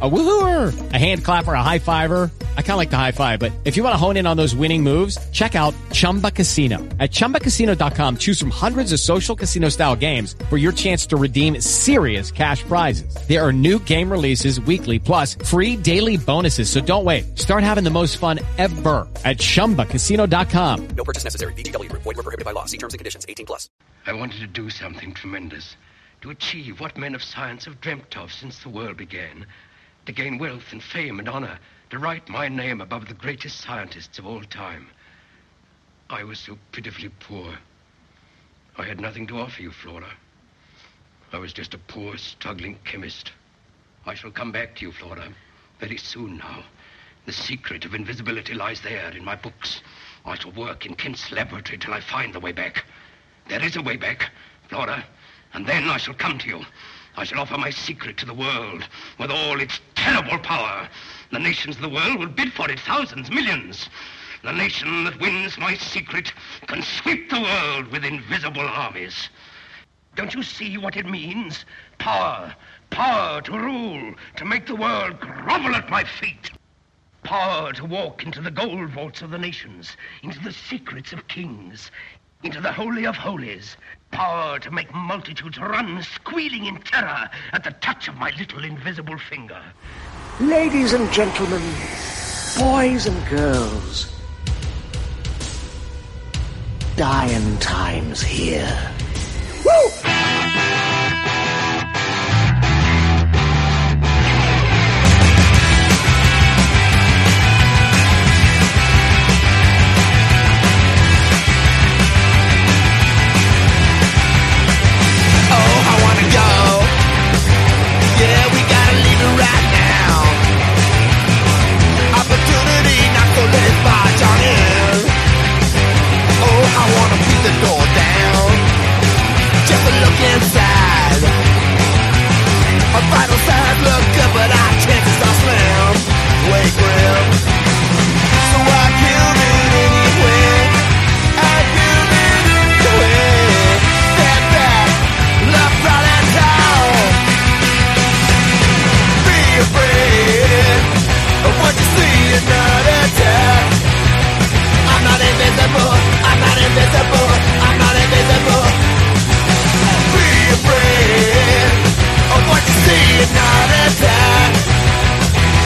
A woohooer, a hand clapper, a high fiver. I kind of like the high five, but if you want to hone in on those winning moves, check out Chumba Casino. At ChumbaCasino.com, choose from hundreds of social casino style games for your chance to redeem serious cash prizes. There are new game releases weekly, plus free daily bonuses. So don't wait. Start having the most fun ever at ChumbaCasino.com. No purchase necessary. VGW Group. Void were prohibited by law. See terms and conditions. 18 plus. I wanted to do something tremendous. To achieve what men of science have dreamt of since the world began. To gain wealth and fame and honor. To write my name above the greatest scientists of all time. I was so pitifully poor. I had nothing to offer you, Flora. I was just a poor, struggling chemist. I shall come back to you, Flora, very soon now. The secret of invisibility lies there in my books. I shall work in Kent's laboratory till I find the way back. There is a way back, Flora, and then I shall come to you. I shall offer my secret to the world with all its terrible power. The nations of the world will bid for it, thousands, millions. The nation that wins my secret can sweep the world with invisible armies. Don't you see what it means? Power. Power to rule, to make the world grovel at my feet. Power to walk into the gold vaults of the nations, into the secrets of kings, into the Holy of Holies. Power to make multitudes run squealing in terror at the touch of my little invisible finger. Ladies and gentlemen, boys and girls, dying times here. Woo! My vital signs look good, but our chances are slim. Way grim.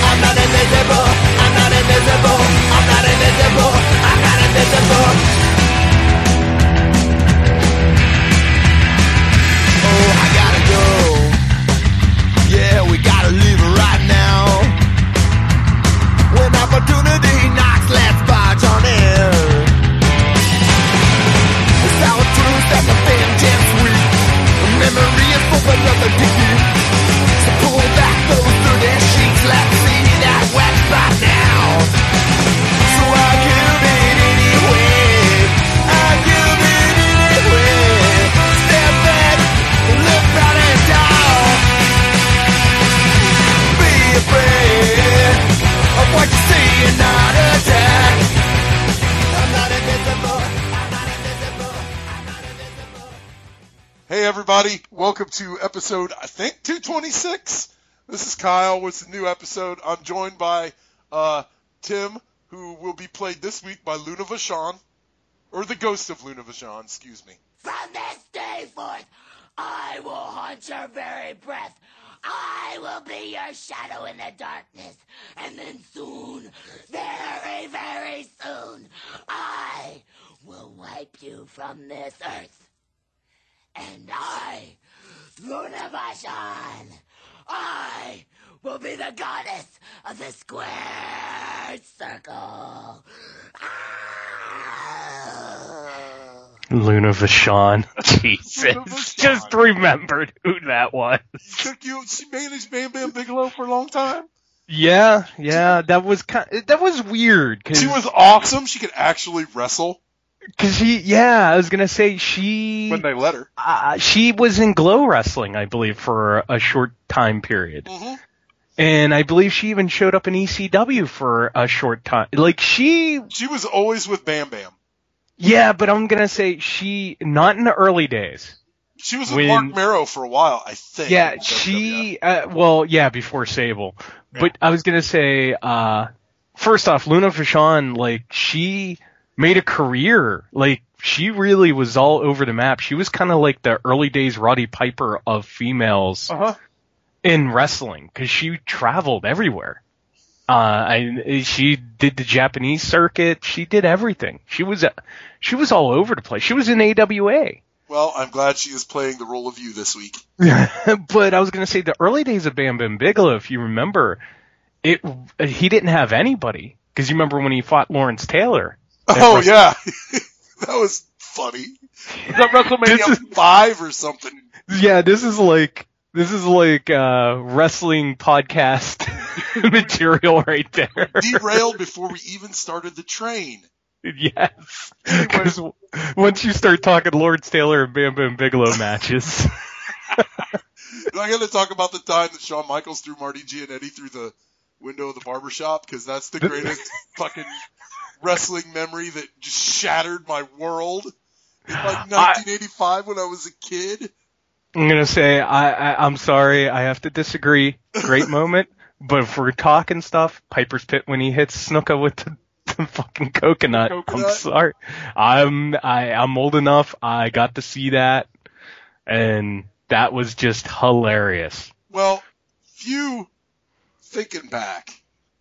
I'm not invisible. I'm not invisible. I'm not invisible. I'm not invisible. Everybody, welcome to episode I think 226. This is Kyle with the new episode. I'm joined by uh, Tim, who will be played this week by Luna Vachon, or the ghost of Luna Vachon, excuse me. From this day forth, I will haunt your very breath. I will be your shadow in the darkness. And then soon, very, very soon, I will wipe you from this earth. And I, Luna Vachon, I will be the goddess of the square circle. Ah! Luna Vachon. Jesus. Vachon. Just remembered who that was. Took you, she managed Bam Bam Bigelow for a long time. Yeah, yeah, that was kind that was weird cuz She was awesome. She could actually wrestle cuz she yeah, I was going to say she when they let her. uh, she was in Glow Wrestling, I believe, for a short time period. Mhm. And I believe she even showed up in ECW for a short time. Like she She was always with Bam Bam. Yeah, but I'm gonna say she not in the early days. She was with When- Marc Mero for a while, I think. Yeah, she. Uh, well, yeah, before Sable. But I was gonna say, uh, first off, Luna Vachon, like she made a career. Like she really was all over the map. She was kind of like the early days Roddy Piper of females Uh-huh. in wrestling because she traveled everywhere. Uh, I, she did the Japanese circuit. She did everything. She was, she was all over the place. She was in AWA. Well, I'm glad she is playing the role of you this week. but I was going to say the early days of Bam Bam Bigelow, if you remember, it he didn't have anybody because you remember when he fought Lawrence Taylor. Oh yeah, that was funny. Was that WrestleMania is- five or something? Yeah, this is like this is like uh, wrestling podcast material right there. Derailed before we even started the train. yes, because once you start talking Lawrence Taylor and Bam Bam Bigelow matches, I got to talk about the time that Shawn Michaels threw Marty Jannetty through the window of the barbershop because that's the greatest fucking wrestling memory that just shattered my world. In like 1985 when I was a kid. I'm gonna say I, I I'm sorry, I have to disagree. Great moment, but if we're talking stuff, Piper's Pit when he hits Snuka with the, the fucking coconut, I'm sorry. I'm I I'm old enough. I got to see that, and that was just hilarious. Well, few thinking back,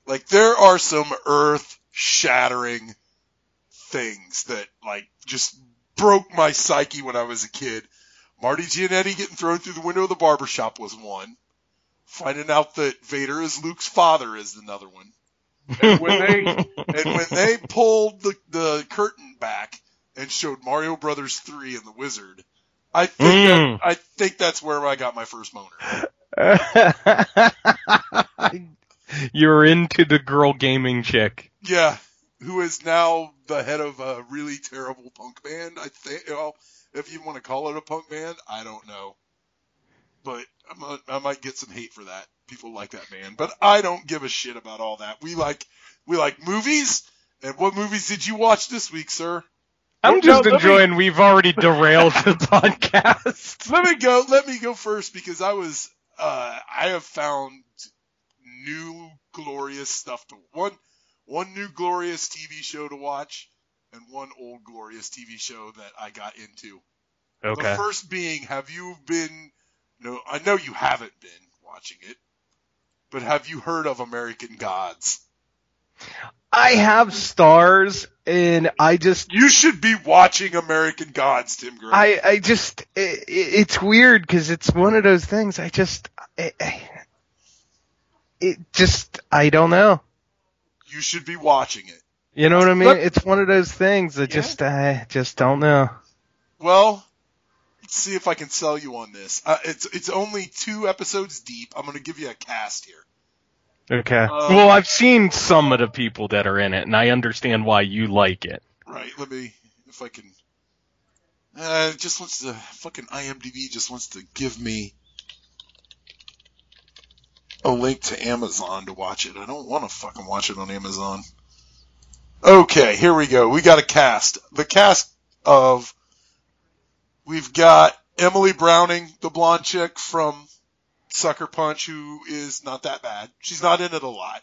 like there are some earth shattering things that like just broke my psyche when I was a kid. Marty Jannetty getting thrown through the window of the barbershop was one. Finding out that Vader is Luke's father is another one. And when they and when they pulled the, the curtain back and showed Mario Brothers 3 and the Wizard, I think Mm. that, I think that's where I got my first boner. You're into the girl gaming chick. Yeah, who is now the head of a really terrible punk band. I think, well, if you want to call it a punk band, I don't know, but I'm a, I might get some hate for that. People like that band, but I don't give a shit about all that. We like we like movies. And what movies did you watch this week, sir? I'm No, just let me- enjoying. We've already derailed the podcast. Let me go. Let me go first because I was. Uh, I have found new glorious stuff to one. One new glorious TV show to watch, and one old glorious TV show that I got into. Okay. The first being, have you been? No, I know you haven't been watching it, but have you heard of American Gods? I have stars, and I just You should be watching American Gods, Tim Gray. I, I just, it, it's weird because it's one of those things. I just, I, I- it just, I don't know. You should be watching it. You know what I mean? Look- it's one of those things that just, I just don't know. Well, let's see if I can sell you on this. Uh, it's it's only two episodes deep. I'm going to give you a cast here. Okay. Um, well, I've seen some of the people that are in it, and I understand why you like it. Right. Let me if I can. Uh, just wants to fucking IMDb just wants to give me a link to Amazon to watch it. I don't want to fucking watch it on Amazon. Okay, here we go. We got a cast. The cast of we've got Emily Browning, the blonde chick from Sucker Punch, who is not that bad. She's not in it a lot.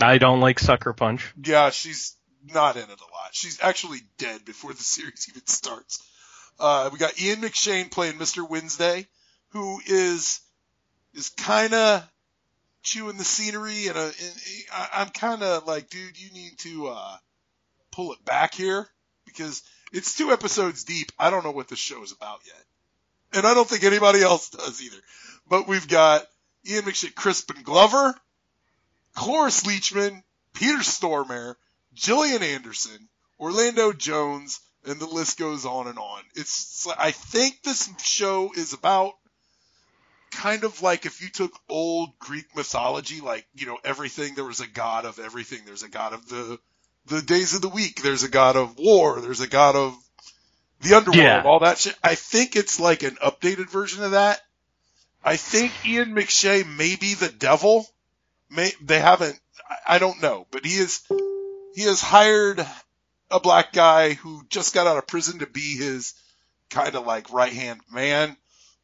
I don't like Sucker Punch. Yeah, she's not in it a lot. She's actually dead before the series even starts. Uh, we got Ian McShane playing Mr. Wednesday, who is is kind of chewing the scenery, and, uh, and I, I'm kind of like, dude, you need to uh, pull it back here because it's two episodes deep. I don't know what the show is about yet, and I don't think anybody else does either. But we've got Ian McShane, Crispin Glover, Cloris Leachman, Peter Stormare, Gillian Anderson, Orlando Jones, and the list goes on and on. It's I think this show is about kind of like if you took old Greek mythology, like you know everything. There was a god of everything. There's a god of the the days of the week. There's a god of war. There's a god of the underworld. Yeah. All that shit. I think it's like an updated version of that. I think Ian McShane may be the devil. May they haven't. I- I don't know, but he is he has hired a black guy who just got out of prison to be his kind of like right hand man.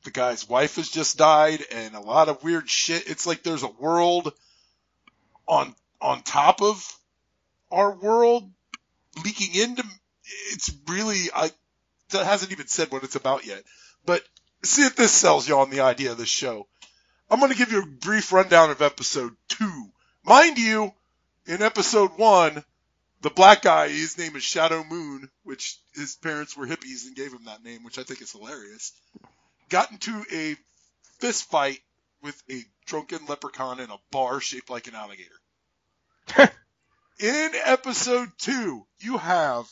The guy's wife has just died and a lot of weird shit. It's like there's a world on on top of our world leaking into it's really I that hasn't even said what it's about yet. But see if this sells you on the idea of this show. I'm going to give you a brief rundown of episode two. Mind you, in episode one, the black guy, his name is Shadow Moon, which his parents were hippies and gave him that name, which I think is hilarious, got into a fist fight with a drunken leprechaun in a bar shaped like an alligator. in episode two, you have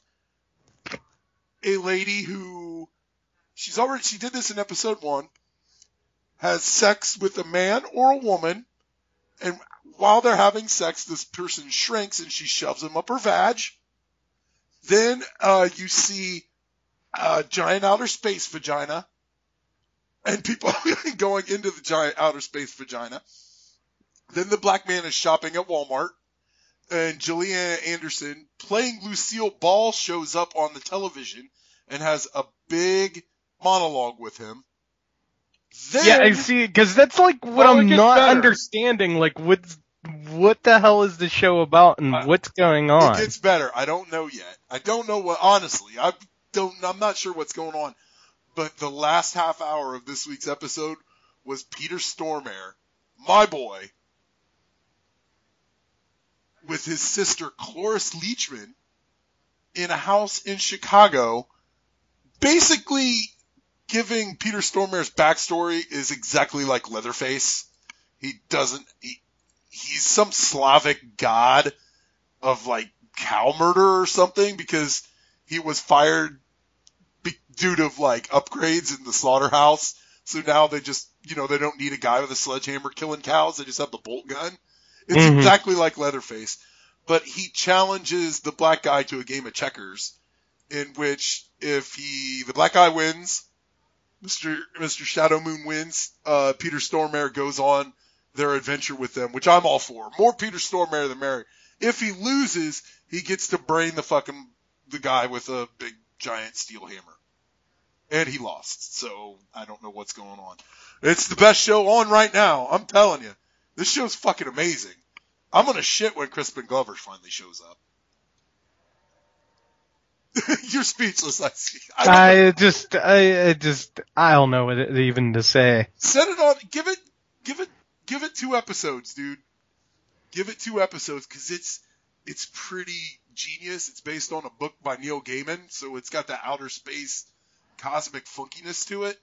a lady who she's already she did this in episode one has sex with a man or a woman and while they're having sex this person shrinks and she shoves him up her vag then uh, you see a giant outer space vagina and people going into the giant outer space vagina then the black man is shopping at walmart and Gillian Anderson playing Lucille Ball shows up on the television and has a big monologue with him. Then, yeah, I see, because that's like what Oh, I'm not better. understanding. Like, what's what the hell is the show about, and Uh, what's going on? It on? gets better. I don't know yet. I don't know what. Honestly, I don't. I'm not sure what's going on. But the last half hour of this week's episode was Peter Stormare, my boy, with his sister Cloris Leachman in a house in Chicago, basically giving Peter Stormare's backstory is exactly like Leatherface. He doesn't. He, he's some Slavic god of like cow murder or something because he was fired due to like upgrades in the slaughterhouse. So now they just, you know, they don't need a guy with a sledgehammer killing cows. They just have the bolt gun. It's Mhm. exactly like Leatherface, but he challenges the black guy to a game of checkers in which if he, the black guy wins, Mr. Mr. Shadow Moon wins, uh, Peter Stormare goes on their adventure with them, which I'm all for. More Peter Stormare the merrier. If he loses, he gets to brain the fucking the guy with a big giant steel hammer. And he lost, so I don't know what's going on. It's the best show on right now. I'm telling you, this show's fucking amazing. I'm gonna shit when Crispin Glover finally shows up. You're speechless. I see. I. I just, I, I just, I don't know what it, even to say. Set it on. Give it. Give it. Give it two episodes, dude. Give it two episodes because it's it's pretty genius. It's based on a book by Neil Gaiman, so it's got that outer space cosmic funkiness to it.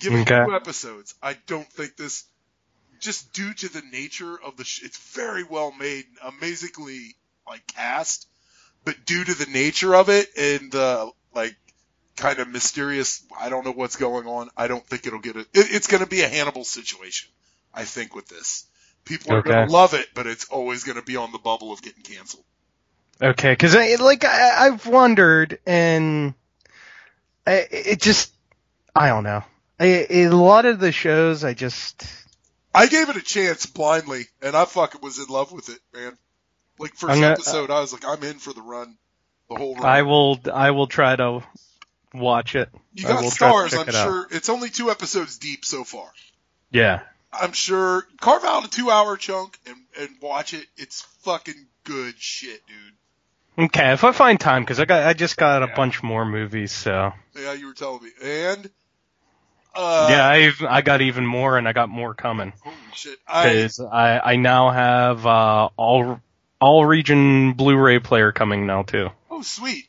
Give it Okay. two episodes. I don't think this, just due to the nature of the, sh- it's very well made, amazingly like cast, but due to the nature of it and the like kind of mysterious, I don't know what's going on. I don't think it'll get it. it it's going to be a Hannibal situation. I think with this, people are going to love it, but it's always going to be on the bubble of getting canceled. Okay, because I, like I, I've wondered, and I, it just, I don't know. I, a lot of the shows, I just, I gave it a chance blindly, and I fucking was in love with it, man. Like 1st I'm gonna- uh, episode, I was like, I'm in for the run, the whole run. I will, I will try to watch it. you got will try to stars, I'm it out. sure. It's only two episodes deep so far. Yeah. I'm sure carve out a two hour chunk and, and watch it. It's fucking good shit, dude. Okay, if I find time, because I got, I just got a Yeah. bunch more movies, so Yeah, you were telling me. And uh yeah, I've, I got even more, and I got more coming. holy shit. I Because I, I now have uh, all, all region Blu-ray player coming now too. oh sweet.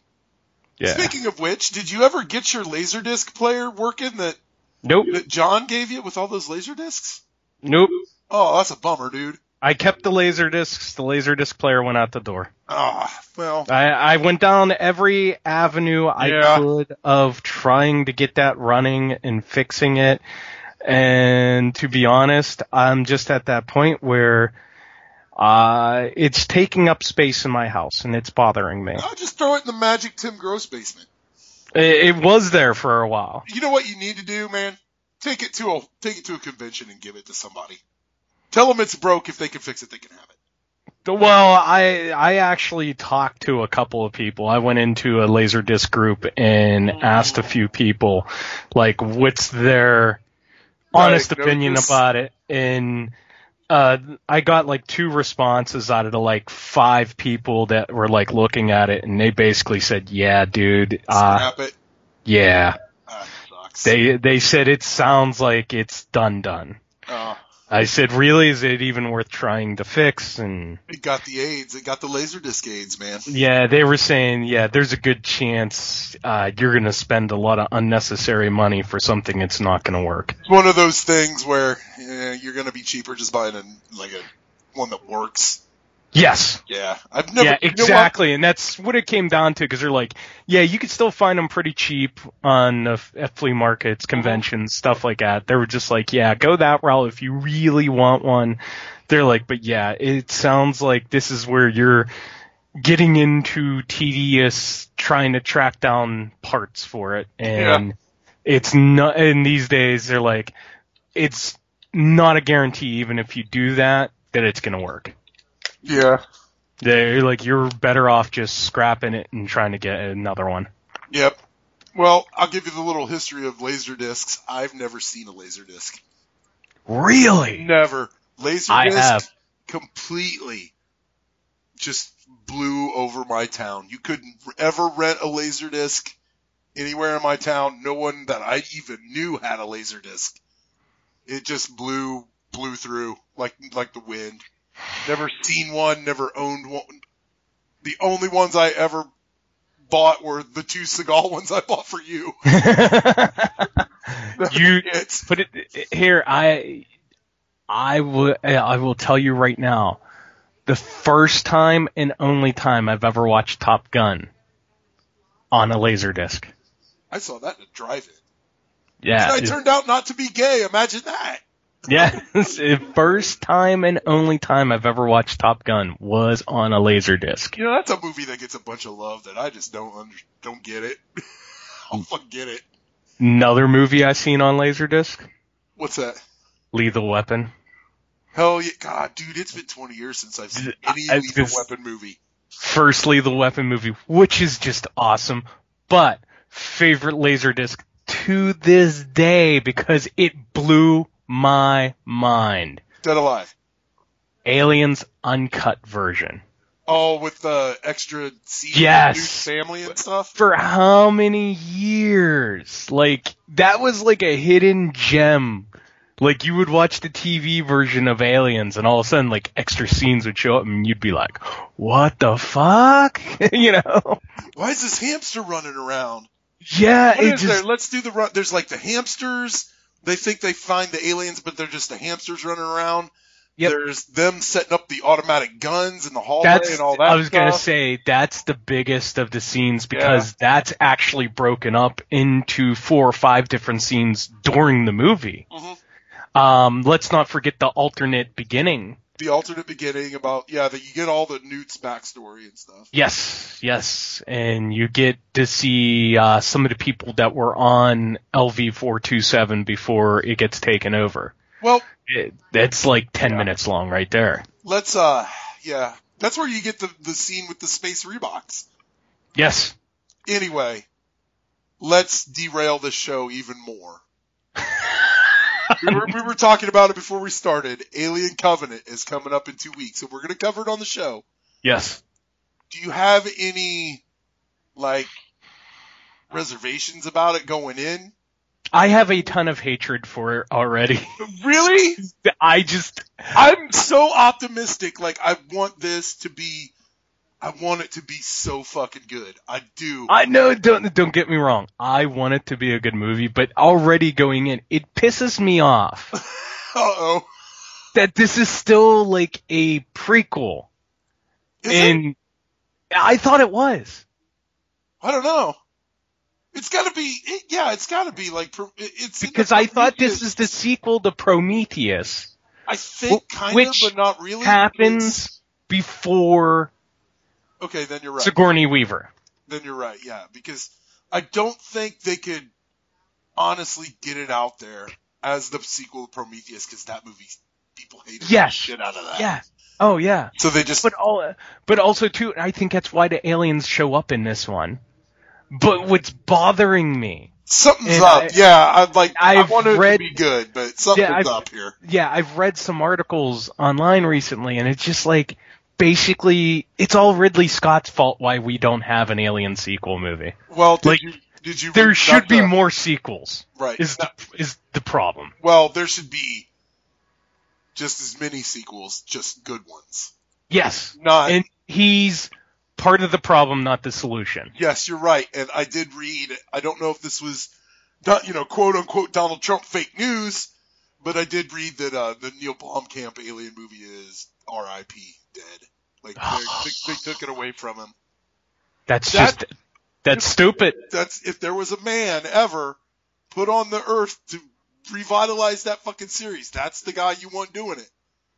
Yeah. Speaking of which, did you ever get your laserdisc player working that, Nope. that John gave you with all those laserdiscs? Nope. Oh, that's a bummer, dude. I kept the laser discs. The laser disc player went out the door. Oh well, I, I went down every avenue I Yeah. could of trying to get that running and fixing it. And to be honest, I'm just at that point where uh, it's taking up space in my house and it's bothering me. I'll just throw it in the magic Tim Gross basement. It, it was there for a while. You know what you need to do, man? Take it to a take it to a convention and give it to somebody. Tell them it's broke. If they can fix it, they can have it. Well, I I actually talked to a couple of people. I went into a Laserdisc group and asked a few people, like, what's their honest Right, opinion notice- about it, and uh, I got like two responses out of the like five people that were like looking at it, and they basically said, "Yeah, dude, uh, it. yeah." Ah, sucks. They they said it sounds like it's done done. Oh, I said, really? Is it even worth trying to fix? And it got the AIDS. It got the Laserdisc AIDS, man. yeah, they were saying, yeah, there's a good chance uh, you're going to spend a lot of unnecessary money for something that's not going to work. It's one of those things where eh, you're going to be cheaper just buying a like a one that works. Yes. Yeah, I've never. yeah, you know exactly, and that's what it came down to. Because they're like, yeah, you could still find them pretty cheap on uh, at flea markets, conventions, stuff like that. They were just like, yeah, go that route if you really want one. They're like, but yeah, it sounds like this is where you're getting into tedious trying to track down parts for it, and it's not. And these days, they're like, it's not a guarantee, even if you do that, that it's gonna work. Yeah. They're like you're better off just scrapping it and trying to get another one. Yep. Well, I'll give you the little history of laser discs. I've never seen a laser disc. Really? Never. Laser I have. completely just blew over my town. You couldn't ever rent a laser disc anywhere in my town. No one that I even knew had a laser disc. It just blew blew through like like the wind. Never seen one, never owned one. The only ones I ever bought were the two Seagal ones I bought for you. you It's put it here. I I will I will tell you right now. The first time and only time I've ever watched Top Gun on a laser disc. I saw that in a drive-in. Yeah. I turned out not to be gay. Imagine that. Yes, first time and only time I've ever watched Top Gun was on a laser disc. You know, that's a movie that gets a bunch of love that I just don't under, don't get it. I'll fucking get it. Another movie I seen on laser disc, What's that? Lethal Weapon. Hell yeah, God, dude, it's been 20 years since I've seen any I Lethal Weapon movie. First Lethal Weapon movie, which is just awesome, but favorite laser disc to this day because it blew my mind. Dead Alive. Aliens uncut version. Oh, with the extra scene Yes. family and stuff. for how many years? Like that was like a hidden gem. Like you would watch the TV version of Aliens and all of a sudden like extra scenes would show up and you'd be like, "What the fuck?" you know? Why is this hamster running around? Yeah, What it is just there? Let's do the run. There's like the hamsters. They think they find the aliens, but they're just the hamsters running around. Yep. There's them setting up the automatic guns in the hallway that's and all that. I was going to say that's the biggest of the scenes because that's actually broken up into four or five different scenes during the movie. Mhm. Um, let's not forget the alternate beginning the alternate beginning about yeah that you get all the Newt's backstory and stuff. Yes, yes, and you get to see uh, some of the people that were on LV four two seven before it gets taken over. Well, It, it's like ten minutes long, right there. let's uh yeah that's where you get the the scene with the space rebox. Yes, Anyway, let's derail this show even more. we, were, we were talking about it before we started. Alien Covenant is coming up in two weeks, and we're going to cover it on the show. yes. Do you have any like reservations about it going in? I have a ton of hatred for it already. Really? I just I'm so optimistic. Like I want this to be, I want it to be so fucking good. I do. I know don't don't get me wrong. I want it to be a good movie, but already going in, it pisses me off Uh oh. that this is still like a prequel. Is it? and I thought it was. I don't know. It's got to be. It, yeah, it's got to be like. It's because I thought this is the sequel to Prometheus. I think kind of, but not really. Happens before It's- Okay, then you're right. Sigourney Weaver. then you're right. Yeah, because I don't think they could honestly get it out there as the sequel to Prometheus because that movie people hated Yes. the shit out of that. Yeah. Oh yeah. So they just But all, but also too, I think that's why the aliens show up in this one. But what's bothering me, something's and up. I- yeah, I'd like I I've want it read- to be good, but something's Yeah, up here. yeah, I've read some articles online recently, and it's just like basically it's all Ridley Scott's fault why we don't have an Alien sequel movie. Well, did Like, you did you There should be the- more sequels. Right. Is the, is the problem? Well, there should be just as many sequels, just good ones. Yes, Not and he's part of the problem, not the solution. Yes, you're right. And I did read, I don't know if this was, not, you know, quote unquote Donald Trump fake news, but I did read that uh, the Neil Blomkamp alien movie is R.I.P. dead. Like they, they took it away from him. That's That- just that's stupid. That's if there was a man ever put on the earth to revitalize that fucking series, that's the guy you want doing it.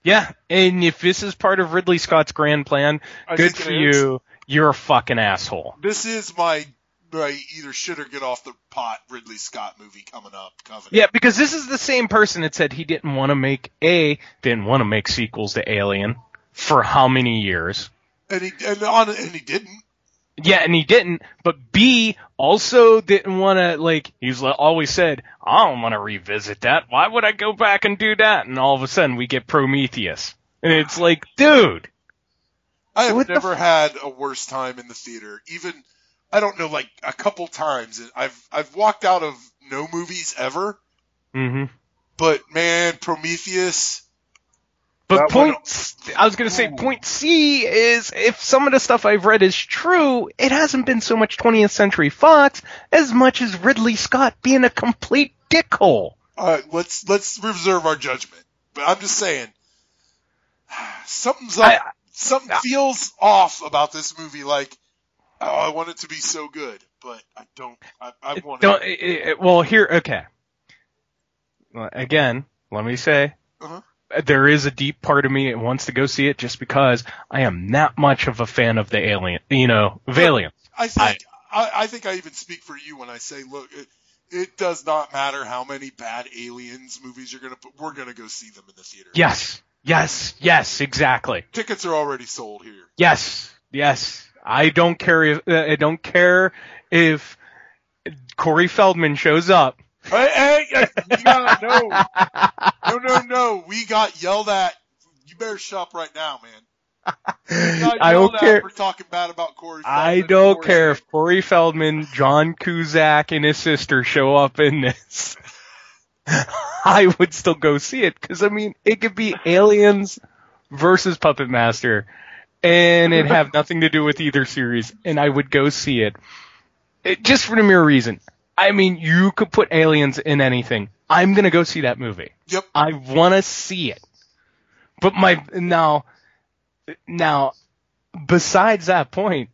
Yeah, and if this is part of Ridley Scott's grand plan, I good for you. You're a fucking asshole. This is my my either shit or get off the pot Ridley Scott movie coming up. Covenant. Yeah, because this is the same person that said he didn't want to make a didn't want to make sequels to Alien for how many years. and he and on and he didn't. Yeah, and he didn't. But B also didn't want to like. He's always said, "I don't want to revisit that. Why would I go back and do that?" And all of a sudden, we get Prometheus, and it's like, dude, I have What the never had a worse time in the theater. Even I don't know, like a couple times. I've I've walked out of no movies ever, hmm but man, Prometheus. But That point, one- s- I was going to say point C is if some of the stuff I've read is true, it hasn't been so much 20th Century Fox as much as Ridley Scott being a complete dickhole. All right, let's let's reserve our judgment. But I'm just saying, something's up. I- something feels off about this movie. Like, oh, I want it to be so good, but I don't. I, I want Don't, it. it- well, here, okay. Again, let me say, Uh-huh. There is a deep part of me that wants to go see it just because I am not much of a fan of the alien, you know, of aliens. I think I, I think I even speak for you when I say, look, it, it does not matter how many bad aliens movies you're gonna put. We're gonna go see them in the theater. Yes, yes, yes, exactly. Tickets are already sold here. Yes, yes. I don't care if uh, I don't care if Corey Feldman shows up. Hey, hey, hey, yeah, no, no, no, no. We got yelled at. You better shop right now, man. I don't care. for talking bad about Corey. I don't before. care if Corey Feldman, John Cusack, and his sister show up in this. I would still go see it because I mean it could be aliens versus Puppet Master, and it have nothing to do with either series, and I would go see it. it just for the mere reason. I mean, you could put aliens in anything. I'm gonna go see that movie. Yep. I want to see it. But my now, now, besides that point,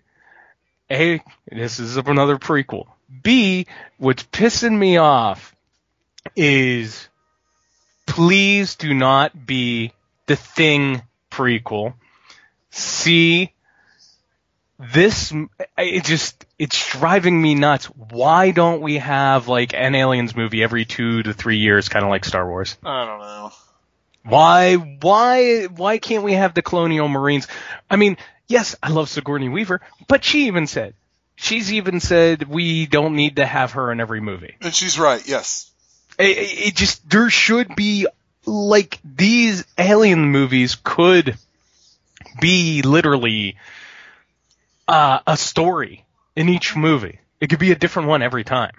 a this is another prequel. B what's pissing me off is please do not be the thing prequel. C this it just it's driving me nuts. Why don't we have like an aliens movie every 2 to 3 years kind of like Star Wars? I don't know. Why, why, why can't we have the Colonial Marines? I mean, yes, I love Sigourney Weaver, but she even said, she's even said we don't need to have her in every movie. And she's right. Yes. It, it it just, there should be, like, these alien movies could be literally, uh, a story in each movie. It could be a different one every time.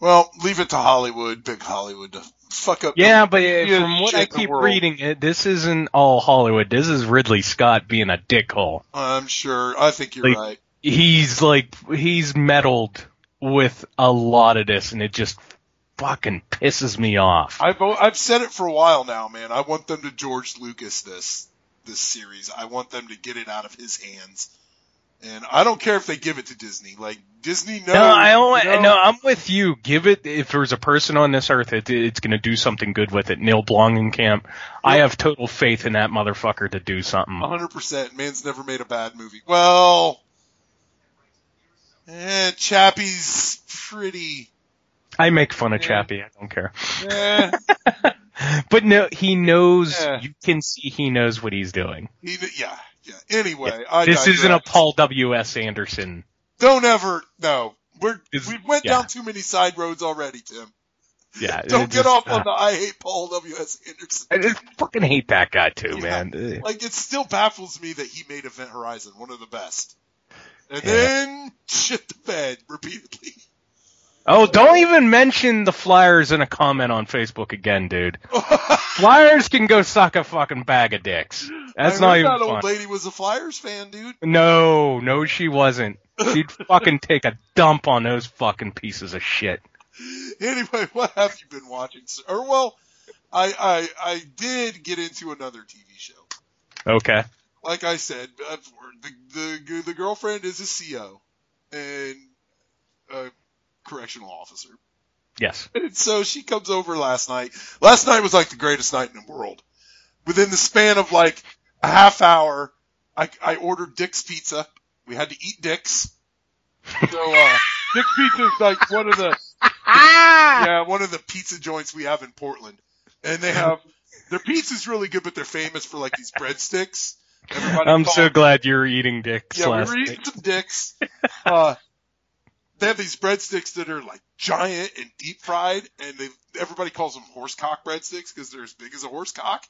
Well, leave it to Hollywood, big Hollywood, to fuck up. Yeah, but uh, from what I keep reading, it, this isn't all Hollywood. This is Ridley Scott being a dickhole. I'm sure. I think you're Like- right. he's like he's meddled with a lot of this and it just fucking pisses me off. I've I've said it for a while now, man. I want them to George Lucas this this series. I want them to get it out of his hands. And I don't care if they give it to Disney. Like Disney knows. no, I don't. you know, No, I'm with you. Give it. If there's a person on this earth, it, it's going to do something good with it. Neil Blomkamp. I have total faith in that motherfucker to do something. 100%. Man's never made a bad movie. Well, eh, Chappie's pretty. I make fun of Chappie. I don't care. Eh, but no, he knows. Yeah. You can see he knows what he's doing. He, yeah, yeah. Anyway, I this isn't a. Paul W. S. Anderson. Don't ever. No, we're It's- we went yeah. down too many side roads already, Tim. Yeah, Don't get just- off on uh, the I hate Paul W S Anderson. I just fucking hate that guy too, Yeah. man. Like it still baffles me that he made Event Horizon one of the best, and Yeah. then shit the bed repeatedly. Oh, don't even mention the Flyers in a comment on Facebook again, dude. Flyers can go suck a fucking bag of dicks. That's I not even that fun. old lady was a Flyers fan, dude. No, no, she wasn't. She'd fucking take a dump on those fucking pieces of shit. Anyway, what have you been watching? Or well, I I I did get into another TV show. Okay. Like I said, uh, the the the girlfriend is a CO and a correctional officer. Yes. And so she comes over last night. Last night was like the greatest night in the world. Within the span of like a half hour, I, I ordered Dick's Pizza. We had to eat Dick's. So, uh, Dick's Pizza is like one of the, yeah, one of the pizza joints we have in Portland. And they have, their pizza's really good, but they're famous for like these breadsticks. Everybody I'm so glad you're eating dicks yeah, we last were night. eating some dicks. Uh, they have these breadsticks that are like giant and deep fried, and they everybody calls them horse cock breadsticks because they're as big as a horse cock.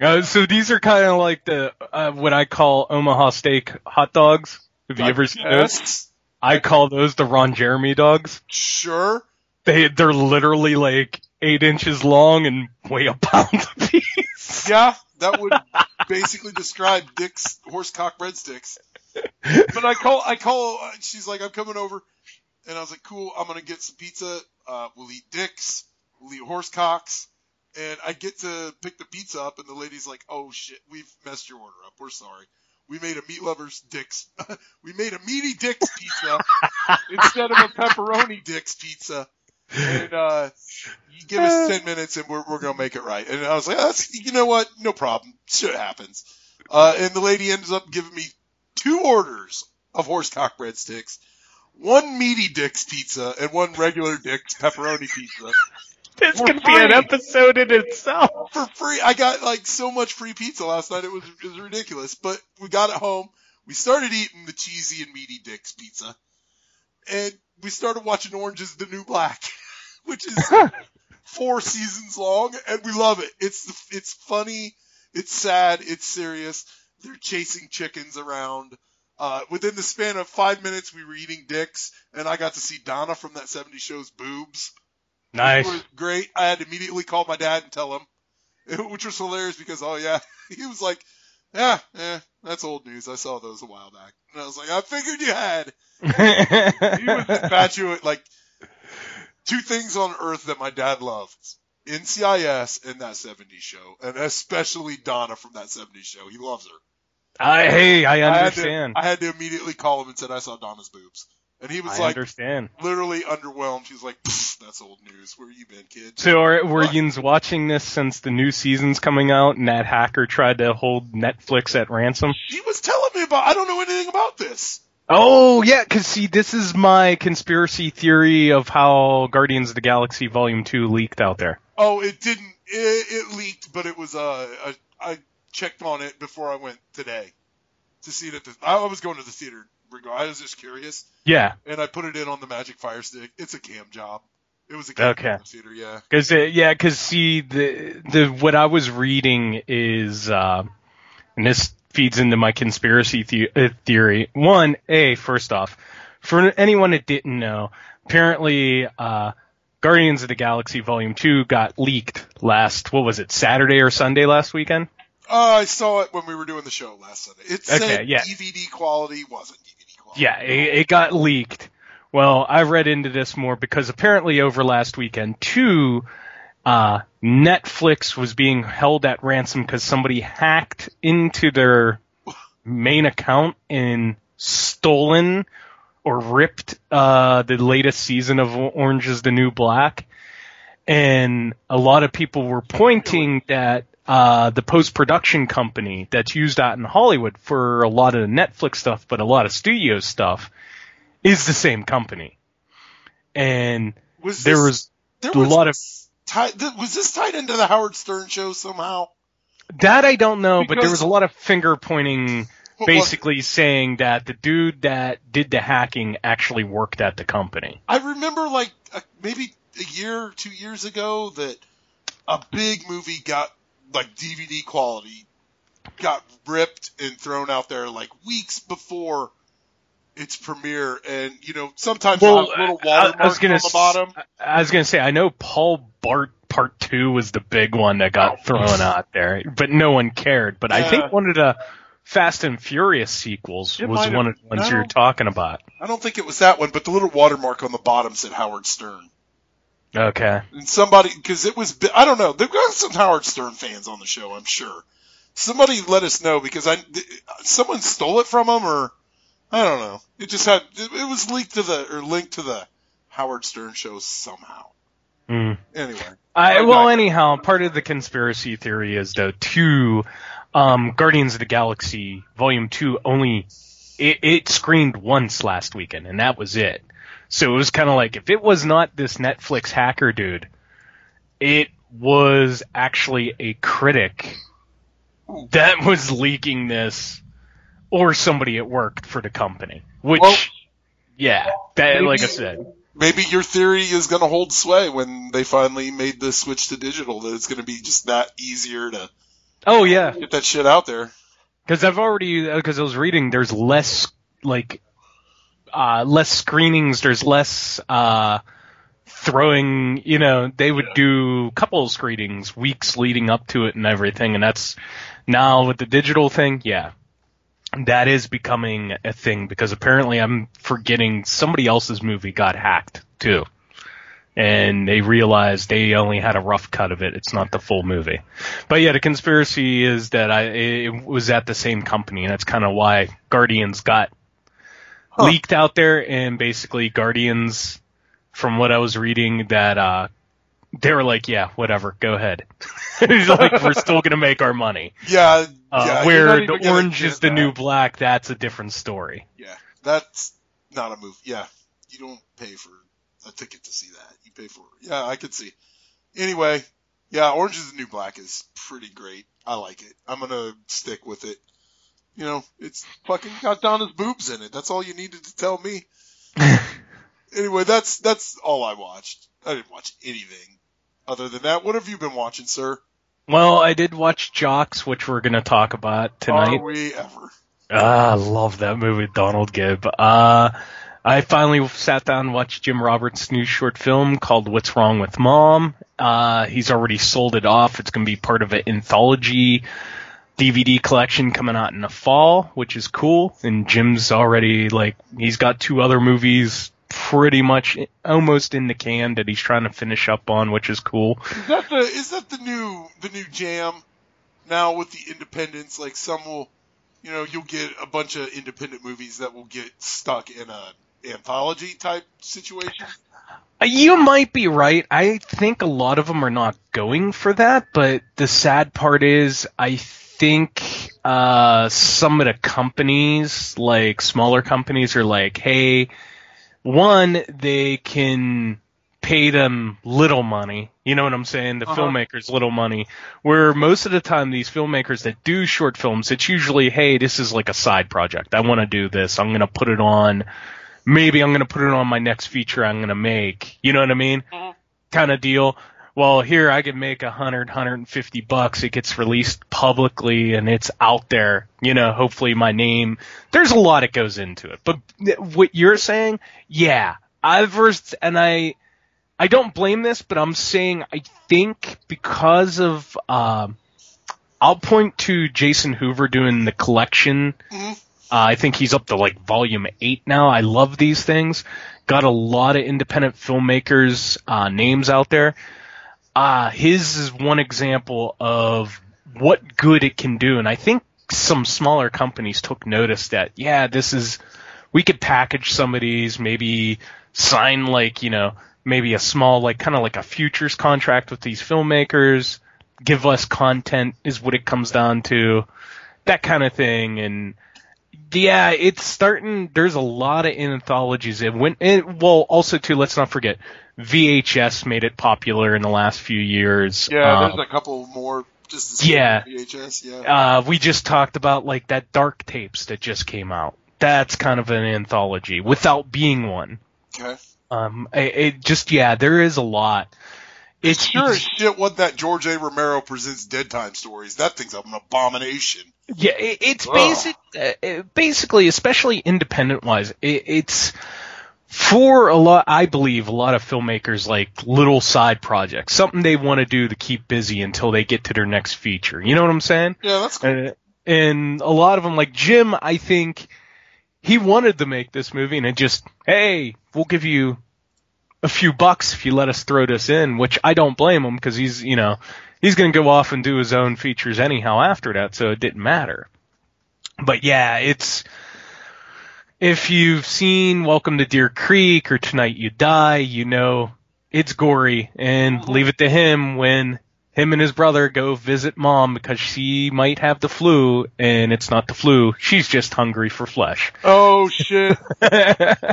Uh, so these are kind of like the uh, what I call Omaha steak hot dogs. Have you ever seen those? I call those the Ron Jeremy dogs. Sure. They they're literally like eight inches long and weigh a pound a piece. Yeah, that would basically describe Dick's horse cock breadsticks. But I call, I call. She's like, I'm coming over, and I was like, cool. I'm gonna get some pizza. Uh, we'll eat Dick's. We'll eat horse cocks. And I get to pick the pizza up, and the lady's like, "Oh shit, we've messed your order up. We're sorry. We made a meat lovers Dick's. we made a meaty Dick's pizza instead of a pepperoni Dick's pizza." And uh, you give us ten minutes, and we're we're gonna make it right. And I was like, That's, "You know what? No problem. Shit happens." Uh, and the lady ends up giving me two orders of horsecock breadsticks, one meaty Dick's pizza, and one regular Dick's pepperoni pizza This could be an episode in itself. for free. I got like so much free pizza last night. It was it was ridiculous. But we got it home. We started eating the cheesy and meaty Dick's pizza, and we started watching Orange is the New Black, which is four seasons long, and we love it. It's it's funny, it's sad, it's serious. They're chasing chickens around. Uh, within the span of five minutes, we were eating dicks, and I got to see Donna from that 70 show's boobs. Nice. Great. I had to immediately call my dad and tell him, which was hilarious because, oh yeah, he was like, yeah, yeah, that's old news. I saw those a while back. And I was like, I figured you had. He was infatuated. Like, two things on earth that my dad loved. NCIS and that 70s show, and especially Donna from that 70s show. He loves her. I, hey, I I had, to, understand. I had to immediately call him and said I saw Donna's boobs. And he was I like, understand. literally underwhelmed. He's like, that's old news. Where you been, kid? So are, were yins watching this since the new season's coming out and that hacker tried to hold Netflix at ransom? She was telling me about. I don't know anything about this. Oh yeah, cause see, this is my conspiracy theory of how Guardians of the Galaxy Volume 2 leaked out there. Oh, it didn't. It, it leaked, but it was. a a, I checked on it before I went today to see that. The, I was going to the theater. I was just curious, Yeah, and I put it in on the Magic Fire Stick. It's a cam job. It was a cam Okay. job theater. Yeah. Cause yeah, cause see the the what I was reading is, uh, and this feeds into my conspiracy the- uh, theory. One, a first off, for anyone that didn't know, apparently, uh, Guardians of the Galaxy Volume Two got leaked last what was it Saturday or Sunday last weekend? Uh, I saw it when we were doing the show last Sunday. It said Okay, yeah. DVD quality wasn't DVD quality. Yeah, it, it got leaked. Well, I read into this more because apparently over last weekend, two uh, Netflix was being held at ransom because somebody hacked into their main account and stolen or ripped uh, the latest season of Orange is the New Black. And a lot of people were pointing that uh, the post production company that's used out in Hollywood for a lot of the Netflix stuff, but a lot of studio stuff, is the same company. And Was there this- was there a was lot of tied? th- Was this tied into the Howard Stern show somehow? That I don't know, but there was a lot of finger pointing, basically saying that the dude that did the hacking actually worked at the company. I remember like uh, maybe a year, two years ago that a big movie got like DVD quality got ripped and thrown out there like weeks before its premiere, and you know sometimes Well, have little I- I was watermarks gonna on the bottom. I was gonna say I know Paul Blart Part Two was the big one that got Oh. thrown out there, but no one cared. But I think one of the Fast and Furious sequels It was one of the ones no. you're talking about. I don't think it was that one, but the little watermark on the bottom said Howard Stern. Okay. And somebody, because it was, I don't know, they've got some Howard Stern fans on the show, I'm sure. Somebody let us know because I, someone stole it from them, or I don't know. It just had, it, was leaked to the or linked to the Howard Stern show somehow. Hmm. Anyway, I, well, anyhow, part of the conspiracy theory is though two, um, Guardians of the Galaxy Volume Two only it, it screened once last weekend, and that was it. So it was kind of like if it was not this Netflix hacker dude, it was actually a critic hmm. that was leaking this, or somebody at work for the company. Which, Well, yeah, that maybe- like I said, maybe your theory is going to hold sway when they finally made the switch to digital. That it's going to be just that easier to oh yeah, get that shit out there. Because I've already, uh, because I was reading, there's less, like, uh, less screenings, there's less, uh, throwing, you know, they would do couple screenings weeks leading up to it and everything, and that's, now with the digital thing, yeah. That is becoming a thing because apparently I'm forgetting somebody else's movie got hacked too. And they realized they only had a rough cut of it. It's not the full movie. But yeah, the conspiracy is that I it was at the same company, and that's kind of why Guardians got leaked out there. And basically, Guardians, from what I was reading, that uh, they were like, "Yeah, whatever, go ahead." Like we're still gonna make our money. Yeah, Uh, yeah, where the orange is the that. new black, that's a different story. Yeah, that's not a move. Yeah, you don't pay for a ticket to see that. You pay for Yeah, I could see. Anyway, yeah, Orange is the New Black is pretty great. I like it. I'm gonna stick with it. You know, it's fucking got Donna's boobs in it. That's all you needed to tell me. anyway, that's that's all I watched. I didn't watch anything other than that. What have you been watching, sir? Well, I did watch Jocks, which we're gonna talk about tonight. Are we ever? Ah, I love that movie, Donald Gibb. Uh, I finally sat down and watched Jim Roberts' new short film called What's Wrong with Mom. Uh, he's already sold it off. It's going to be part of an anthology DVD collection coming out in the fall, which is cool. And Jim's already, like, he's got two other movies pretty much almost in the can that he's trying to finish up on, which is cool. Is that the is that the new the new jam now with the independents? Like some will, you know, you'll get a bunch of independent movies that will get stuck in a anthology type situation. Uh, You might be right. I think a lot of them are not going for that, but the sad part is I think uh, some of the companies, like smaller companies, are like, hey, one, they can pay them little money. You know what I'm saying? The Uh-huh. filmmakers little money. Where most of the time these filmmakers that do short films, it's usually, hey, this is like a side project. I want to do this. I'm going to put it on maybe I'm going to put it on my next feature I'm going to make. You know what I mean? Kind of deal. Well, here I can make a hundred, hundred and fifty bucks. It gets released publicly and it's out there. You know, hopefully my name. There's a lot that goes into it. But what you're saying, yeah, I've versed, and I, I don't blame this, but I'm saying I think because of, um, I'll point to Jason Hoover doing the collection. Mhm. Uh, I think he's up to like volume eight now. I love these things. Got a lot of independent filmmakers uh, names out there. Uh, his is one example of what good it can do, and I think some smaller companies took notice that yeah, this is we could package some of these, maybe sign like you know maybe a small like kind of like a futures contract with these filmmakers, give us content is what it comes down to, that kind of thing, and yeah, it's starting. There's a lot of anthologies. It went. It, well, also too. Let's not forget VHS made it popular in the last few years. Yeah, Um, there's a couple more just yeah. VHS. Yeah. uh, we just talked about like that Dark Tapes that just came out. That's kind of an anthology without being one. okay. Um, it, it just yeah, there is a lot. It's Sure as shit what that George A. Romero presents Dead Time stories. That thing's an abomination. Yeah, it, it's Ugh. basic, uh, uh, basically, especially independent wise, it, it's for a lot. I believe a lot of filmmakers like little side projects, something they want to do to keep busy until they get to their next feature. You know what I'm saying? Yeah, that's cool. Uh, and a lot of them, like Jim, I think he wanted to make this movie, and it just, hey, we'll give you a few bucks if you let us throw this in, which I don't blame him because he's, you know, he's going to go off and do his own features anyhow after that, so it didn't matter. But yeah, it's if you've seen Welcome to Deer Creek or Tonight You Die, you know it's gory, and leave it to him when him and his brother go visit mom because she might have the flu, and it's not the flu. She's just hungry for flesh. Oh shit.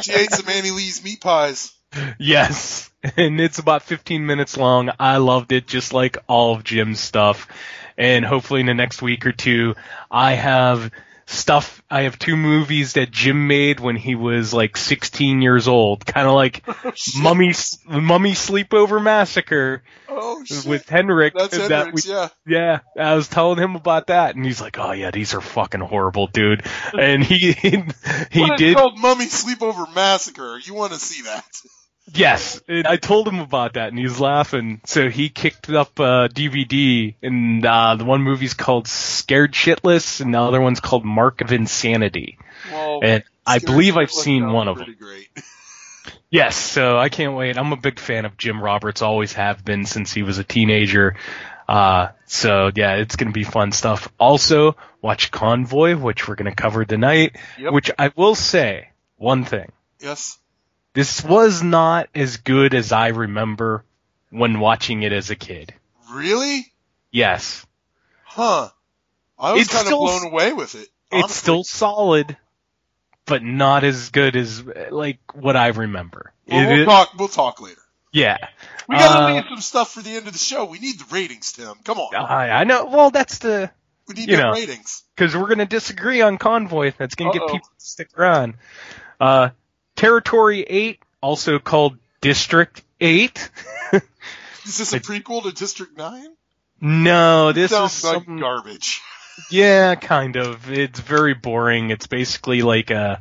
she ate some Annie Lee's meat pies. Yes, and it's about 15 minutes long. I loved it, just like all of Jim's stuff. And hopefully in the next week or two, I have stuff. I have two movies that Jim made when he was like 16 years old, kind of like oh, Mummy Mummy Sleepover Massacre Oh shit. with Henrik. That's that we- yeah. yeah, I was telling him about that, and he's like, "Oh yeah, these are fucking horrible, dude." And he he What did called Mummy Sleepover Massacre. You want to see that? Yes, and I told him about that, and he's laughing. So he kicked up a DVD, and uh, the one movie's called Scared Shitless, and the other one's called Mark of Insanity. Well, And I believe I've seen one of them. pretty Great. Yes, so I can't wait. I'm a big fan of Jim Roberts, always have been since he was a teenager. Uh, so yeah, it's gonna be fun stuff. Also, watch Convoy, which we're gonna cover tonight. Yep. Which I will say one thing. Yes. This was not as good as I remember when watching it as a kid. Really? Yes. Huh. I was It's kind of still- blown away with it. It's still solid, but not as good as like what I remember. Well, we'll talk. We'll talk later. yeah. We gotta Uh, leave some stuff for the end of the show. We need the ratings, Tim. Come on. I, I know. Well, that's the we need you the know. ratings. because we're gonna disagree on Convoy. That's gonna Uh-oh. get people to stick around. Uh, Territory Eight, also called District Eight. Is this a prequel to District Nine? no, this Sounds is like some, garbage. Yeah, kind of. It's very boring. It's basically like a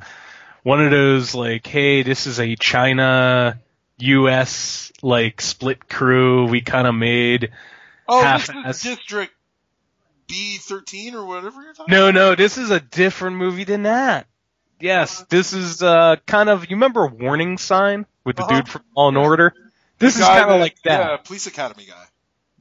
one of those like, hey, this is a China U.S. like split crew. We kind of made. Oh, Half-ass. this is District B thirteen or whatever you're talking. No, no, this is a different movie than that. Yes, this is uh kind of. You remember Warning Sign with the Uh-huh. dude from Law and Order? This is kind of like that. Yeah, Police Academy guy.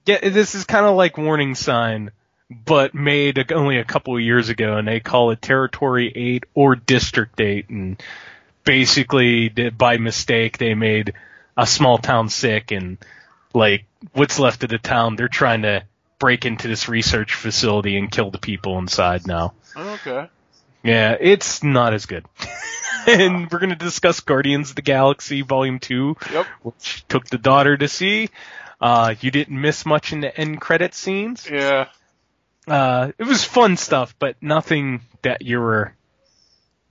Yeah, this is kind of like Warning Sign, but made only a couple of years ago, and they call it Territory 8 or District 8, and basically, by mistake, they made a small town sick, and like, what's left of the town, they're trying to break into this research facility and kill the people inside now. Okay. Yeah, it's not as good. and we're going to discuss Guardians of the Galaxy Volume 2, Yep. which took the daughter to see. Uh, you didn't miss much in the end credit scenes. Yeah. Uh, it was fun stuff, but nothing that you were,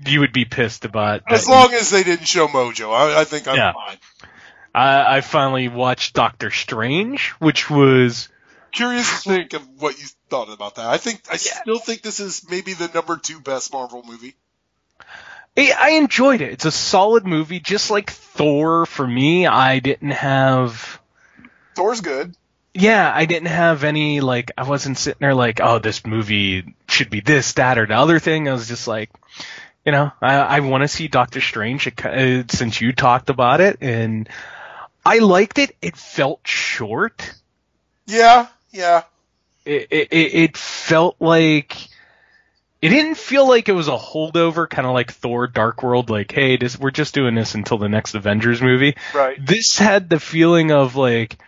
you would be pissed about. As long as they didn't show Mojo, I, I think I'm Yeah. fine. I, I finally watched Doctor Strange, which was, Curious to think of what you thought about that. I think I still think this is maybe the number two best Marvel movie. I I enjoyed it. It's a solid movie, just like Thor for me. I didn't have, Thor's good. yeah, I didn't have any like I wasn't sitting there like, oh, this movie should be this, that, or the other thing. I was just like, you know, I, I want to see Doctor Strange uh, since you talked about it, and I liked it. It felt short. Yeah, yeah. It it, it felt like. It didn't feel like it was a holdover, kind of like Thor: Dark World. Like, hey, this we're just doing this until the next Avengers movie. Right. This had the feeling of like,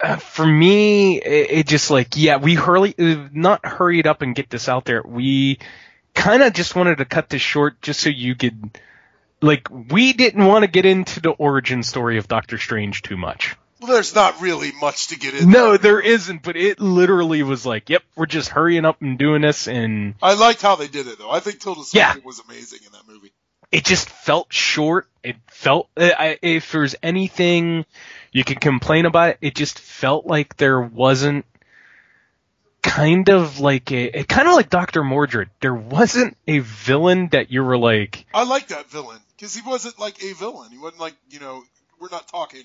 uh, for me, it, it just like, yeah, we hurry, uh, not hurried up and get this out there. We kind of just wanted to cut this short just so you could like we didn't want to get into the origin story of Doctor Strange too much. Well, there's not really much to get into. No, there isn't, but it literally was like, yep, we're just hurrying up and doing this and I liked how they did it though. I think Tilda Yeah. Swinton was amazing in that movie. it just felt short. It felt uh, I, if there's anything you could complain about, it, it just felt like there wasn't kind of like a kind of like Doctor Mordred. There wasn't a villain that you were like, I like that villain because he wasn't like a villain. He wasn't like you know we're not talking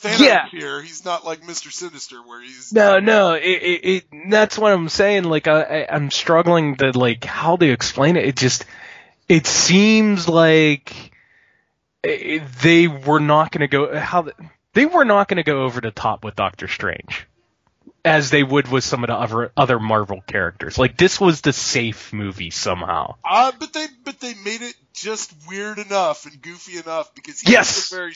Thanos Yeah. here. He's not like Mister Sinister where he's no, no. It, it, it that's what I'm saying. Like I, I, I'm struggling to like how to explain it. It just it seems like it, they were not going to go how they were not going to go over the top with Doctor Strange as they would with some of the other other Marvel characters. Like this was the safe movie somehow. Uh, but they but they made it just weird enough and goofy enough because he Yes. very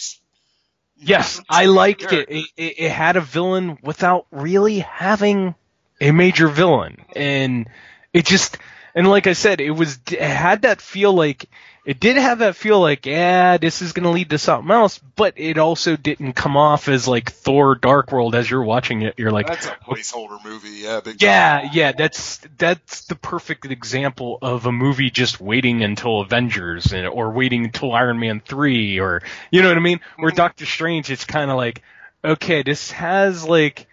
Yes, I liked it. It, it. it had a villain without really having a major villain, and it just and like I said, it was it had that feel like it did have that feel like yeah, this is gonna lead to something else, but it also didn't come off as like Thor: Dark World as you're watching it. You're like, That's a placeholder movie. Yeah, big. yeah, time. yeah, that's that's the perfect example of a movie just waiting until Avengers and, or waiting until Iron Man 3 or you know what I mean? Where mm-hmm. Doctor Strange it's kind of like okay, this has like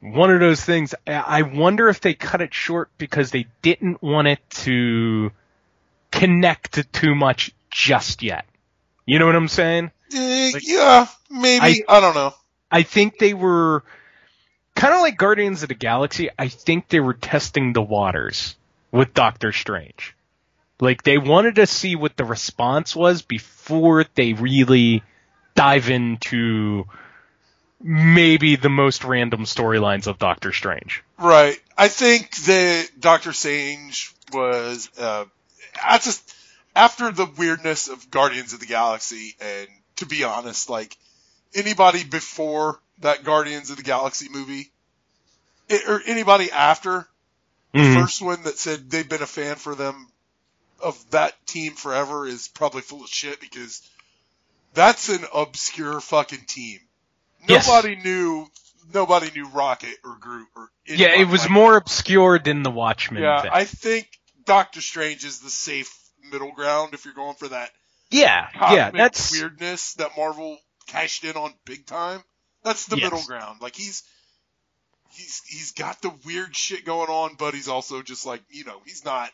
one of those things I I wonder if they cut it short because they didn't want it to connect too much just yet. You know what I'm saying? Eh, Like- yeah, maybe. I, don't know. I think they were kind of like Guardians of the Galaxy. I think they were testing the waters with Doctor Strange. Like they wanted to see what the response was before they really dive into maybe the most random storylines of Doctor Strange. Right. I think that Doctor Strange was. Uh, I just after the weirdness of Guardians of the Galaxy, and to be honest, like anybody before that Guardians of the Galaxy movie, it, or anybody after the Mhm. first one that said they've been a fan for them of that team forever is probably full of shit because that's an obscure fucking team. Yes. Nobody knew. Nobody knew Rocket or Groot or. Yeah, it was like more obscure than the Watchmen yeah, thing. I think Doctor Strange is the safe middle ground if you're going for that yeah, yeah, that's weirdness that Marvel cashed in on big time. That's the Yes. middle ground. Like he's he's he's got the weird shit going on, but he's also just like you know he's not.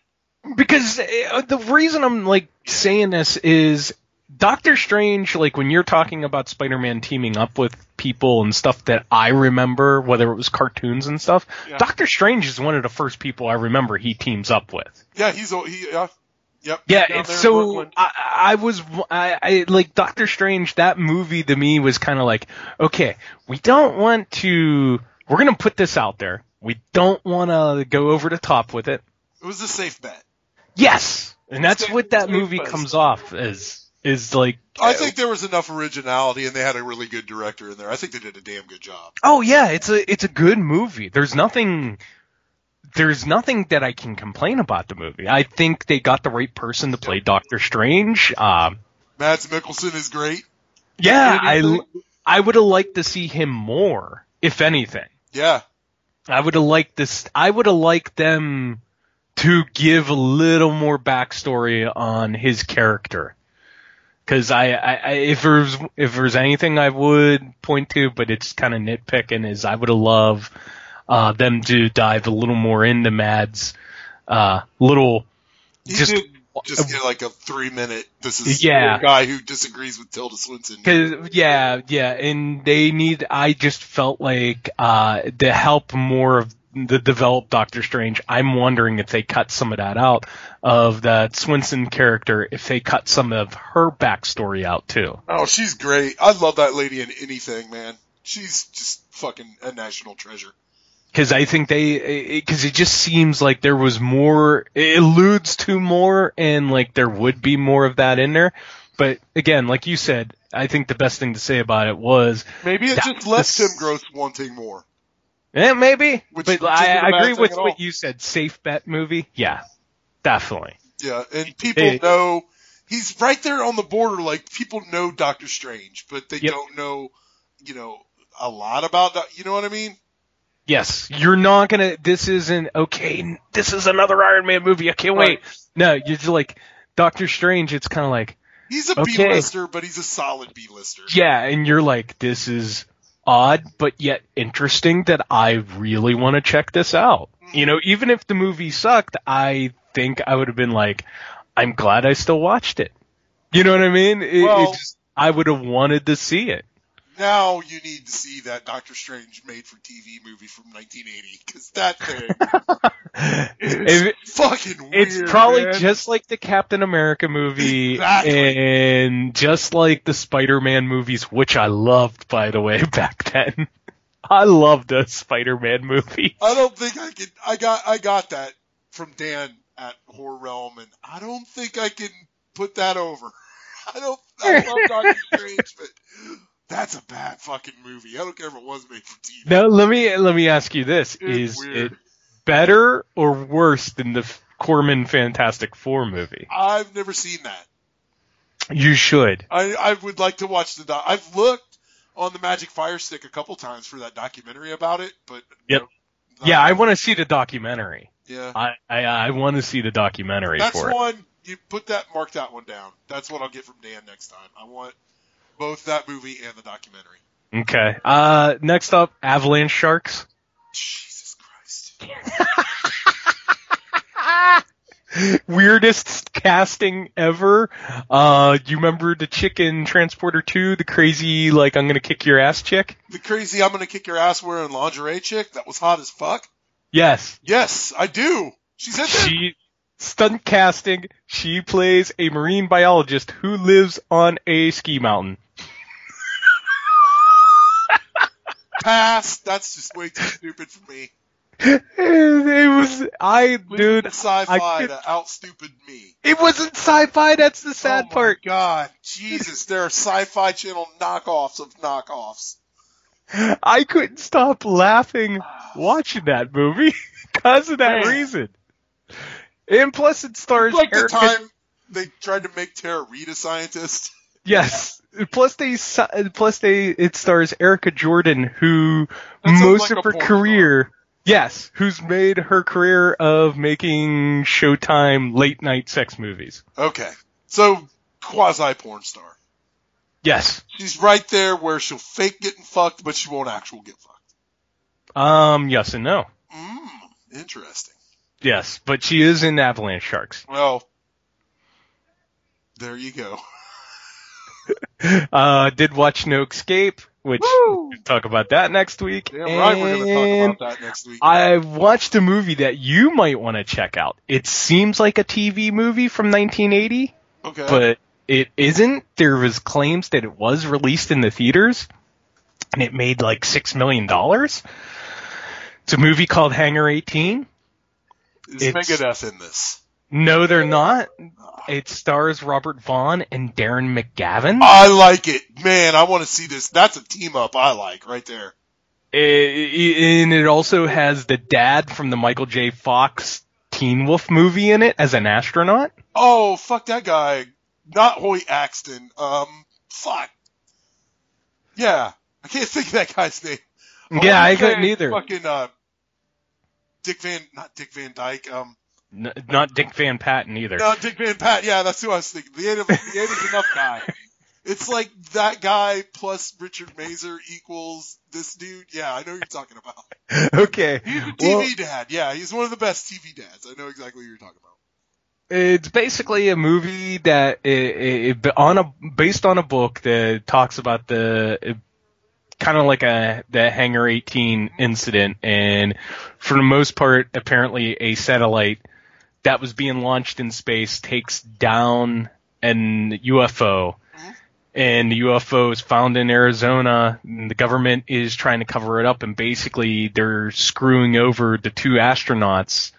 because uh, the reason I'm like saying this is Doctor Strange, like when you're talking about Spider-Man teaming up with people and stuff that I remember, whether it was cartoons and stuff, Yeah. Doctor Strange is one of the first people I remember he teams up with. Yeah, he's a- he. Yeah, yep. Yeah, it's so I, I was I, I like Doctor Strange. That movie to me was kind of like, okay, we don't want to. We're gonna put this out there. We don't want to go over the top with it. It was a safe bet. Yes, and that's Safe- what that movie comes off as. Is like, I think there was enough originality, and they had a really good director in there. I think they did a damn good job. oh yeah, it's a it's a good movie. There's nothing. There's nothing that I can complain about the movie. I think they got the right person to play Doctor Strange. Um, Mads Mikkelsen is great. yeah, I I would have liked to see him more, if anything. Yeah, I would have liked this. I would have liked them to give a little more backstory on his character. Because I, I, I, if there's if there's anything I would point to, but it's kind of nitpicking, is I would have loved uh, them to dive a little more into Mads, uh, little just just get like a three minute. This is Yeah. a guy who disagrees with Tilda Swinton. Cause yeah, yeah, and they need. I just felt like uh, to help more of the developed Doctor Strange. I'm wondering if they cut some of that out of that Swinton character. If they cut some of her backstory out too. Oh, she's great. I love that lady in anything, man. She's just fucking a national treasure. Because I think they, because it just seems like there was more, it alludes to more, and like there would be more of that in there. But again, like you said, I think the best thing to say about it was, Maybe it That- just left Tim Gross wanting more. Eh, maybe. Which- but which I, I agree with what you said. Safe bet movie, yeah, definitely. Yeah, and people Hey. know he's right there on the border. Like people know Doctor Strange, but they Yep. don't know, you know, a lot about that. You know what I mean? Yes, you're not gonna. This isn't okay. This is another Iron Man movie. I can't wait. No, you're just like Doctor Strange. It's kind of like He's a Okay. lister but he's a solid B-lister. yeah, and you're like, this is odd, but yet interesting. That I really want to check this out. Mm. You know, even if the movie sucked, I think I would have been like, I'm glad I still watched it. You know what I mean? It, it just, I would have wanted to see it. Now you need to see that Doctor Strange made for TV movie from 1980 because that thing is If- fucking weird. It's probably man. just like the Captain America movie Exactly. and just like the Spider-Man movies, which I loved, by the way, back then. I loved the Spider-Man movie. I don't think I can. I got I got that from Dan at Horror Realm, and I don't think I can put that over. I don't. I love Doctor Strange, but that's a bad fucking movie. I don't care if it was made for TV. Now, let me let me ask you this: It's Is weird. it better or worse than the Corman Fantastic Four movie? I've never seen that. You should. I I would like to watch the. Doc- I've looked on the Magic Fire Stick a couple times for that documentary about it, but Yep. no, Yeah, I want to see the documentary. yeah. I I, I want to see the documentary That's for it. one. You put that, mark that one down. That's what I'll get from Dan next time. I want both that movie and the documentary. Okay. Uh, next up, Avalanche Sharks. Jesus Christ. weirdest casting ever. Uh, you remember the chicken transporter 2, the crazy, like, I'm gonna kick your ass chick? The crazy I'm gonna kick your ass wearing lingerie chick that was hot as fuck? Yes. Yes, I do. She's in there. She, stunt casting, she plays a marine biologist who lives on a ski mountain. Pass. That's just way too stupid for me. It was, I, dude, Sci-fi I could- to out stupid me. it wasn't sci-fi, that's the oh sad oh my part. God, Jesus, there are Sci-Fi Channel knockoffs of knockoffs. I couldn't stop laughing watching that movie because of that Man. reason. And plus it stars Like the Erica time they tried to make Tara Reid a scientist. Yes. Plus they plus they it stars Erica Jordan who most like of her career yes, who's made her career of making Showtime late night sex movies. Okay, so quasi porn star. Yes. She's right there where she'll fake getting fucked, but she won't actual get fucked. Um yes and no. Mm, interesting. Yes, but she is in Avalanche Sharks. Well, there you go. Uh did watch No Escape, which we'll talk about that next week. Damn right, we're to talk about that next week. I watched a movie that you might want to check out. It seems like a TV movie from 1980, okay. but it isn't. There was claims that it was released in the theaters, and it made like six million dollars. It's a movie called Hangar 18. Is it's- Megadeth in this? No, they're not. It stars Robert Vaughn and Darren McGavin. I like it. Man, I want to see this. That's a team up I like right there. I- and it also has the dad from the Michael J. Fox Teen Wolf movie in it as an astronaut. Oh, fuck that guy. Not Hoyt Axton. Um, fuck. Yeah. I can't think of that guy's name. Yeah, Oh, I okay, couldn't either. Fucking, uh, Dick Van, not Dick Van Dyke, um, N- not Dick Van Patten either. no, Dick Van Pat. Yeah, that's who I was thinking. The end of, the end is enough guy. It's like that guy plus Richard Masur equals this dude. Yeah, I know who you're talking about. okay. He's a TV Well, dad. Yeah, he's one of the best TV dads. I know exactly what you're talking about. it's basically a movie that it, it, on a based on a book that talks about the kind of like a the Hangar 18 incident, and for the most part, apparently a satellite that was being launched in space takes down an UFO. Uh-huh. And the UFO is found in Arizona. And the government is trying to cover it up, and basically they're screwing over the two astronauts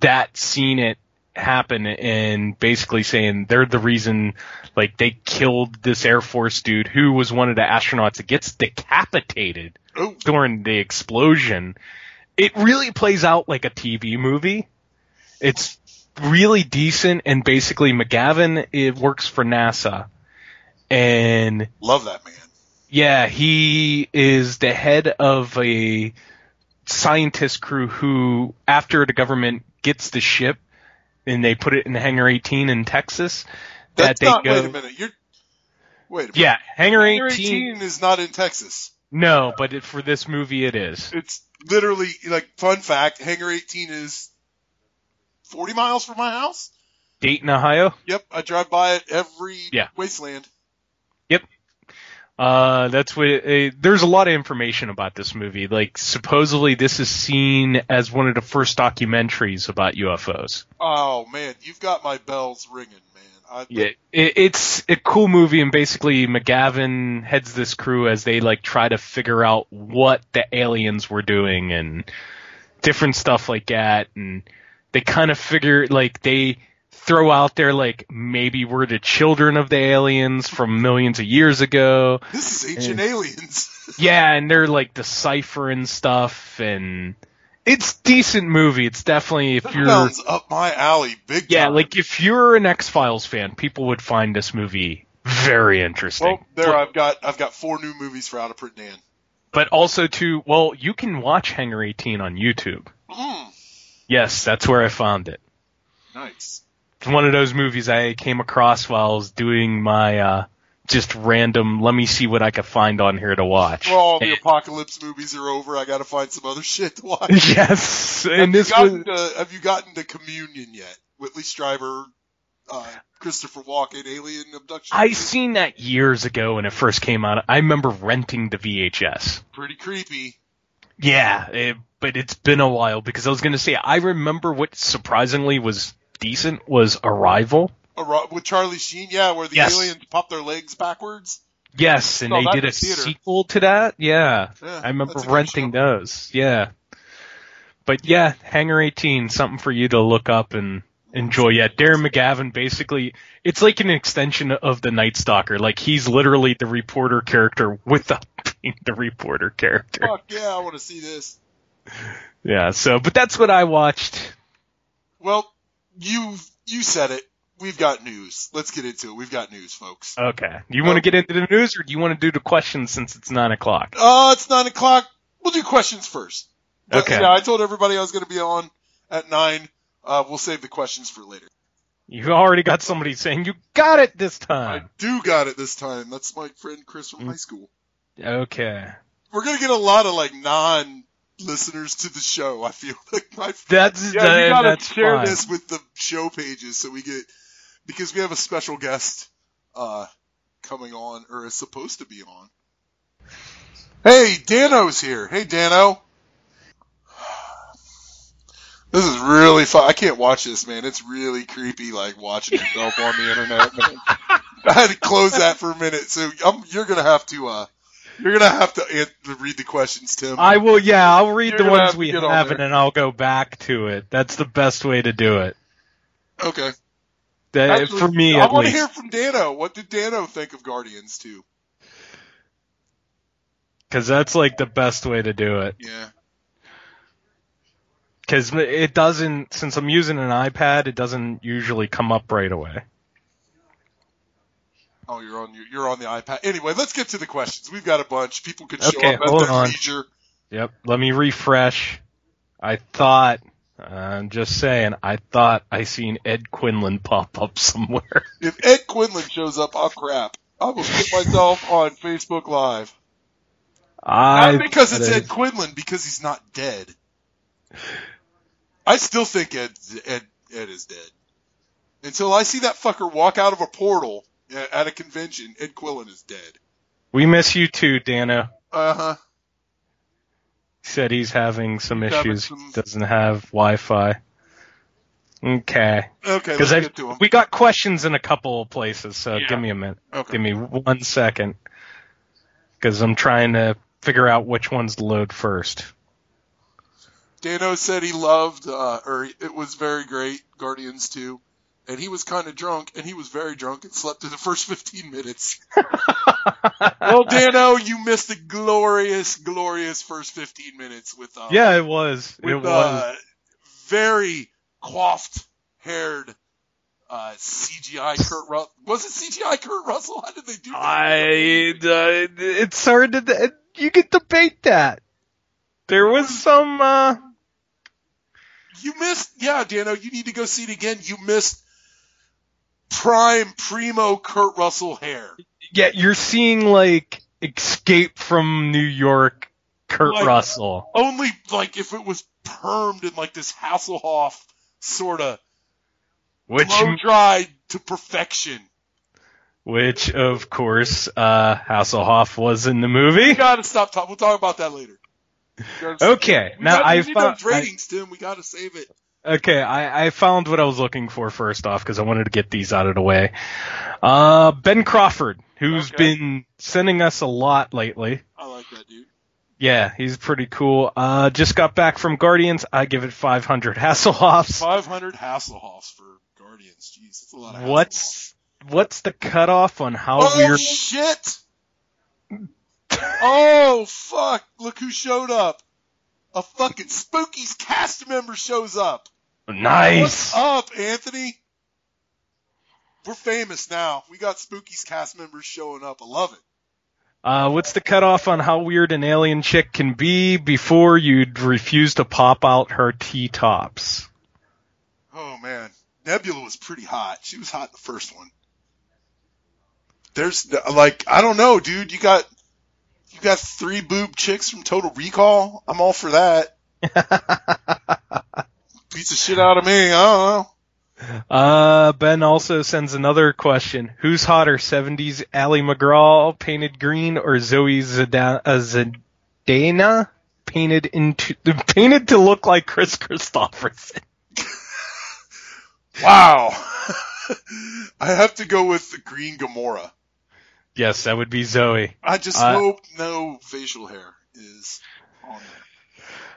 that seen it happen and basically saying they're the reason like they killed this Air Force dude who was one of the astronauts that gets decapitated Oh, during the explosion. It really plays out like a TV movie. It's really decent. And basically, McGavin it works for NASA, and Love that man. yeah, he is the head of a scientist crew who, after the government gets the ship and they put it in Hangar 18 in Texas, that That's they not. go. Wait a minute. You're. Wait a minute. Yeah, Hangar Hangar 18. 18 is not in Texas. No, but it, for this movie, it is. It's literally like fun fact. Hangar 18 is 40 miles from my house. Dayton, Ohio. Yep, I drive by it every Yeah. wasteland. Yep. Uh, that's what. Uh, there's a lot of information about this movie. Like, supposedly, this is seen as one of the first documentaries about UFOs. Oh man, you've got my bells ringing, man. I, Yeah, it, it's a cool movie, and basically, McGavin heads this crew as they like try to figure out what the aliens were doing and different stuff like that. And they kind of figure like they throw out there like maybe we're the children of the aliens from millions of years ago. This is ancient aliens. Yeah, and they're like deciphering stuff, and it's decent movie. It's definitely if That you're sounds up my alley, big yeah, time. like if you're an X Files fan, people would find this movie very interesting. well, there I've got I've got four new movies for Out of Print Dan. but also too, well, you can watch Hangar 18 on YouTube. Mm, Yes, that's where I found it. nice. It's one of those movies I came across while I was doing my uh just random. Let me see what I could find on here to watch. Well, all the And- apocalypse movies are over. I got to find some other shit to watch. yes, have, and you this was gotten to, have you gotten to Communion yet? Whitley Strieber, uh, Christopher Walken, Alien Abduction. I seen that years ago when it first came out. I remember renting the VHS. Pretty creepy. Yeah, it, but it's been a while because I was gonna say I remember what surprisingly was decent was Arrival. Ar- With Charlie Sheen, yeah, where the Yes. aliens pop their legs backwards. Yes, and Oh, they did a theater. sequel to that. Yeah, Yeah, I remember that's a good renting those. Yeah, but yeah, Hangar 18, something for you to look up and enjoy. Yeah, Darren McGavin basically, it's like an extension of the Night Stalker. Like he's literally the reporter character without being the reporter character. Fuck yeah, I want to see this. Yeah, so but that's what I watched. Well, you you said it. We've got news. Let's get into it. We've got news, folks. Okay. Do you want to get into the news, or do you want to do the questions since it's nine o'clock? Uh, it's nine o'clock. We'll do questions first. Okay. Yeah, I told everybody I was going to be on at nine. Uh, we'll save the questions for later. You already got somebody saying you got it this time. I do got it this time. That's my friend Chris Mm. from high school. Okay. We're gonna get a lot of like non listeners to the show. I feel like my That's yeah, you gotta that's share fine. this with the show pages so we get because we have a special guest uh coming on or is supposed to be on. Hey, Dano's here. Hey, Dano. This is really fun. I can't watch this, man. It's really creepy, like watching yourself on the internet. Man. I had to close that for a minute, so I'm, you're gonna have to, uh, you're gonna have to, read the questions, Tim. I will. Yeah, I'll read You're the ones we on have, there. and then I'll go back to it. That's the best way to do it. okay. That, Actually, for me, I want to hear from Dano. What did Dano think of Guardians 2? Because that's like the best way to do it. Yeah. Because it doesn't, since I'm using an iPad, it doesn't usually come up right away. Oh, you're on your, you're on the iPad. Anyway, let's get to the questions. We've got a bunch. People can show Okay, up at hold their on. leisure. Yep. Let me refresh. I thought, I'm just saying, I thought I seen Ed Quinlan pop up somewhere. If Ed Quinlan shows up, I'll crap. I will put myself on Facebook Live. I Not because it's Ed Quinlan, because he's not dead. I still think Ed Ed Ed is dead. Until I see that fucker walk out of a portal at a convention, Ed Quinlan is dead. We miss you too, Dana. Uh huh. Said he's having some He's having issues. some- Doesn't have Wi-Fi. Okay. Okay, Because let's get to him. we got questions in a couple of places, so Yeah. give me a minute. Okay. Give me one second. Because I'm trying to figure out which ones to load first. Dano said he loved, uh, or it was very great, Guardians 2. And he was kind of drunk, and he was very drunk and slept through the first 15 minutes. well, Dano, you missed the glorious, glorious first 15 minutes with, uh, Yeah, it was. with, it was. uh, very coiffed haired uh, CGI Kurt Russell. Was it CGI Kurt Russell? How did they do that? I, uh, it's hard to, you can debate that. There was some, uh, You missed, yeah, Dano, you need to go see it again. You missed prime primo Kurt Russell hair. yeah, you're seeing like Escape from New York, Kurt Like- Russell. Only like if it was permed in like this Hasselhoff sort of Which, blow dried to perfection. which of course, uh, Hasselhoff was in the movie. We gotta stop talking. We'll talk about that later. Okay, now I found, ratings, Tim. We gotta save it. Okay, I, I found what I was looking for first off because I wanted to get these out of the way. Uh, Ben Crawford, who's Okay. been sending us a lot lately. I like that dude. Yeah, he's pretty cool. Uh, just got back from Guardians. I give it 500 Hasselhoffs. 500 Hasselhoffs for Guardians. Jeez, that's a lot of Hasselhoffs. What's what's the cutoff on how Oh we're? shit! oh fuck! Look who showed up. A fucking Spookies cast member shows up. Nice. What's up, Anthony? We're famous now. We got Spookies cast members showing up. I love it. Uh, what's the cutoff on how weird an alien chick can be before you'd refuse to pop out her T-tops? Oh man, Nebula was pretty hot. She was hot in the first one. There's like I don't know, dude. You got you got three boob chicks from Total Recall. I'm all for that. Beats the shit out of me. I don't know. Uh, Ben also sends another question. Who's hotter, 70s Ali MacGraw painted green or Zoe Zada- uh, Zadana painted into, painted to look like Kris Kristofferson? Wow. I have to go with the Green Gamora. Yes, that would be Zoe. I just Uh, hope no facial hair is on there.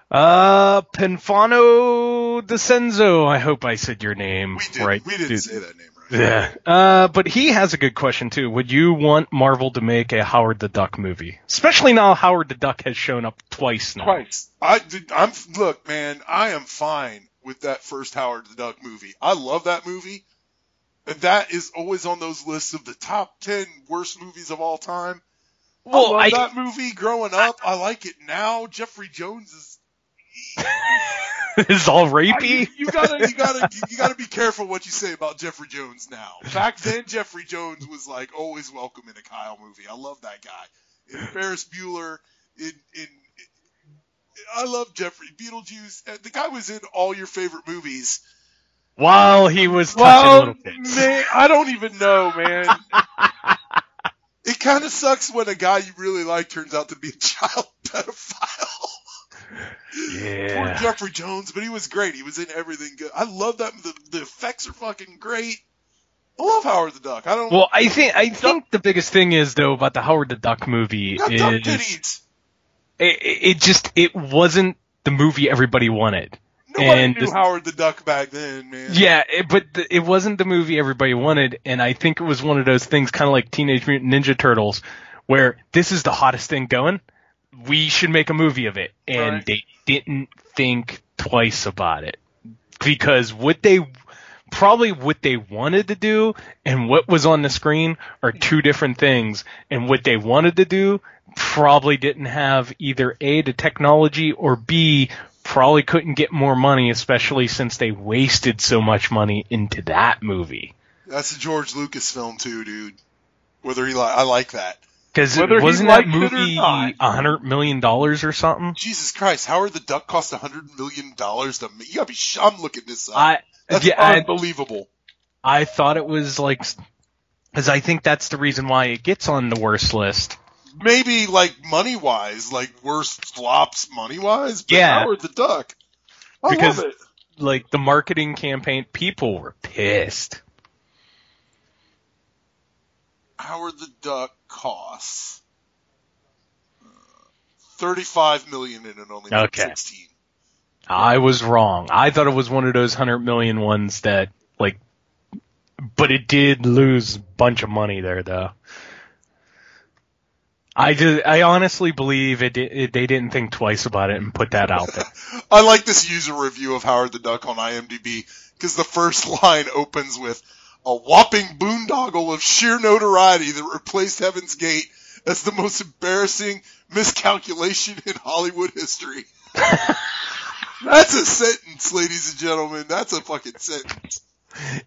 Uh, Penfano Descenzo. I hope I said your name We did. right. we didn't dude. say that name right. Yeah. Uh, but he has a good question too. Would you want Marvel to make a Howard the Duck movie? Especially now Howard the Duck has shown up twice now. Twice. I I'm look, man. I am fine with that first Howard the Duck movie. I love that movie, and that is always on those lists of the top ten worst movies of all time. Well, I love I, that movie growing up. I like it now. Jeffrey Jones is. is all I- rapey. you gotta, you gotta, you gotta be careful what you say about Jeffrey Jones now. Back then, Jeffrey Jones was like always welcome in a Kyle movie. I love that guy. In Ferris Bueller, in in, I love Jeffrey Beetlejuice. Uh, The guy was in all your favorite movies. While he was touching Well, little kids. man, I don't even know, man. it kind of sucks when a guy you really like turns out to be a child pedophile. Poor Jeffrey Jones, but he was great. He was in everything good. I love that. The, the effects are fucking great. I love Howard the Duck. I don't. Well, I think I think the biggest thing is though about the Howard the Duck movie duck is it, it just it wasn't the movie everybody wanted. Nobody and knew this- Howard the Duck back then, man. Yeah, it, but the, it wasn't the movie everybody wanted, and I think it was one of those things, kind of like Teenage Mutant Ninja Turtles, where this is the hottest thing going. We should make a movie of it, and Right. they didn't think twice about it because what they probably what they wanted to do and what was on the screen are two different things, and what they wanted to do probably didn't have either a the technology or b probably couldn't get more money, especially since they wasted so much money into that movie. That's a George Lucas film too, dude. Whether he like, I like that. Because wasn't that liked it or movie a hundred million dollars or something? Jesus Christ, Howard the Duck cost a hundred million dollars to make. You gotta be. Sh- I'm looking this up. I That's yeah, unbelievable. I thought it was like, because I think that's the reason why it gets on the worst list. Maybe like money wise, like worst flops money wise. Yeah. Howard the Duck. I Because- love it. Like the marketing campaign, people were pissed. Howard the Duck costs uh, thirty-five million and it only made Okay. sixteen. I was wrong. I thought it was one of those hundred million ones that like, but it did lose a bunch of money there though. I just, I honestly believe it, it. They didn't think twice about it and put that out there. I like this user review of Howard the Duck on IMDb. because the first line opens with a whopping boondoggle of sheer notoriety that replaced Heaven's Gate as the most embarrassing miscalculation in Hollywood history. That's a sentence, ladies and gentlemen. That's a fucking sentence.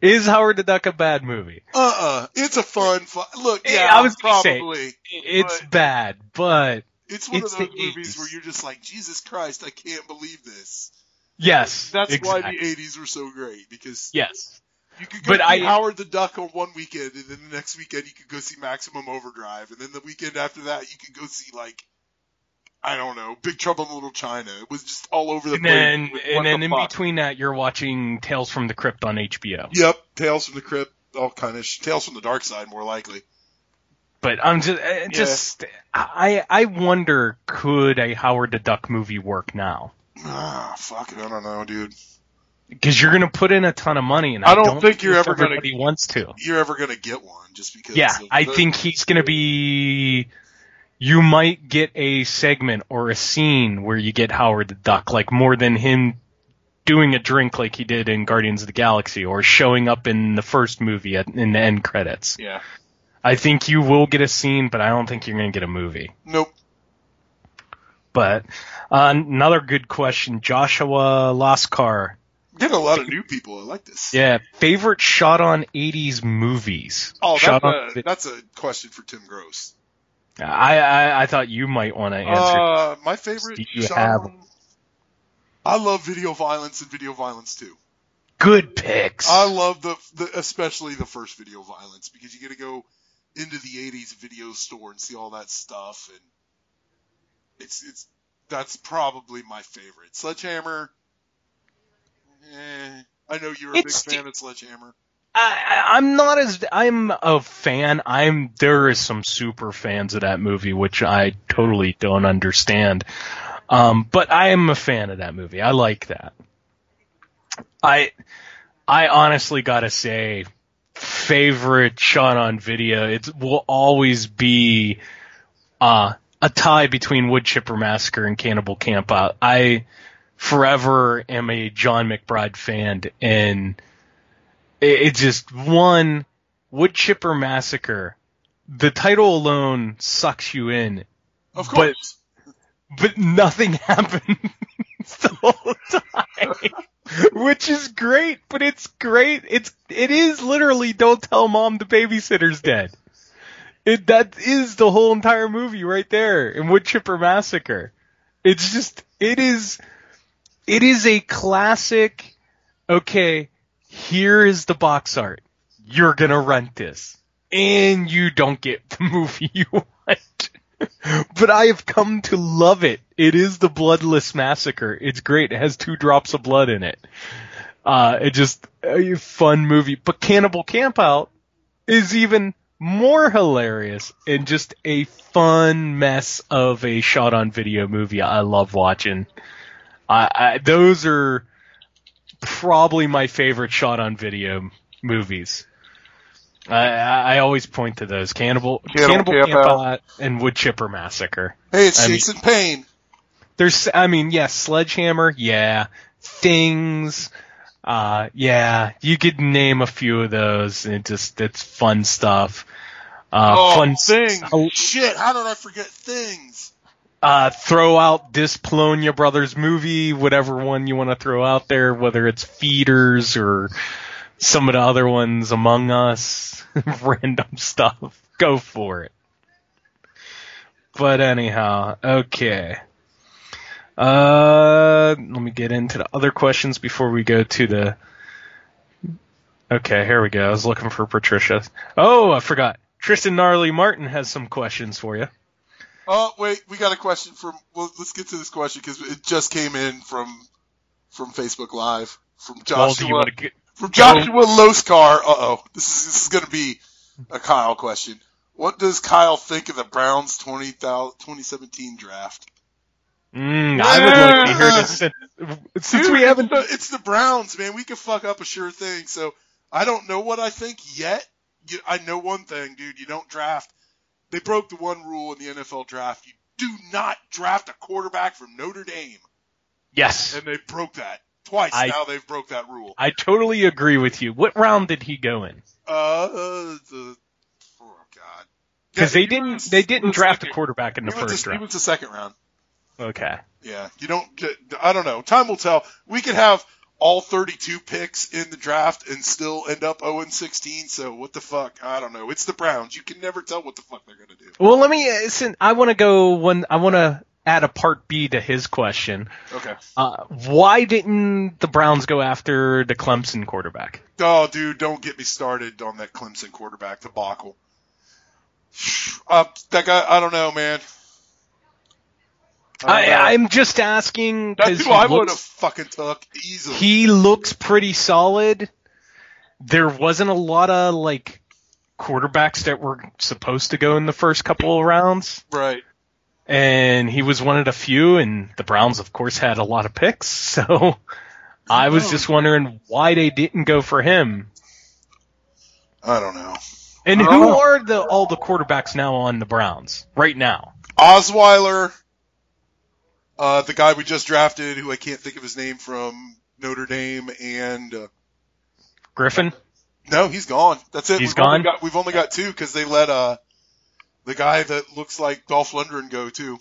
Is Howard the Duck a bad movie? Uh-uh. It's a fun, fun look. Eh, Yeah, I was gonna say, probably. It's but bad, but it's one it's of those movies 80s. where you're just like, Jesus Christ, I can't believe this. yes, That's why the '80s were so great because Yes, you could go But see I- Howard the Duck on one weekend, and then the next weekend you could go see Maximum Overdrive, and then the weekend after that you could go see like, I don't know, Big Trouble in Little China. It was just all over the and place. then and then the in fuck? between that, you're watching Tales from the Crypt on HBO. Yep, Tales from the Crypt, all kind of sh- Tales from the Dark Side, more likely. But I'm just uh, just I I wonder could a Howard the Duck movie work now? Ah, fuck it, I don't know, dude. Because you're gonna put in a ton of money, and I I, don't think you're ever gonna- everybody wants to. You're ever gonna get one just because? Yeah, I think he's gonna be. You might get a segment or a scene where you get Howard the Duck, like more than him doing a drink like he did in Guardians of the Galaxy, or showing up in the first movie at, in the end credits. Yeah. I think you will get a scene, but I don't think you're gonna get a movie. Nope. But uh, another good question, Joshua Lascar. Get a lot of new people. I like this. Yeah, favorite shot on '80s movies. Oh, a, on. that's a question for Tim Gross. I, I I thought you might want to answer. Uh, my favorite Do you have- on- I love video violence and video violence too. good picks. I love the, the especially the first video violence because you get to go into the '80s video store and see all that stuff, and it's it's that's probably my favorite. Sledgehammer. Eh, I know you're a It's big fan of Sledgehammer. I, I'm not as I'm a fan. I'm there is some super fans of that movie, which I totally don't understand. Um, but I am a fan of that movie. I like that. I I honestly gotta say, favorite shot on video. It will always be uh, a tie between Wood Chipper Massacre and Cannibal Campout. I forever am a Jon McBride fan, and it, it just one Wood Chipper Massacre. The title alone sucks you in, Of But- course. but nothing happens the whole time, which is great. But it's great. It's it is literally don't tell mom the babysitter's dead. It that is the whole entire movie right there in Wood Chipper Massacre. It's just it is it is a classic. Okay, here is the box art. You're gonna rent this, and you don't get the movie you want. but I have come to love it. It is the Bloodless Massacre. It's great. It has two drops of blood in it. Uh, it just a fun movie. But Cannibal Campout is even more hilarious and just a fun mess of a shot on video movie. I love watching. I, I those are probably my favorite shot on video movies. I, I always point to those Cannibal Cannibal Cannibal. Campout and Wood Chipper Massacre. Hey, it's Jason Payne. There's, I mean, yes, Sledgehammer, yeah, Things, uh, yeah, you could name a few of those. And it just it's fun stuff. Uh, oh, fun thing. oh, Shit, how did I forget things? Uh, throw out this Polonia Brothers movie, whatever one you want to throw out there, whether it's Feeders or some of the other ones, Among Us, random stuff. Go for it. But anyhow, okay. Uh, let me get into the other questions before we go to the. Okay, here we go. I was looking for Patricia. Oh, I forgot. Tristan Gnarly Martin has some questions for you. Oh, wait, we got a question from. Well, let's get to this question because it just came in from from Facebook Live from Joshua do you get, from Joshua Loscar. Uh oh, this is this is going to be a Kyle question. What does Kyle think of the Browns 20, 2017 draft? Mm, I would like to hear this since, since Dude, we haven't. It's the, it's the Browns, man. We could fuck up a sure thing. So I don't know what I think yet. I know one thing, dude. You don't draft. They broke the one rule in the NFL draft. You do not draft a quarterback from Notre Dame, Yes. and they broke that Twice I- now they've broke that rule. I totally agree with you. What round did he go in? Uh, the, oh god. Because Yeah, they didn't was- they didn't draft a quarterback in the first the- He was the second round. Okay. Yeah, you don't get. I don't know. Time will tell. We could have all 32 picks in the draft and still end up 0 and 16. So what the fuck? I don't know. It's the Browns. You can never tell what the fuck they're. Well, let me. uh, sin- I want to go one. I want to add a part B to his question. Okay. Uh, why didn't the Browns go after the Clemson quarterback? Oh, dude, don't get me started on that Clemson quarterback debacle. Uh, that guy, I don't know, man. I. I'm just asking because That's who I would have fucking took easily. he looks pretty solid. There wasn't a lot of like quarterbacks that were supposed to go in the first couple of rounds, right. and he was one of the few. And the Browns, of course, had a lot of picks, so I was know. just wondering why they didn't go for him. I don't know. And who don't know. are the all the quarterbacks now on the Browns right now? Osweiler, uh, the guy we just drafted, who I can't think of his name from Notre Dame, and uh, Griffin. No, he's gone. That's it. He's we've Only gone? got, we've only got two because they let uh, the guy that looks like Dolph Lundgren go too.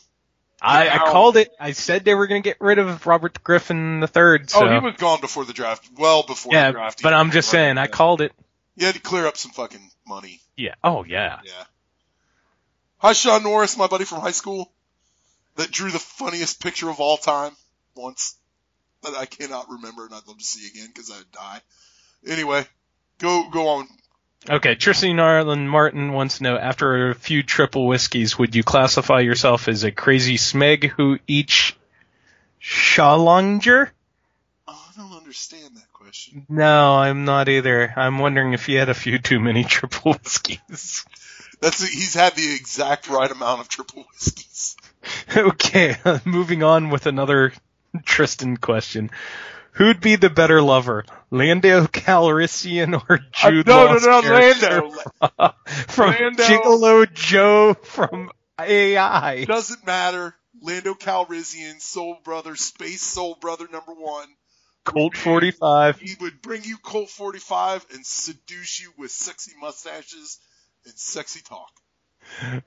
I, I called it. I said they were going to get rid of Robert Griffin the third. So Oh, he was gone before the draft. Well before yeah, the draft. but I'm just saying I called it. You had to clear up some fucking money. Yeah. Oh yeah. Yeah. Hi, Sean Norris, my buddy from high school, that drew the funniest picture of all time once that I cannot remember and I'd love to see again because I'd die. Anyway, go go on. Okay. Tristan Arlen Martin wants to know: After a few triple whiskeys, would you classify yourself as a crazy smeg who eats Schalonger? Oh, I don't understand that question. No, I'm not either. I'm wondering if he had a few too many triple whiskeys. That's he's had the exact right amount of triple whiskeys. okay, moving on with another Tristan question. Who'd be the better lover, Lando Calrissian or Jude Uh, no, no, no, character Lando. from Lando. Gigolo Joe from AI? Doesn't matter. Lando Calrissian, Soul Brother, Space Soul Brother number one. Colt 45. He would bring you Colt 45 and seduce you with sexy mustaches and sexy talk.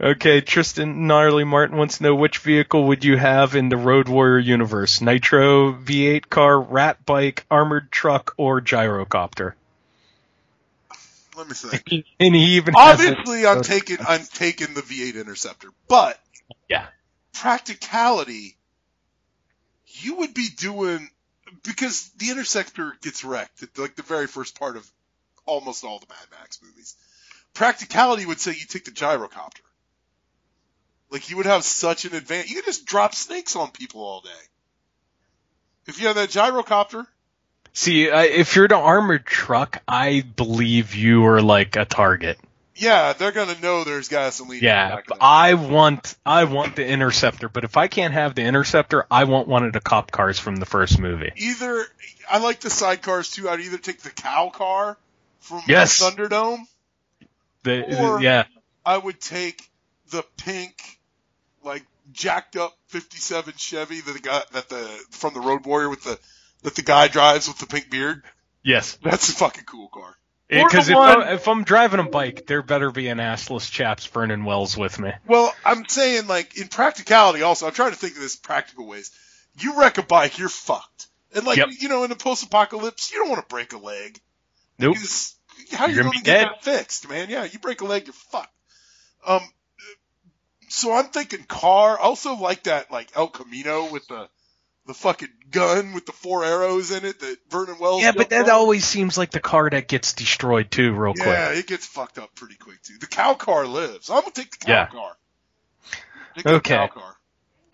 Okay, Tristan Gnarly Martin wants to know which vehicle would you have in the Road Warrior universe? Nitro, V8 car, rat bike, armored truck, or gyrocopter? Let me think. And he even Obviously, I'm taking I'm taking the V8 Interceptor, but Yeah. practicality, you would be doing because the Interceptor gets wrecked at like the very first part of almost all the Mad Max movies. Practicality would say you take the gyrocopter. Like you would have such an advantage. You could just drop snakes on people all day. If you have that gyrocopter, See, I, if you're an armored truck, I believe you are like a target. yeah, they're gonna know there's gasoline. in the Yeah, back of that. I want I want the interceptor, but if I can't have the interceptor, I want one of the cop cars from the first movie. either I like the sidecars too. I'd either take the cow car from Yes. Thunderdome. The, Or- yeah, I would take the pink, like jacked up '57 Chevy that the guy that the from the Road Warrior with the that the guy drives with the pink beard. yes. That's a fucking cool car. Because if, one- I'm- if I'm driving a bike, there better be an assless chaps Vernon wells with me. Well, I'm saying like in practicality also. I'm trying to think of this practical ways. You wreck a bike, you're fucked. And like Yep. you know, in the post-apocalypse, you don't want to break a leg. Nope. Because how You're you gonna going to get dead. that fixed, man? Yeah, you break a leg, you're fucked. Um, so I'm thinking car. I also like that like El Camino with the the fucking gun with the four arrows in it that Vernon Wells. Yeah, but that on. always seems like the car that gets destroyed too, real yeah, quick. Yeah, it gets fucked up pretty quick too. The cow car lives. I'm gonna take the cow Yeah. car. Take the Okay. cow car.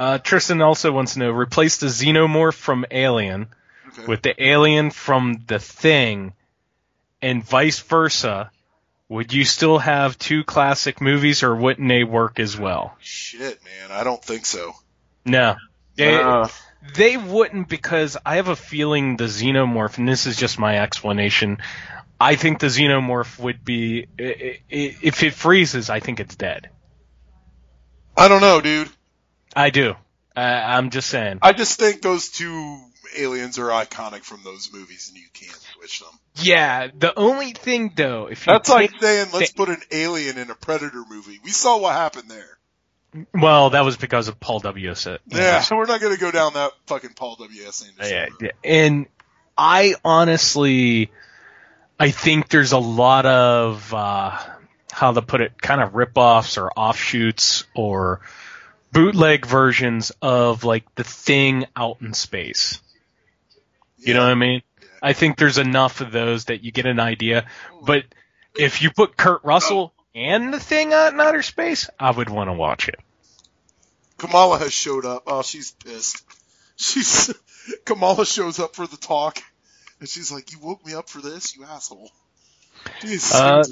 Uh, Tristan also wants to know: replace the xenomorph from Alien Okay. with the alien from The Thing, and vice versa. Would you still have two classic movies, or wouldn't they work as well? Shit, man, I don't think so. No. They, Uh, they wouldn't because I have a feeling the xenomorph, and this is just my explanation. I think the xenomorph would be i- i- if it freezes. I think it's dead. I don't know, dude. I do. Uh, I'm just saying. I just think those two aliens are iconic from those movies, and you can't switch them. Yeah, the only thing though, if you That's like saying let's put an alien in a Predator movie. We saw what happened there. well, that was because of Paul W. S. Yeah, so we're not going to go down that fucking Paul W. S. Anderson. Yeah, yeah. And I honestly, I think there's a lot of, uh, how to put it, kind of rip-offs or offshoots or bootleg versions of like the thing out in space. You know what I mean? I think there's enough of those that you get an idea. But if you put Kurt Russell and the thing out in outer space, I would want to watch it. Kamala has showed up. Oh, she's pissed. She's Kamala shows up for the talk, and she's like, "You woke me up for this, you asshole." Jeez, Uh.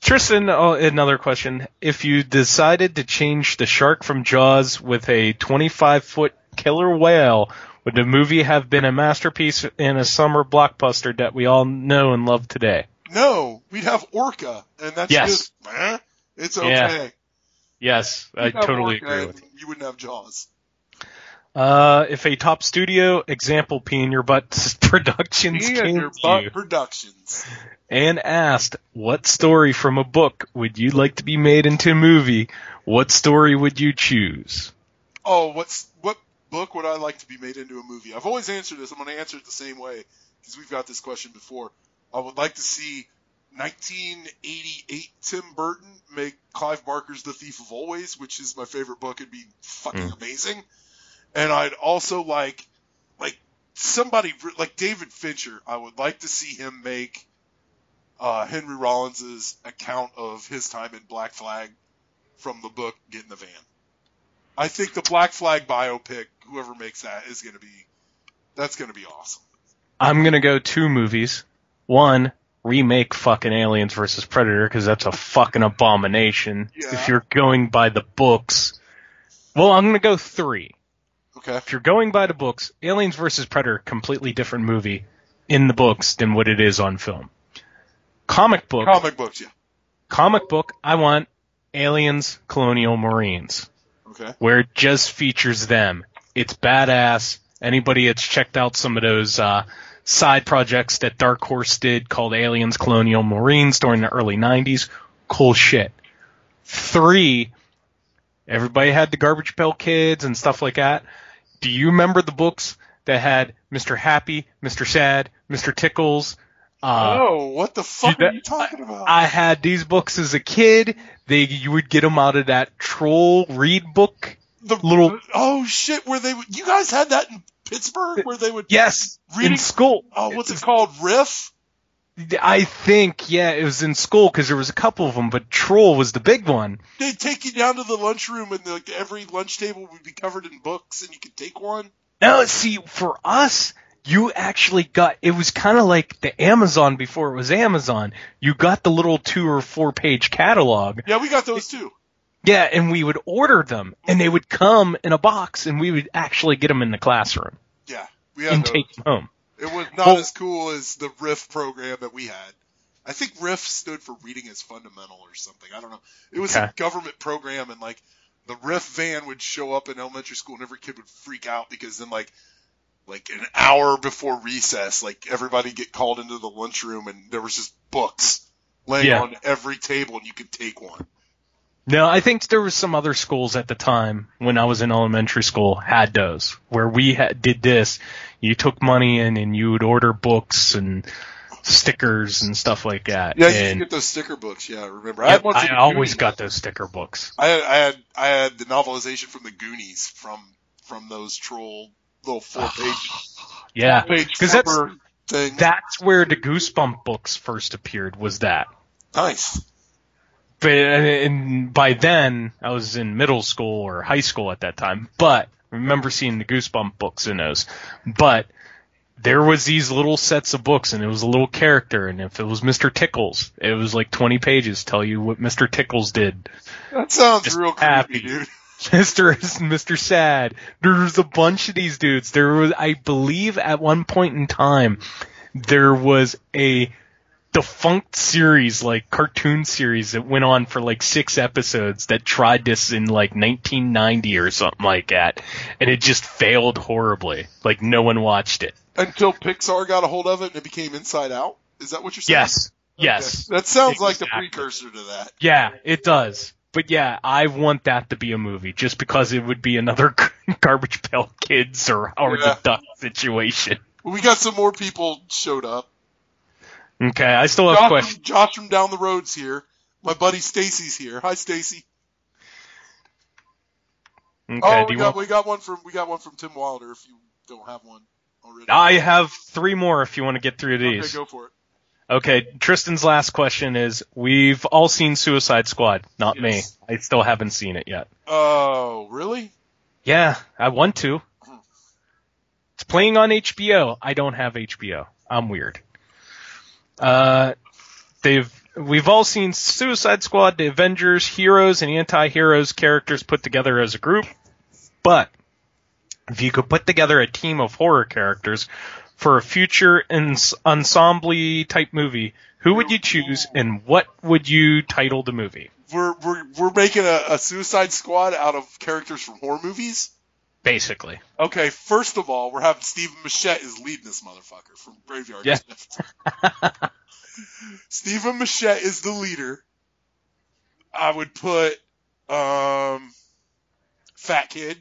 Tristan, oh, another question. If you decided to change the shark from Jaws with a 25 foot killer whale, would the movie have been a masterpiece and a summer blockbuster that we all know and love today? no, we'd have Orca, and that's Yes. just, eh, it's okay. Yeah. Yes, I We'd have totally Orca agree with you. You wouldn't have Jaws. Uh, if a top studio, example pee in your butt productions Me and came your to butt you productions. and asked, what story from a book would you like to be made into a movie? What story would you choose? Oh, what's what book would I like to be made into a movie? I've always answered this. I'm going to answer it the same way because we've got this question before. I would like to see 1988 Tim Burton make Clive Barker's The Thief of Always, which is my favorite book. It'd be fucking amazing. And I'd also like like somebody like David Fincher. I would like to see him make uh, Henry Rollins's account of his time in Black Flag from the book Get in the Van. I think the Black Flag biopic, whoever makes that, is going to be that's going to be awesome. I'm gonna go two movies. One, remake fucking Aliens versus Predator because that's a fucking abomination. Yeah. If you're going by the books, well, I'm gonna go three. Okay. If you're going by the books, Aliens versus Predator, completely different movie in the books than what it is on film. Comic book, Comic books, yeah. comic book, I want Aliens Colonial Marines Okay. where it just features them. It's badass. Anybody that's checked out some of those uh, side projects that Dark Horse did called Aliens Colonial Marines during the early 90s, cool shit. Three, everybody had the Garbage Pail Kids and stuff like that. Do you remember the books that had Mr. Happy, Mr. Sad, Mr. Tickles? Uh, oh, what the fuck you- are you talking about? I had these books as a kid. They you would get them out of that troll read book. the little- Oh shit, where they would- you guys had that in Pittsburgh where they would Yes, Reading- in school. Oh, what's it called? Riff? I think yeah, it was in school because there was a couple of them, but troll was the big one. They'd take you down to the lunchroom and like every lunch table would be covered in books and you could take one. No, see, for us, you actually got it was kind of like the Amazon before it was Amazon. You got the little two or four page catalog. Yeah, we got those too. Yeah, and we would order them, and they would come in a box, and we would actually get them in the classroom Yeah, we had and those. take them home. It was not Well- as cool as the Riff program that we had. I think Riff stood for Reading is Fundamental or something. I don't know. It was a government program, and like the Riff van would show up in elementary school, and every kid would freak out because then like like an hour before recess, like everybody get called into the lunchroom, and there was just books laying Yeah. on every table, and you could take one. No, I think there was some other schools at the time when I was in elementary school had those where we had, did this. You took money in and you would order books and stickers and stuff like that. Yeah, you and get those sticker books. Yeah, I remember. I Yep, one. I always Goonies. got those sticker books. I had, I had I had the novelization from the Goonies from from those troll little four page Yeah, because that's thing. that's where the Goosebump books first appeared. Was that? nice. But and by then I was in middle school or high school at that time. But I remember seeing the Goosebump books in those. But there was these little sets of books, and it was a little character. And if it was Mr. Tickles, it was like 20 pages tell you what Mr. Tickles did. That sounds Just real happy. dude. Mr. Mr. Sad. There was a bunch of these dudes. There was, I believe, at one point in time, there was a defunct series, like cartoon series that went on for like six episodes that tried this in like 1990 or something like that, and it just failed horribly. Like no one watched it. Until Pixar got a hold of it and it became Inside Out. Is that what you're saying? Yes. Yes. That sounds like the precursor to that. Yeah, it does. But yeah, I want that to be a movie just because it would be another garbage pail kids or Howard Yeah. the Duck situation. We got some more people showed up. Okay, I still have Josh questions. Josh from down the road's here. My buddy Stacy's here. Hi, Stacy. Okay, oh, we got want? we got one from we got one from Tim Wilder. If you don't have one already, I have three more if you want to get through these, okay, these. go for it. Okay, Tristan's last question is: We've all seen Suicide Squad, not Yes. me. I still haven't seen it yet. Oh, really? Yeah, I want to. It's playing on HBO. I don't have HBO. I'm weird. Uh, they've we've all seen Suicide Squad, the Avengers, heroes and anti-heroes characters put together as a group. But if you could put together a team of horror characters for a future ens- ensemble type movie, who would you choose and what would you title the movie? We're we're we're making a, a Suicide Squad out of characters from horror movies. Basically. Okay, first of all, we're having Stephen Machette is leading this motherfucker from Graveyard Yeah. Shift. Stephen Machette is the leader. I would put um Fat Kid.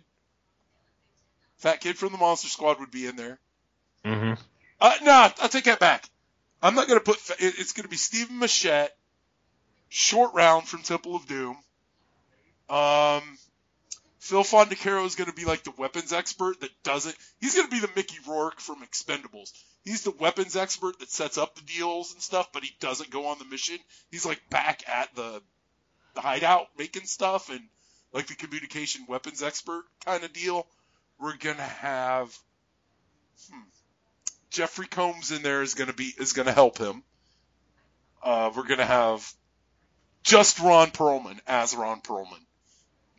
Fat Kid from the Monster Squad would be in there. Hmm Uh, no, I'll take that back. I'm not gonna put. It- It's gonna be Stephen Machette, Short Round from Temple of Doom. Um, Phil Fondacaro is gonna be like the weapons expert that doesn't. He's gonna be the Mickey Rourke from Expendables. He's the weapons expert that sets up the deals and stuff, but he doesn't go on the mission. He's like back at the, the hideout making stuff and like the communication weapons expert kind of deal. We're gonna have. Hmm, Jeffrey Combs in there is gonna be is gonna help him. Uh, we're gonna have just Ron Perlman as Ron Perlman.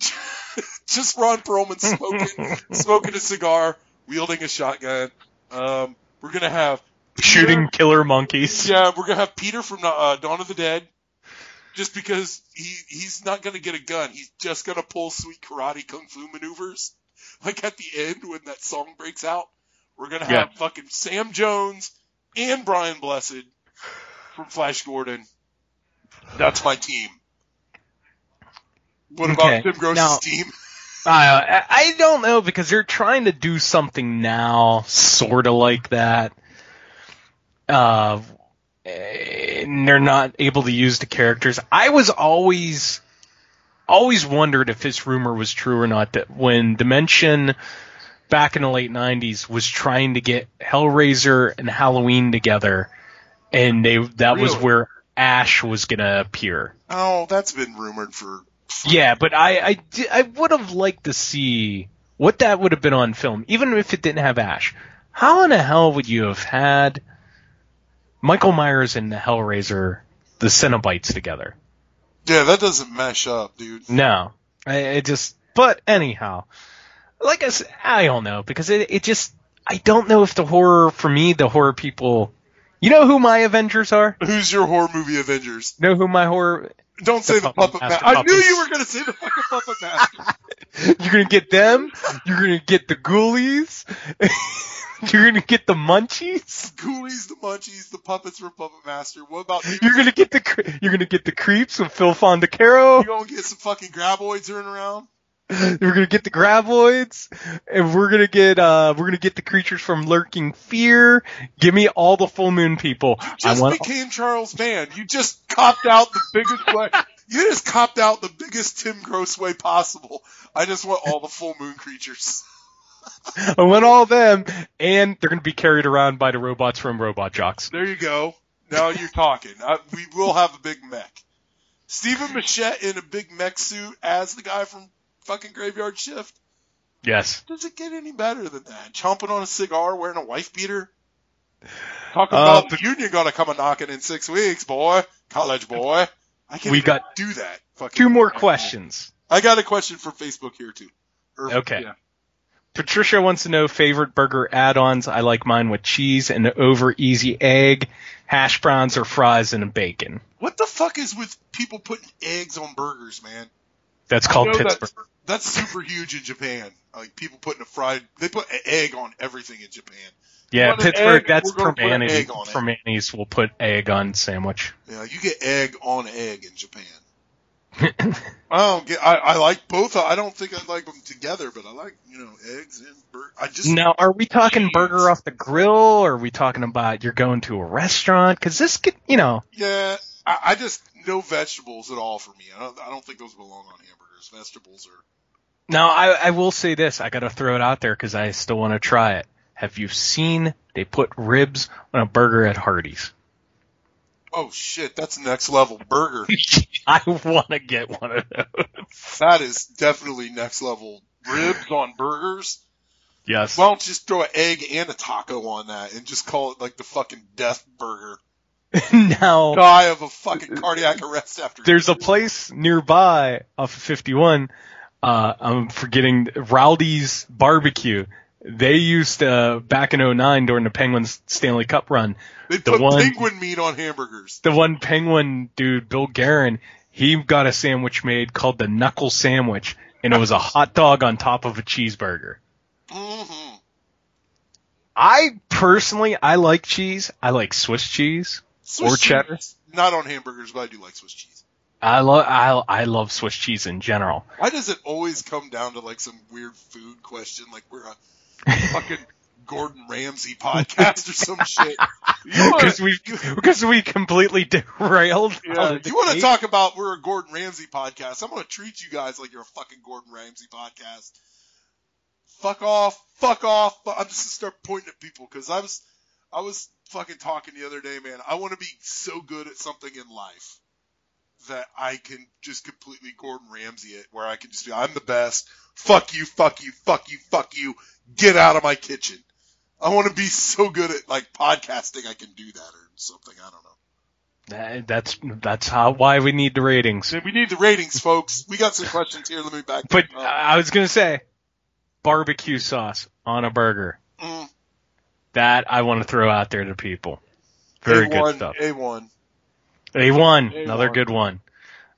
just Ron Perlman smoking smoking a cigar, wielding a shotgun. Um, we're gonna have Peter- Shooting killer monkeys. Yeah, we're gonna have Peter from uh, Dawn of the Dead. Just because he he's not gonna get a gun, he's just gonna pull sweet karate kung fu maneuvers. Like at the end when that song breaks out, we're gonna have Yeah. fucking Sam Jones and Brian Blessed from Flash Gordon. That's my team. What Okay, about Tim Gross's now- team? I I don't know because they're trying to do something now, sort of like that. Uh, and they're not able to use the characters. I was always, always wondered if this rumor was true or not. That when Dimension, back in the late '90s, was trying to get Hellraiser and Halloween together, and they that was where Ash was gonna appear. Oh, that's been rumored for. Yeah, but I I, I would have liked to see what that would have been on film, even if it didn't have Ash. How in the hell would you have had Michael Myers and the Hellraiser, the Cenobites together? Yeah, that doesn't mesh up, dude. No, I, it just. But anyhow, like I said, I don't know because it it just I don't know if the horror for me the horror people. You know who my Avengers are? Who's your horror movie Avengers? Know who my horror? Don't say the Puppet puppet Master. I knew you were gonna say the fucking puppet master. You're gonna get them. You're gonna get the ghoulies. You're gonna get the munchies. Ghoulies, the Munchies, the puppets from Puppet Master. What about you? You're gonna get the you're gonna get the creeps with Phil Fondacaro. You're gonna get some fucking graboids running around? We're gonna get the graboids, and we're gonna get uh we're gonna get the creatures from Lurking Fear. Give me all the full moon people. I Just want became Charles Band. You just copped out the biggest way. You just copped out the biggest Tim Gross way possible. I just want all the full moon creatures. I want all of them, and they're gonna be carried around by the robots from Robot Jox. There you go. Now you're talking. I, we will have a big mech. Stephen Machette in a big mech suit as the guy from fucking Graveyard Shift. Yes. Does it get any better than that? Chomping on a cigar, wearing a wife beater. Talking Uh, about but- the union gonna come a knocking in six weeks, boy. College boy. I can't We even got do that. Fucking Two more questions. I got a question for Facebook here too. Or- Okay. yeah. Patricia wants to know favorite burger add-ons. I like mine with cheese and over easy egg, hash browns or fries and bacon. What the fuck is with people putting eggs on burgers, man? That's I called Pittsburgh. That's, that's super huge in Japan. Like people putting a fried, they put an egg on everything in Japan. Yeah, Pittsburgh. egg? That's We're gonna put an Primanti's. egg on it. Primanti's will put egg on sandwich. Yeah, you get egg on egg in Japan. I don't get. I, I like both. I don't think I like them together, but I like you know eggs and burger. I just Now, are we talking burger off the grill, or are we talking about you're going to a restaurant? Because this could, you know, yeah. I, I just no vegetables at all for me. I don't. I don't think those belong on hamburgers. Vegetables are. Now, I, I will say this. I got to throw it out there because I still want to try it. Have you seen they put ribs on a burger at Hardee's? Oh shit, that's next level burger. I want to get one of those. that is definitely next level ribs on burgers. Yes. Why don't you just throw an egg and a taco on that and just call it like the fucking death burger? now, Die of a fucking cardiac arrest after. there's a place nearby off of 51. Uh, I'm forgetting Rowdy's Barbecue. They used to back in 09 during the Penguins Stanley Cup run. they the put one- penguin meat on hamburgers. The one Penguin dude, Bill Guerin, he got a sandwich made called the Knuckle Sandwich, and it was a hot dog on top of a cheeseburger. Mm-hmm. I personally, I like cheese. I like Swiss cheese. Swiss Or cheddar? cheese. Not on hamburgers, but I do like Swiss cheese. I love, I, I love Swiss cheese in general. Why does it always come down to like some weird food question, like we're a fucking Gordon Ramsay podcast or some shit? Because we, because we completely derailed. Yeah, out of the you want to talk about we're a Gordon Ramsay podcast? I'm going to treat you guys like you're a fucking Gordon Ramsay podcast. Fuck off, fuck off. But I'm just gonna start pointing at people because I was, I was fucking talking the other day, man. I want to be so good at something in life that I can just completely Gordon Ramsay it, where I can just be, I'm the best. Fuck you, fuck you, fuck you, fuck you. Get out of my kitchen. I want to be so good at like podcasting, I can do that or something. I don't know. That- That's, that's how, why we need the ratings. We need the ratings, folks. We got some questions here. Let me back. But up. I was gonna say, barbecue sauce on a burger. Mm, That I want to throw out there to people. Very A1, good stuff. A1. A1, A1. another good one.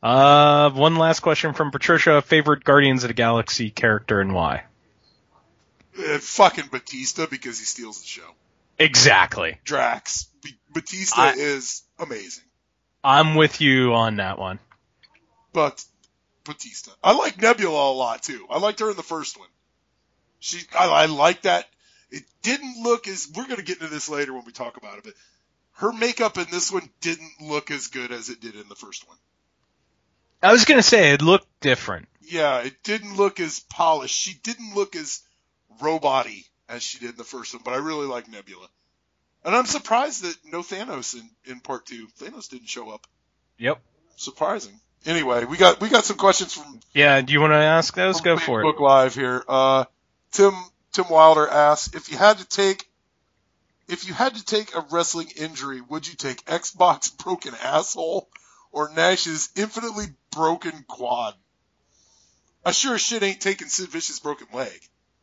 Uh, one last question from Patricia. Favorite Guardians of the Galaxy character and why? Uh, fucking Batista because he steals the show. Exactly. Drax. B- Batista I- is amazing. I'm with you on that one. But Batista. I like Nebula a lot too. I liked her in the first one. She, I, I like that. It didn't look as, we're going to get into this later when we talk about it, but her makeup in this one didn't look as good as it did in the first one. I was gonna say it looked different. Yeah, it didn't look as polished. She didn't look as robot-y as she did in the first one, but I really like Nebula. And I'm surprised that no Thanos in, in part two. Thanos didn't show up. Yep. Surprising. Anyway, we got we got some questions from Yeah. Do you want to ask those? Go for it. Book Live here. Uh, Tim Tim Wilder asks if you had to take if you had to take a wrestling injury, would you take X Pac's broken asshole or Nash's infinitely broken quad? I sure shit ain't taking Sid Vicious broken leg.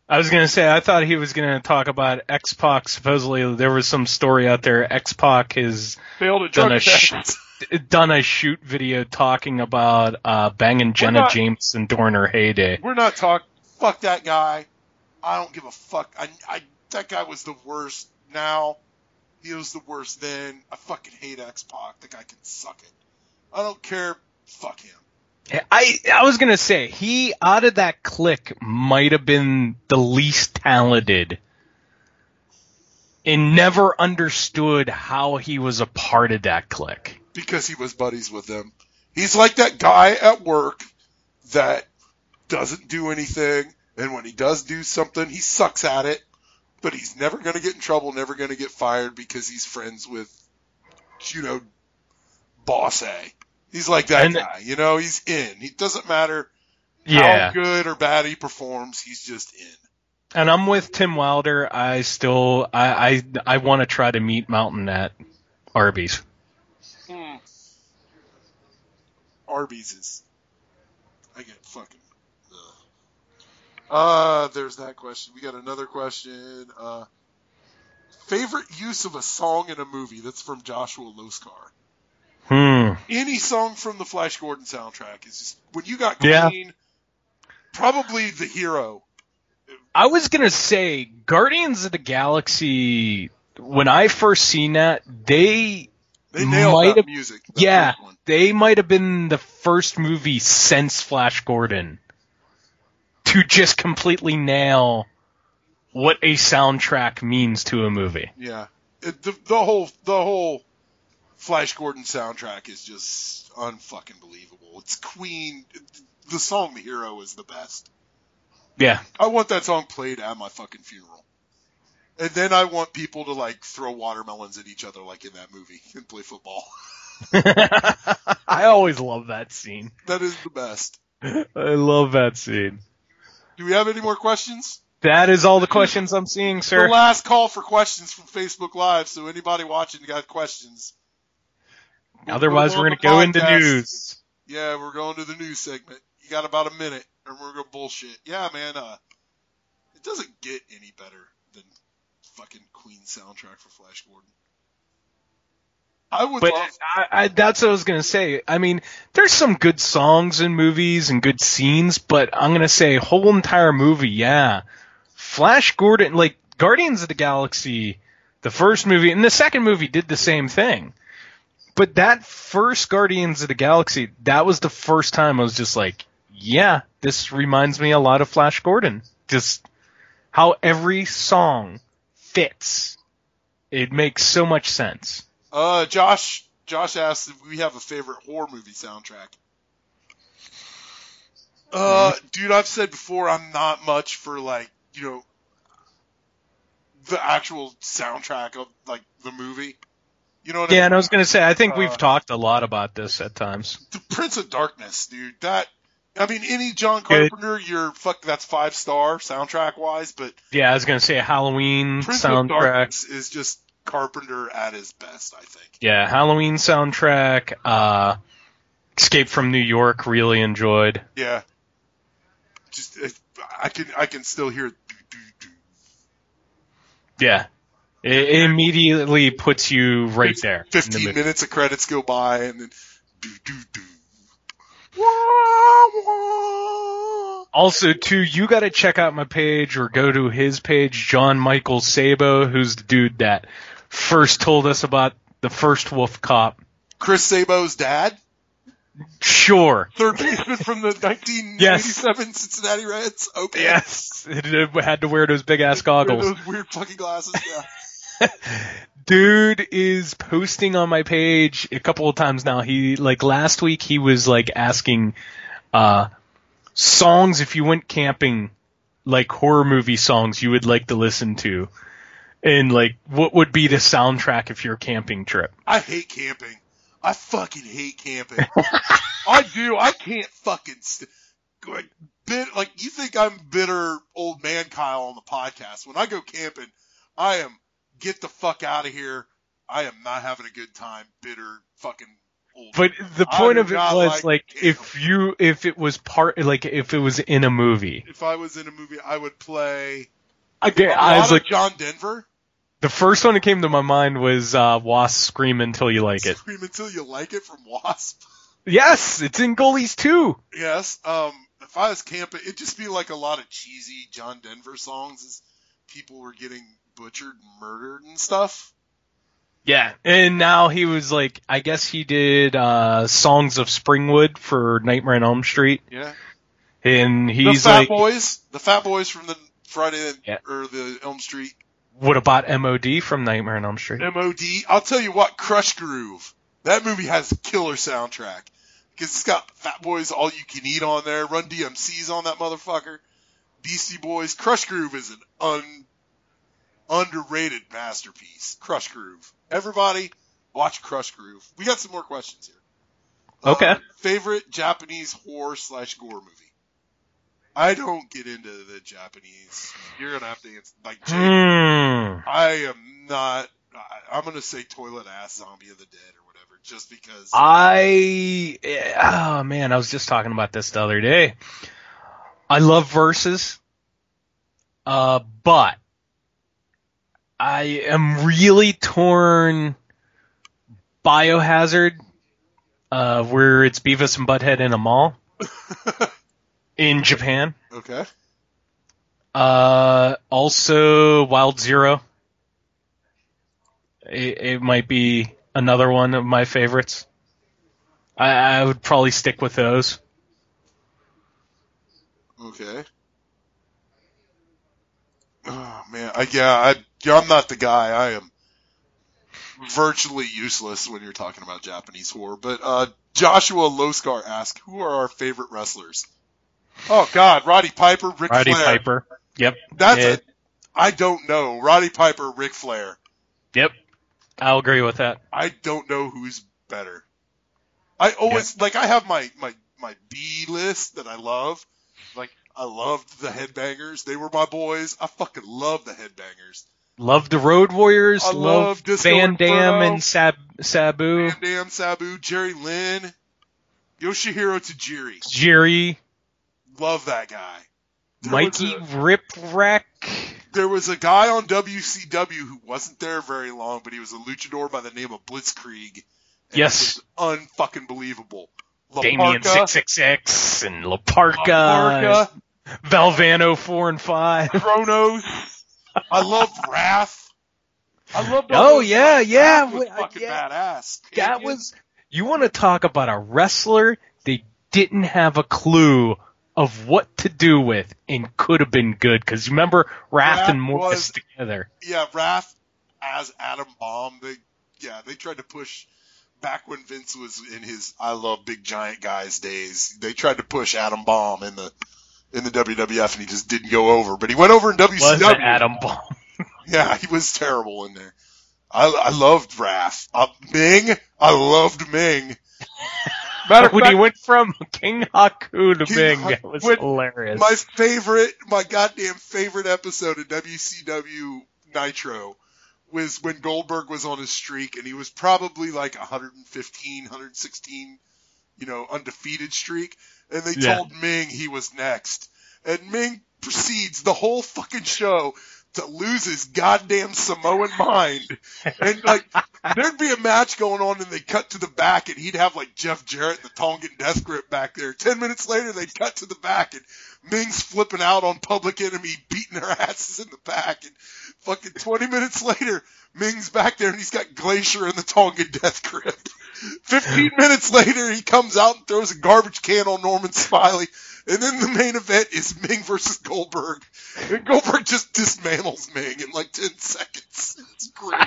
I was gonna say I thought he was gonna talk about X Pac. Supposedly there was some story out there. X Pac has Failed a done drug a sh- done a shoot video talking about uh, banging Jenna not- Jameson during her heyday. We're not talking. Fuck that guy. I don't give a fuck. I, I that guy was the worst. Now he was the worst then. I fucking hate X Pac. The guy can suck it. I don't care. Fuck him. I I was gonna say he out of that clique might have been the least talented, and never understood how he was a part of that clique. because he was buddies with them. He's like that guy at work that doesn't do anything, and when he does do something, he sucks at it, but he's never going to get in trouble, never going to get fired because he's friends with, you know, Boss A. He's like that And- guy, you know, he's in. He doesn't matter Yeah, how good or bad he performs, he's just in. and I'm with Tim Wilder. I still I I, I want to try to Meat Mountain at Arby's. Hmm. Arby's is, I get fucking, ugh. Uh, there's that question. We got another question. Uh, favorite use of a song in a movie? That's from Joshua Loskar. Hmm. Any song from the Flash Gordon soundtrack is just when you got Yeah. Queen, probably the hero. I was gonna say Guardians of the Galaxy. When I first seen that, they They nailed Might that have- music. that yeah, they might have been the first movie since Flash Gordon to just completely nail what a soundtrack means to a movie. Yeah, it, the, the whole the whole Flash Gordon soundtrack is just unfucking believable. It's Queen. The song "The Hero" is the best. Yeah. I want that song played at my fucking funeral. And then I want people to like throw watermelons at each other like in that movie and play football. I always love that scene. That is the best. I love that scene. Do we have any more questions? That is all the questions I'm seeing, sir. The last call for questions from Facebook Live. So anybody watching got questions? Otherwise, We'll we're gonna go into news. Yeah, we're going to the news segment. You got about a minute, and we're gonna bullshit. Yeah, man. Uh, it doesn't get any better than fucking Queen soundtrack for Flash Gordon. I would But love. I, I, that's what I was gonna say. I mean, there's some good songs in movies and good scenes, but I'm gonna say whole entire movie, yeah. Flash Gordon, like Guardians of the Galaxy, the first movie and the second movie did the same thing. But that first Guardians of the Galaxy, that was the first time I was just like, yeah, this reminds me a lot of Flash Gordon. Just how every song fits. It makes so much sense. Uh, Josh. Josh asked if we have a favorite horror movie soundtrack. Uh, dude, I've said before I'm not much for like you know the actual soundtrack of like the movie. You know what I Yeah, mean? and I was gonna say, I think we've Uh, talked a lot about this at times. the Prince of Darkness, dude. That I mean, any John Good. Carpenter, you're fuck. That's five star soundtrack wise, but Yeah, I was gonna say Halloween Prince of soundtrack. Darkness is just Carpenter at his best. I think. Yeah, Halloween soundtrack. Uh, Escape from New York, really enjoyed. Yeah. Just I can I can still hear. Yeah, it, it immediately puts you right there. in the Fifteen minutes of credits go by, and then do do do. Also, too, you got to check out my page or go to his page, John Michael Sabo, who's the dude that first told us about the first Wolf Cop. Chris Sabo's dad, Sure. third baseman from the 1987 Cincinnati Reds. Okay. Yes, it had to wear those big ass goggles. Those weird fucking glasses. Yeah. dude is posting on my page a couple of times now. He like last week he was like asking uh songs if you went camping like horror movie songs you would like to listen to. And like what would be the soundtrack if your camping trip? I hate camping. I fucking hate camping. I do. I can't fucking st- like bit like you think I'm bitter old man Kyle on the podcast. When I go camping, I am get the fuck out of here. I am not having a good time. Bitter fucking. But the point of it was like like if you if it was part like if it was in a movie. if I was in a movie, I would play. Okay, a I lot was like John Denver. The first one that came to my mind was uh Wasp Scream Until You Like It. Scream until you like it from Wasp. Yes, it's in Ghoulies too. Yes. Um, if I was camping, it'd just be like a lot of cheesy John Denver songs as people were getting butchered and murdered and stuff. Yeah, and now he was like, I guess he did uh Songs of Springwood for Nightmare on Elm Street, Yeah. and he's The Fat like, Boys, the Fat Boys from the Friday Yeah. or the Elm Street what about MOD from Nightmare on Elm Street? MOD. I'll tell you what, Krush Groove. That movie has a killer soundtrack because it's got Fat Boys All You Can Eat on there. Run DMC's on that motherfucker. Beastie Boys. Krush Groove is an un underrated masterpiece. Krush Groove. Everybody, watch Krush Groove. We got some more questions here. Okay. Uh, favorite Japanese horror slash gore movie. I don't get into the Japanese. You're gonna have to answer like Jake. Hmm. I am not. I, I'm gonna say toilet ass zombie of the dead or whatever, just because. I oh man, I was just talking about this the other day. I love Versus. Uh, but I am really torn. Biohazard, uh, where it's Beavis and Butthead in a mall in Japan. Okay. Uh, also Wild Zero. It, it might be another one of my favorites. I, I would probably stick with those. Okay. Oh man, I, yeah, I, yeah, I'm not the guy. I am virtually useless when you're talking about Japanese horror. But uh, Joshua Loscar asked, "Who are our favorite wrestlers?" Oh God, Roddy Piper, Ric Roddy Flair. Piper. Yep. That's it. I don't know. Roddy Piper, Ric Flair. Yep. I'll agree with that. I don't know who's better. I always like I have my my my B list that I love. Like I loved the Headbangers. They were my boys. I fucking love the Headbangers. Love the Road Warriors. I love love Van Dam and Sab- Sabu. Van Dam, Sabu, Jerry Lynn, Yoshihiro Tajiri. Jerry. Love that guy. There Mikey a- Ripwreck. there was a guy on WCW who wasn't there very long, but he was a luchador by the name of Blitzkrieg. Yes. unfucking believable. Damien La Parka, 666 and Laparca. Villano 4 and 5. Kronos. I love Wrath. I loved all Oh, yeah, yeah, Wrath was fucking yeah. badass. That was, you want to talk about a wrestler they didn't have a clue of what to do with and could have been good. Cause remember Wrath Wrath and was- together. yeah, Wrath as Adam Bomb. They yeah, they tried to push back when Vince was in his I love big giant guys days. They tried to push Adam Bomb in the in the WWF and he just didn't go over. But he went over in WCW. Was Adam Bomb? Yeah, he was terrible in there. I I loved Wrath. Uh, Meng, I loved Meng. Matter when fact, he went from King Haku to King Bing, Haku- it was when- hilarious. My favorite, my goddamn favorite episode of WCW Nitro was when Goldberg was on his streak and he was probably like 115, 116, you know, undefeated streak. And they Yeah. told Meng he was next. And Meng proceeds the whole fucking show to lose his goddamn Samoan mind. And like, there'd be a match going on and they'd cut to the back and he'd have like Jeff Jarrett, the Tongan death grip back there. Ten minutes later, they'd cut to the back and Meng's flipping out on Public Enemy, beating their asses in the back. And fucking 20 minutes later, Meng's back there and he's got Glacier in the Tongan death grip. 15 minutes later, he comes out and throws a garbage can on Norman Smiley. And then the main event is Meng versus Goldberg. And Goldberg just dismantles Meng in like 10 seconds. It's great.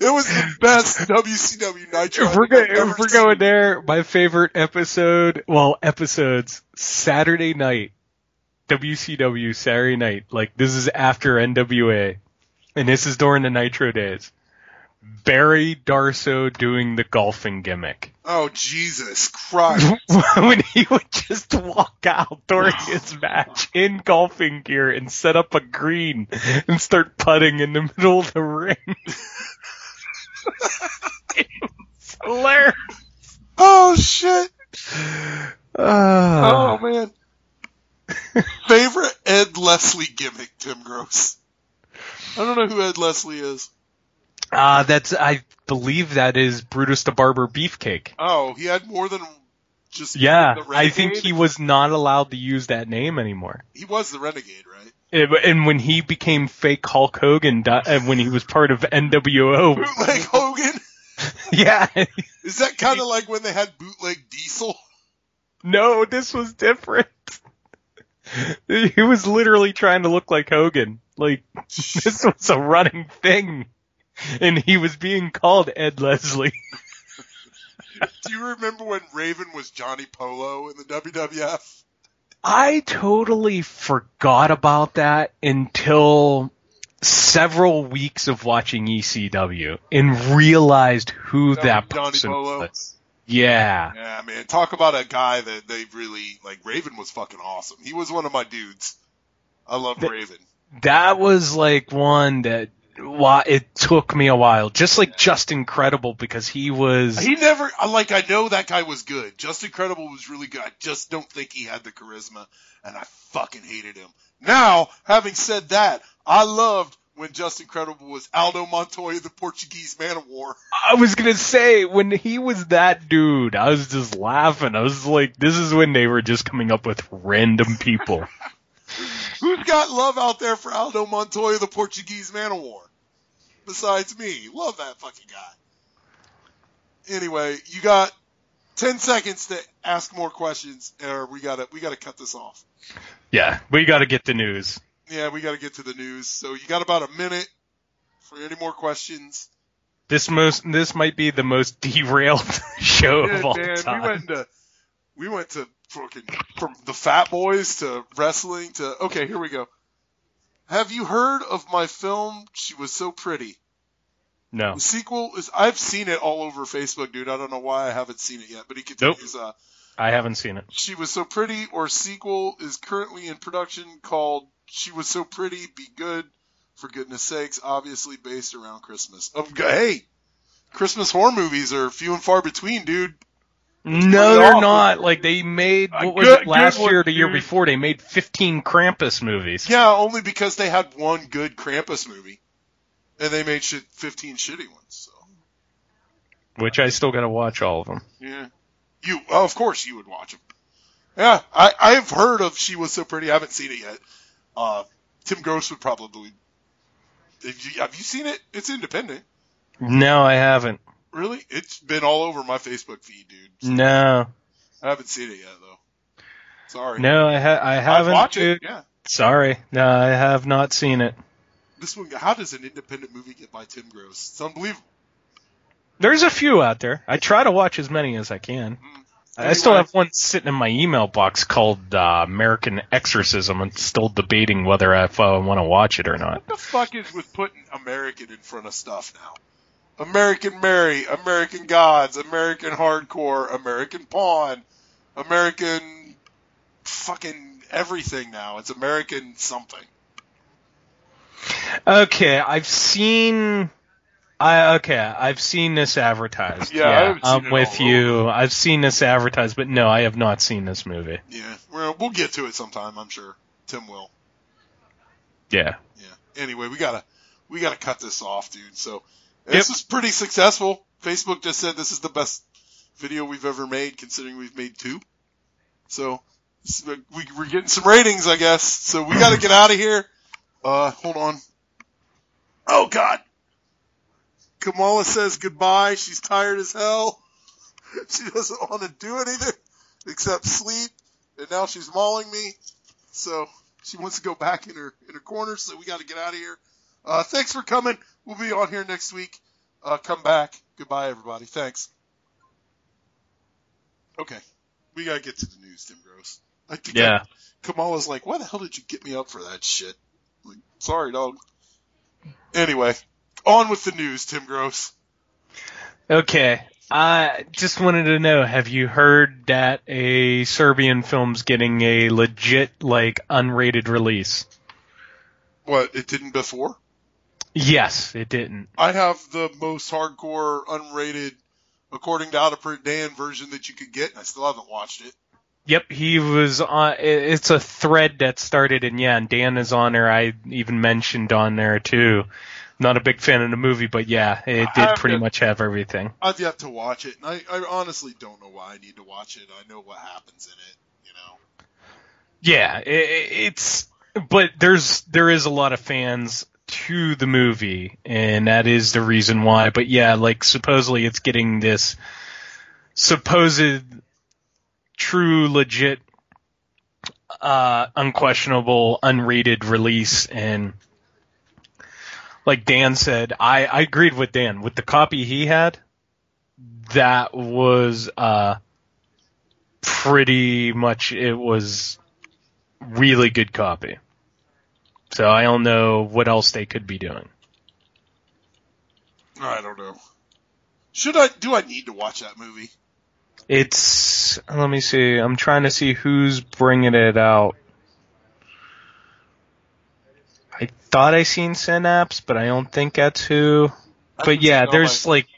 It was the best WCW Nitro. if we're, go- if we're going there, my favorite episode, well, episodes, Saturday night, WCW Saturday night, like this is after NWA, and this is during the Nitro days. Barry Darsow doing the golfing gimmick. Oh, Jesus Christ. when he would just walk out during his match in golfing gear and set up a green and start putting in the middle of the ring. it was hilarious. Oh, shit. Uh, Oh, man. Favorite Ed Leslie gimmick, Tim Gross. I don't know who Ed Leslie is. Uh, that's I believe that is Brutus the Barber Beefcake. Oh, he had more than just Yeah, the I think he was not allowed to use that name anymore. he was the renegade, right? It- and when he became fake Hulk Hogan, uh, when he was part of NWO, Bootleg Hogan. yeah, Is that kind of like when they had bootleg Diesel? No, this was different. He was literally trying to look like Hogan. Like, this was a running thing. And he was being called Ed Leslie. Do you remember when Raven was Johnny Polo in the WWF? I totally forgot about that until several weeks of watching ECW and realized who Johnny- that Johnny person Polo? was. Yeah. Yeah, man. Talk about a guy that they really like. Raven was fucking awesome. He was one of my dudes. I love Raven. that was like one that why it took me a while. Just like Justin Credible because he was He never like I know that guy was good. Justin Credible was really good. I just don't think he had the charisma and I fucking hated him. Now, having said that, I loved when Justin Credible was Aldo Montoya, the Portuguese man of war. I was gonna say when he was that dude, I was just laughing. I was like, this is when they were just coming up with random people. Who's got love out there for Aldo Montoya, the Portuguese man of war? Besides me. Love that fucking guy. Anyway, you got 10 seconds to ask more questions or we gotta, we gotta cut this off. yeah, we got to get the news. Yeah, we gotta get to the news. So you got about a minute for any more questions. This most this might be the most derailed show Yeah, of all man, time. we went to, we went to fucking, from the Fat Boys to wrestling to, okay, here we go. Have you heard of my film, She Was So Pretty? no, The sequel is I've seen it all over Facebook, dude. I don't know why I haven't seen it yet, but he continues. Uh, I haven't seen it. she was so pretty, or sequel is currently in production called She Was So Pretty, Be Good, for goodness sakes. Obviously based around Christmas. Of hey, Christmas horror movies are few and far between, dude. No, they're not. Like they made what was good- it last one, year, or the year before? They made 15 Krampus movies. Yeah, only because they had one good Krampus movie, and they made shit fifteen shitty ones. So Which I still got to watch all of them. Yeah. You, oh, of course, you would watch them. Yeah, I, I've heard of She Was So Pretty. I haven't seen it yet. Uh, Tim Gross would probably. Have you, have you seen it? It's independent. No, I haven't. Really? It's been all over my Facebook feed, dude. No, I haven't seen it yet, though. Sorry. no, I ha- I haven't. watch it. Yeah. Sorry, no, I have not seen it. This one, how does an independent movie get by Tim Gross? It's unbelievable. There's a few out there. I try to watch as many as I can. I still have one sitting in my email box called uh, American Exorcism. I'm still debating whether if I want to watch it or not. What the fuck is with putting American in front of stuff now? American Mary, American Gods, American Hardcore, American Pawn, American fucking everything now. It's American something. Okay, I've seen. I okay, I've seen this advertised. Yeah, I haven't I'm it with you. I've seen this advertised, but no, I have not seen this movie. Yeah, well, we'll get to it sometime. I'm sure Tim will. Yeah. Yeah. Anyway, we gotta we gotta cut this off, dude. So this is pretty successful. Facebook just said this is the best video we've ever made, considering we've made two. So we, we're getting some ratings, I guess. So we gotta get out of here. Uh, hold on. Oh God. Kamala says goodbye. She's tired as hell. She doesn't want to do anything except sleep, and now she's mauling me. So she wants to go back in her in her corner. So we got to get out of here. Uh, thanks for coming. We'll be on here next week. Uh, come back. Goodbye, everybody. Thanks. Okay, we gotta get to the news, Tim Gross. I think Yeah. Kamala's like, why the hell did you get me up for that shit? Like, sorry, dog. Anyway, on with the news, Tim Gross. Okay. I just wanted to know, have you heard that a Serbian film's getting a legit, like, unrated release? What, it didn't before? Yes, it didn't. I have the most hardcore, unrated, according to Out of Print Dan version that you could get, and I still haven't watched it. Yep, he was on. It's a thread that started, and yeah, and Dan is on there. I even mentioned on there too. Not a big fan of the movie, but yeah, it did pretty to- much have everything. I've yet to watch it, and I, I honestly don't know why I need to watch it. I know what happens in it, you know. Yeah, i i- it's but there's there is a lot of fans to the movie, and that is the reason why. But yeah, like supposedly it's getting this supposed true, legit, uh, unquestionable, unrated release, and like Dan said, I I agreed with Dan with the copy he had. That was uh pretty much it was really good copy. So I don't know what else they could be doing. I don't know. Should I? Do I need to watch that movie? It's let me see. I'm trying to see who's bringing it out. I thought I seen Synapse, but I don't think that's who. I But yeah, there's like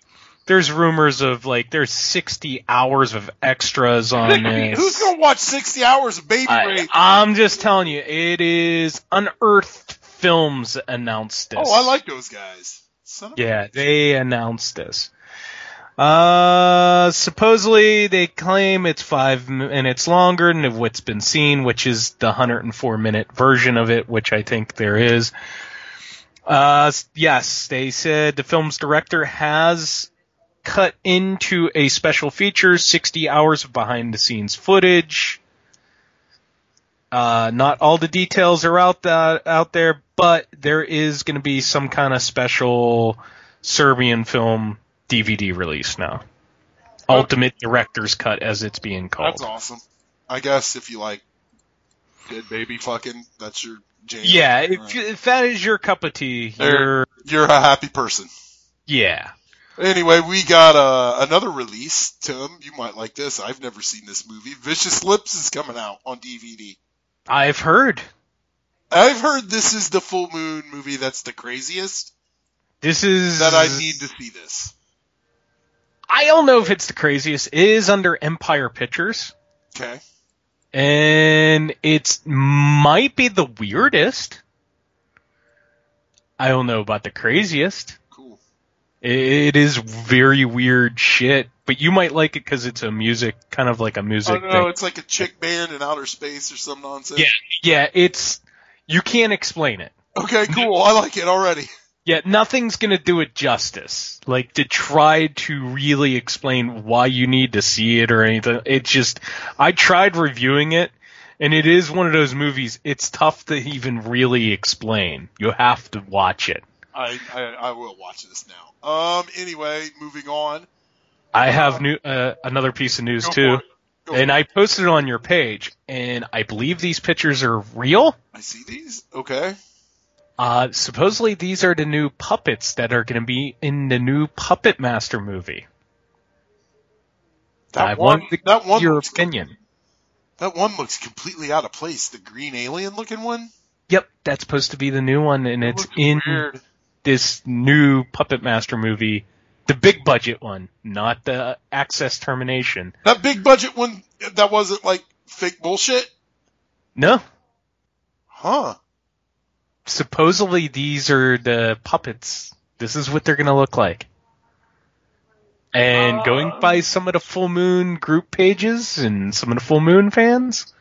there's rumors of like there's 60 hours of extras on this. Who's gonna watch 60 hours of Baby I, Rape? I'm just telling you, it is Unearthed Films announced this. Oh, I like those guys. Son of a- Yeah, they announced this. Uh, supposedly they claim it's five minutes longer than what's been seen, which is the 104 minute version of it, which I think there is. Uh, yes, they said the film's director has cut into a special feature 60 hours of behind the scenes footage. Uh, not all the details are out the, out there, but there is going to be some kind of special Serbian film DVD release now. Ultimate Director's Cut, as it's being called. That's awesome. I guess if you like good baby fucking, that's your jam. Yeah, if, right. if that is your cup of tea, you're You're a happy person. yeah. Anyway, we got uh, another release. Tim, you might like this. I've never seen this movie. Vicious Lips is coming out on DVD. I've heard I've heard this is the full moon movie that's the craziest. this is That I need to see this. I don't know if it's the craziest. It is under Empire Pictures, Okay. and it's might be the weirdest. I don't know about the craziest. It is very weird shit, but you might like it because it's a music, kind of like a music. Oh music no, thing. it's like a chick band in outer space or some nonsense. Yeah, yeah, it's you can't explain it. Okay, cool. I like it already. Yeah, nothing's gonna do it justice. Like to try to really explain why you need to see it or anything. It just, I tried reviewing it, and it is one of those movies. It's tough to even really explain. You have to watch it. I, I I will watch this now. Um. Anyway, moving on. I have new uh, another piece of news Go too, for it. Go and I posted it on your page, and I believe these pictures are real. I see these. Okay. Uh, supposedly these are the new puppets that are going to be in the new Puppet Master movie. That I one. want that one. your opinion. That one looks completely out of place. The green alien looking one. Yep, that's supposed to be the new one, and It it's in weird. This new Puppet Master movie, the big budget one, not the Axis Termination. That big budget one. That wasn't like fake bullshit. No, Huh. supposedly these are the puppets. This is what they're going to look like. And going uh. by some of the Full Moon group pages and some of the Full Moon fans,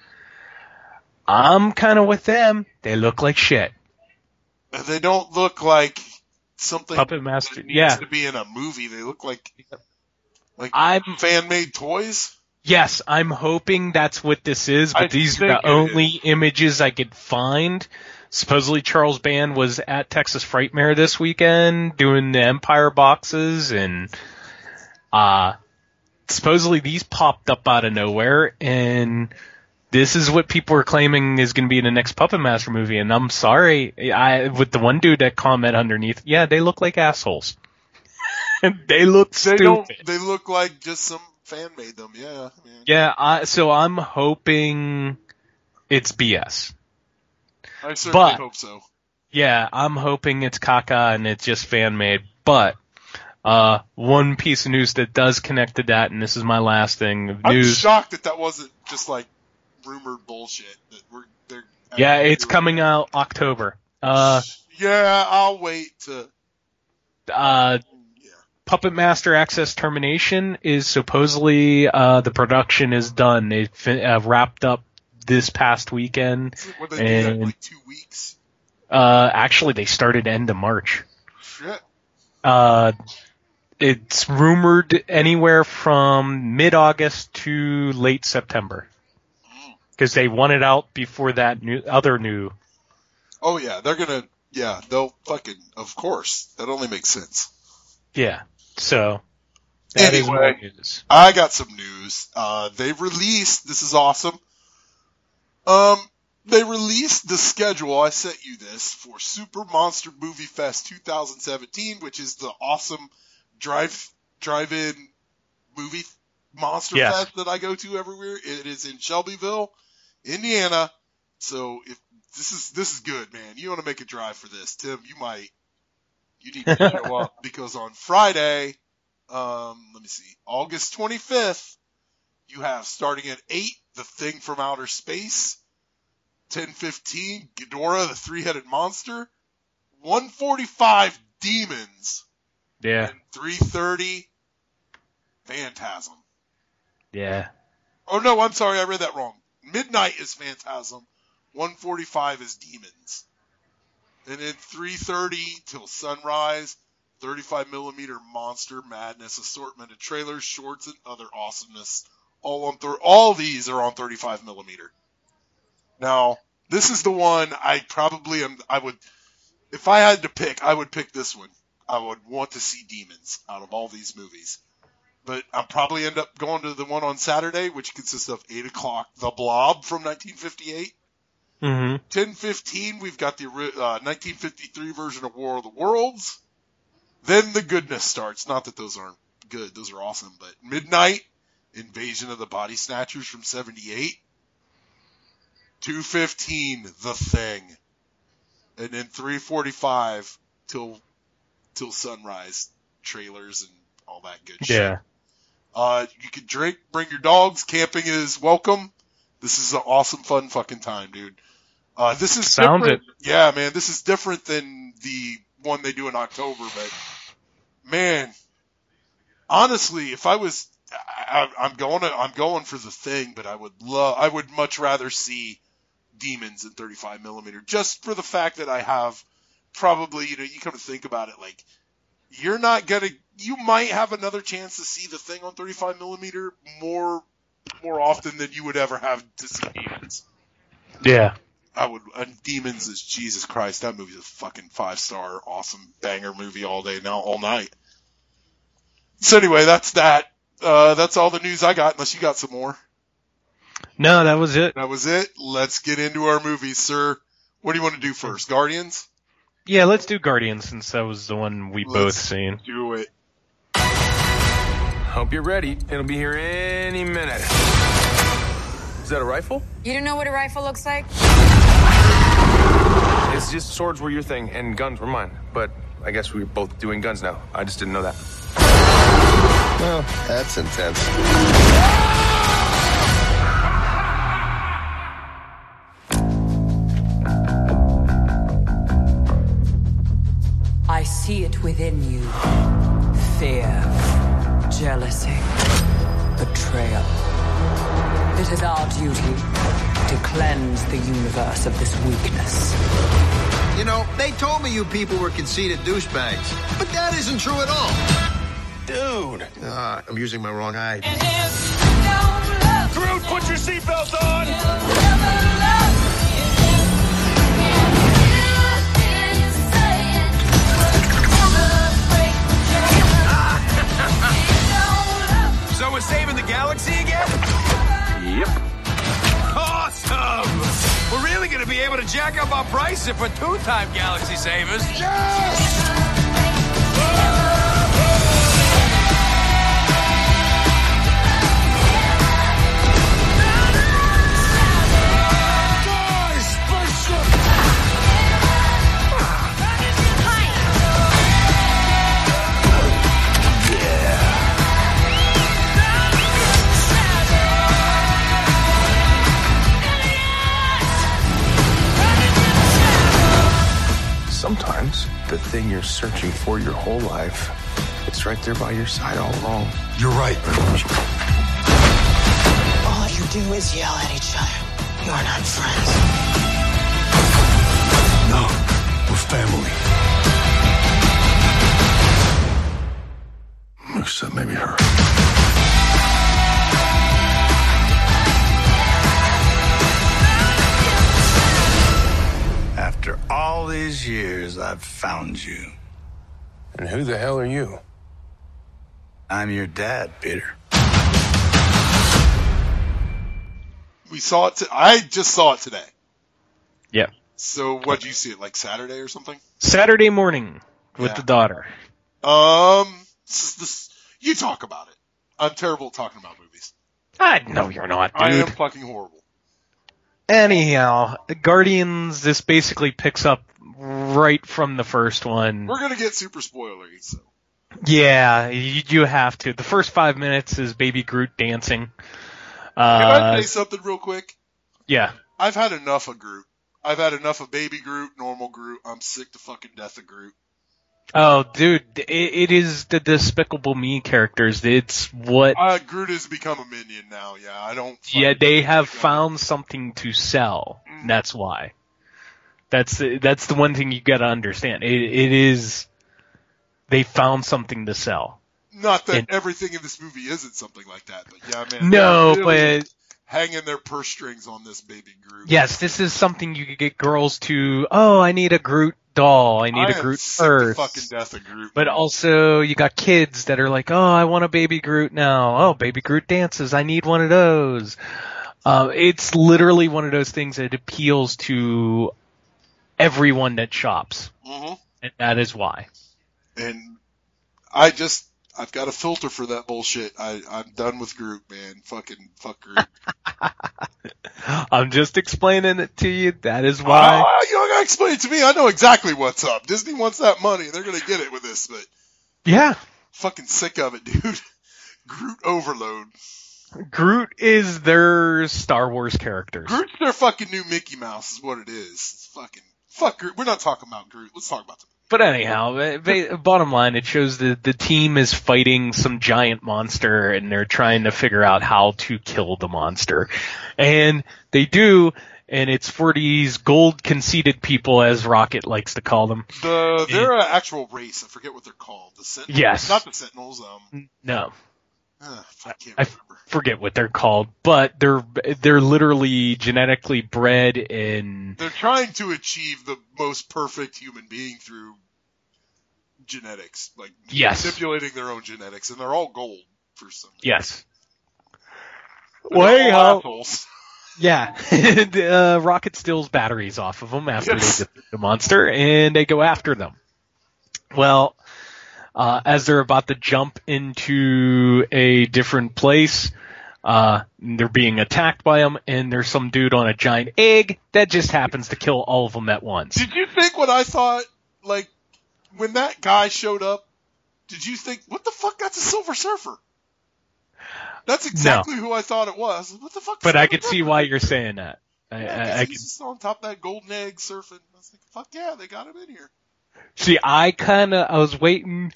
I'm kind of with them. They look like shit. They don't look like something Puppet Master, that needs yeah. to be in a movie. They look like like I'm fan made toys. Yes, I'm hoping that's what this is, but I these are the only images I could find. Supposedly Charles Band was at Texas Frightmare this weekend doing the Empire boxes and uh supposedly these popped up out of nowhere and this is what people are claiming is going to be in the next Puppet Master movie and I'm sorry I with the one dude that comment underneath yeah they look like assholes they look They stupid don't. They look like just some fan made them. Yeah. yeah. Yeah, I, so I'm hoping it's BS. I certainly But- hope so. Yeah, I'm hoping it's caca and it's just fan made. But uh, one piece of news that does connect to that, and this is my last thing of I'm shocked that that wasn't just like rumored bullshit. That we're they're. Yeah, it's coming out October. Uh, Yeah, I'll wait to. uh, Yeah. Puppet Master Axis Termination is supposedly uh, the production is done. They fin- uh, wrapped up this past weekend. What they do that And- like two weeks. Uh, actually, they started end of March. Shit. Uh, it's rumored anywhere from mid-August to late September. Because they want it out before that new other new. Oh yeah, they're gonna. Yeah, they'll fucking. Of course, that only makes sense. Yeah. So that is Anyway. news. I got some news. Uh, they released. This is awesome. Um, they released the schedule. I sent you this for Super Monster Movie Fest 2017, which is the awesome drive drive-in movie monster fest that I go to everywhere. It is in Shelbyville, Indiana. So if this is this is good, man. You want to make a drive for this, Tim? You might. You need to show up because on Friday, um, let me see, August 25th, you have starting at eight, the Thing from Outer Space. 10:15, Ghidorah, the three-headed monster. 145, Demons. Yeah. And 3:30, Phantasm. Yeah. Oh no, I'm sorry, I read that wrong. Midnight is Phantasm, 145 is Demons, and then 3:30 till sunrise, 35 millimeter Monster Madness assortment of trailers, shorts, and other awesomeness. All on thir- all these are on 35 millimeter. Now, this is the one I probably am. I would, if I had to pick, I would pick this one. I would want to see Demons out of all these movies but I'll probably end up going to the one on Saturday, which consists of 8 o'clock, The Blob from 1958. Mm-hmm. 10:15, we've got the uh, 1953 version of War of the Worlds. Then the goodness starts. Not that those aren't good; those are awesome. But Midnight, Invasion of the Body Snatchers from '78. 2:15, The Thing, and then 3:45 till till sunrise trailers and all that good shit. Uh, you can drink, bring your dogs. Camping is welcome. This is an awesome, fun fucking time, dude. Uh, this is Sounds different. Yeah, man, this is different than the one they do in October, but man, honestly, if I was, I, I- I'm going to, I'm going for the thing, but I would love, I would much rather see Demons in 35 millimeter, just for the fact that I have probably, you know, you come to think about it, like you're not gonna, you might have another chance to see the thing on 35 millimeter more, more often than you would ever have to see Demons. Yeah. I would. And Demons is Jesus Christ. That movie's a fucking five star, awesome banger movie all day now, all night. So anyway, that's that. Uh, that's all the news I got. Unless you got some more. No, that was it. That was it. Let's get into our movies, sir. What do you want to do first? Guardians. Yeah, let's do Guardians since that was the one we both Let's seen. Do it. Hope you're ready. It'll be here any minute. Is that a rifle? You don't know what a rifle looks like? It's just swords were your thing and guns were mine. But I guess we're both doing guns now. I just didn't know that. Well, that's intense. See it within you. Fear, jealousy, betrayal. It is our duty to cleanse the universe of this weakness. You know, they told me you people were conceited douchebags, but that isn't true at all. Dude. Ah, I'm using my wrong eye. Groot, put your seatbelt on! So we're saving the galaxy again? Yep. Awesome! We're really gonna be able to jack up our price if we're two-time galaxy savers. Sometimes the thing you're searching for your whole life, it's right there by your side all along. You're right. All you do is yell at each other. You're not friends. No, we're family. Except maybe her. After all these years, I've found you. And who the hell are you? I'm your dad, Peter. We saw it. T- I just saw it today. Yeah. So what would you see it like Saturday or something? Saturday morning with Yeah. the daughter. Um, this, this, you talk about it. I'm terrible at talking about movies. I no, you're not, I am fucking horrible. Anyhow, Guardians. This basically picks up right from the first one. We're gonna get super spoilery, so. Yeah, you, you have to. The first five minutes is Baby Groot dancing. Can I Uh, say something real quick? yeah. I've had enough of Groot. I've had enough of Baby Groot, normal Groot. I'm sick to fucking death of Groot. Oh, dude, it, it is the Despicable Me characters. It's what. Uh, Groot has become a minion now. Yeah, I don't. Yeah, they have found something to sell. That's why. That's that's the one thing you got to understand. It, it is they found something to sell. Not that And- everything in this movie isn't something like that, but yeah, man. No, but hanging their purse strings on this Baby Groot. yes, this is something you could get girls to. Oh, I need a Groot doll. I need I a Groot purse. fucking death of Groot. But also, you got kids that are like, "Oh, I want a baby Groot now. Oh, baby Groot dances. I need one of those." Um, it's literally one of those things that appeals to everyone that shops, Mhm. and that is why. And I just, I've got a filter for that bullshit. I, I'm done with Groot, man. Fucking fuck Groot. I'm just explaining it to you. That is why. Ah, you don't gotta explain it to me. I know exactly what's up. Disney wants that money. They're gonna get it with this, but Yeah, fucking sick of it, dude. Groot overload. Groot is their Star Wars characters. Groot's their fucking new Mickey Mouse is what it is. It's fucking fuck Groot. We're not talking about Groot. Let's talk about the But anyhow, bottom line, it shows that the team is fighting some giant monster and they're trying to figure out how to kill the monster. And they do, and it's for these gold conceited people, as Rocket likes to call them. The they're an actual race. I forget what they're called. The Sentinels. Yes. Not the Sentinels. Um. No, ah, I can't I forget what they're called, but they're they're literally genetically bred in. They're trying to achieve the most perfect human being through genetics, like Yes. manipulating their own genetics, and they're all gold for some. reason. Yes. They're Well, all assholes. Yeah, and, uh, Rocket steals batteries off of them after Yes. they defeat the monster, and they go after them. Well, uh, as they're about to jump into a different place, uh, they're being attacked by them, and there's some dude on a giant egg that just happens to kill all of them at once. Did you think what I thought? Like when that guy showed up, did you think what the fuck? That's a Silver Surfer. That's exactly who I thought it was. What the fuck? But I could see why you're saying that. I, Yeah, I, I just on top of that golden egg surfing. I was like, fuck yeah, they got him in here. see. I kind of I was waiting.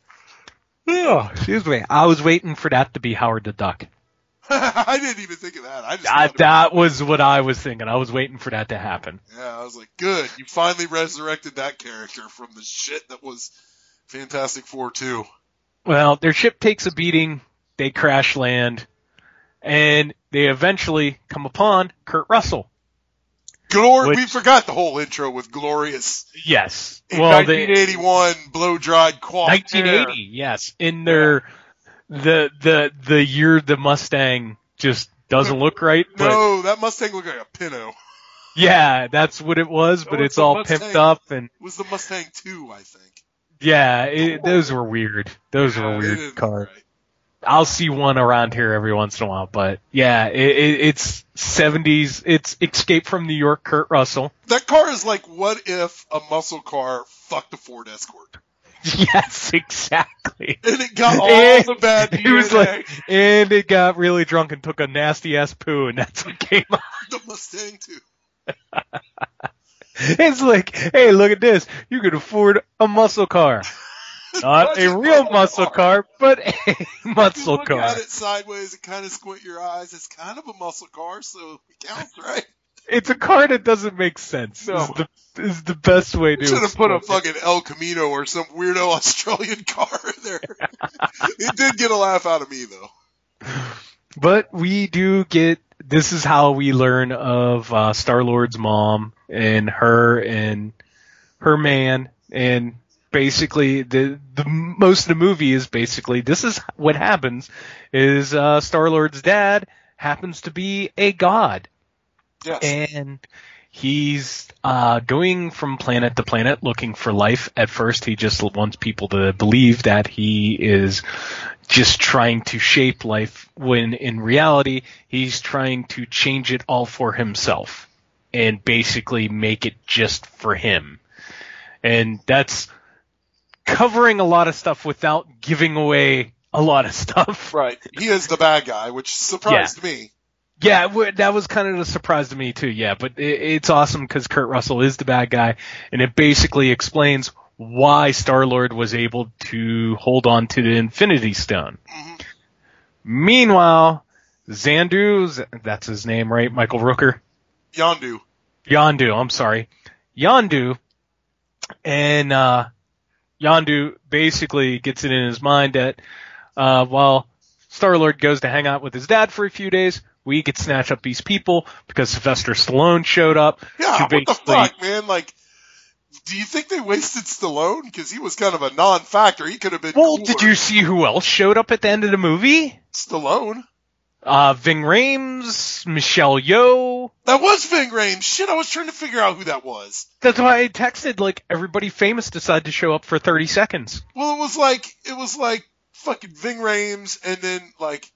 Oh, excuse me. I was waiting for that to be Howard the Duck. I didn't even think of that. I just I, that was what I was thinking. I was waiting for that to happen. Yeah, I was like, good. You finally resurrected that character from the shit that was Fantastic Four 2. Well, their ship takes a beating. They crash land, and they eventually come upon Kurt Russell. Glor- Which- we forgot the whole intro with Glorious. Yes. In Well, 1981, blow dried quaff. 1980. Yes. In their the the the year the Mustang just doesn't look right. But No, that Mustang looked like a Pinto. yeah, that's what it was. But Oh, it's it's all Mustang. pimped up and It was the Mustang 2, I think. yeah, it, those were weird. Those were weird cars. right. I'll see one around here every once in a while, but yeah, it, it, it's 70s. It's Escape from New York, Kurt Russell. That car is like, what if a muscle car fucked a Ford Escort? Yes, exactly. And it got all And the bad It was like, and it got really drunk and took a nasty ass poo, and that's what came out. the Mustang too. It's like, hey, look at this. You could afford a muscle car. Not a real muscle car. car, but a muscle look car. at it sideways and kind of squint your eyes, it's kind of a muscle car, so it counts, right? It's a car that doesn't make sense. No. Is the is the best way to. Should have put a fucking El Camino or some weirdo Australian car there. it did get a laugh out of me though. But we do get this is how we learn of uh, Star Lord's mom and her and her man and basically the the most of the movie is basically this is what happens is uh, Star Lord's dad happens to be a god Yes. and he's uh, going from planet to planet looking for life. At first, he just wants people to believe that he is just trying to shape life, when in reality, he's trying to change it all for himself. and basically make it just for him. And that's covering a lot of stuff without giving away a lot of stuff. Right. He is the bad guy, which surprised me. Yeah, that was kind of a surprise to me too. Yeah, but it, it's awesome because Kurt Russell is the bad guy, and it basically explains why Star Lord was able to hold on to the Infinity Stone. Meanwhile, Zandu, that's his name, right? Michael Rooker. Yondu. Yondu, I'm sorry. Yondu and uh Yondu basically gets it in his mind that uh while Star Lord goes to hang out with his dad for a few days, we could snatch up these people because Sylvester Stallone showed up. Yeah, what the fuck, man? Like, do you think they wasted Stallone? Because he was kind of a non-factor. He could have been. Well, cooler. did you see who else showed up at the end of the movie? Stallone. Uh Ving Rhames, Michelle Yeoh. That was Ving Rhames. Shit, I was trying to figure out who that was. That's why I texted like everybody famous decided to show up for 30 seconds. Well, it was like it was like fucking Ving Rhames, and then like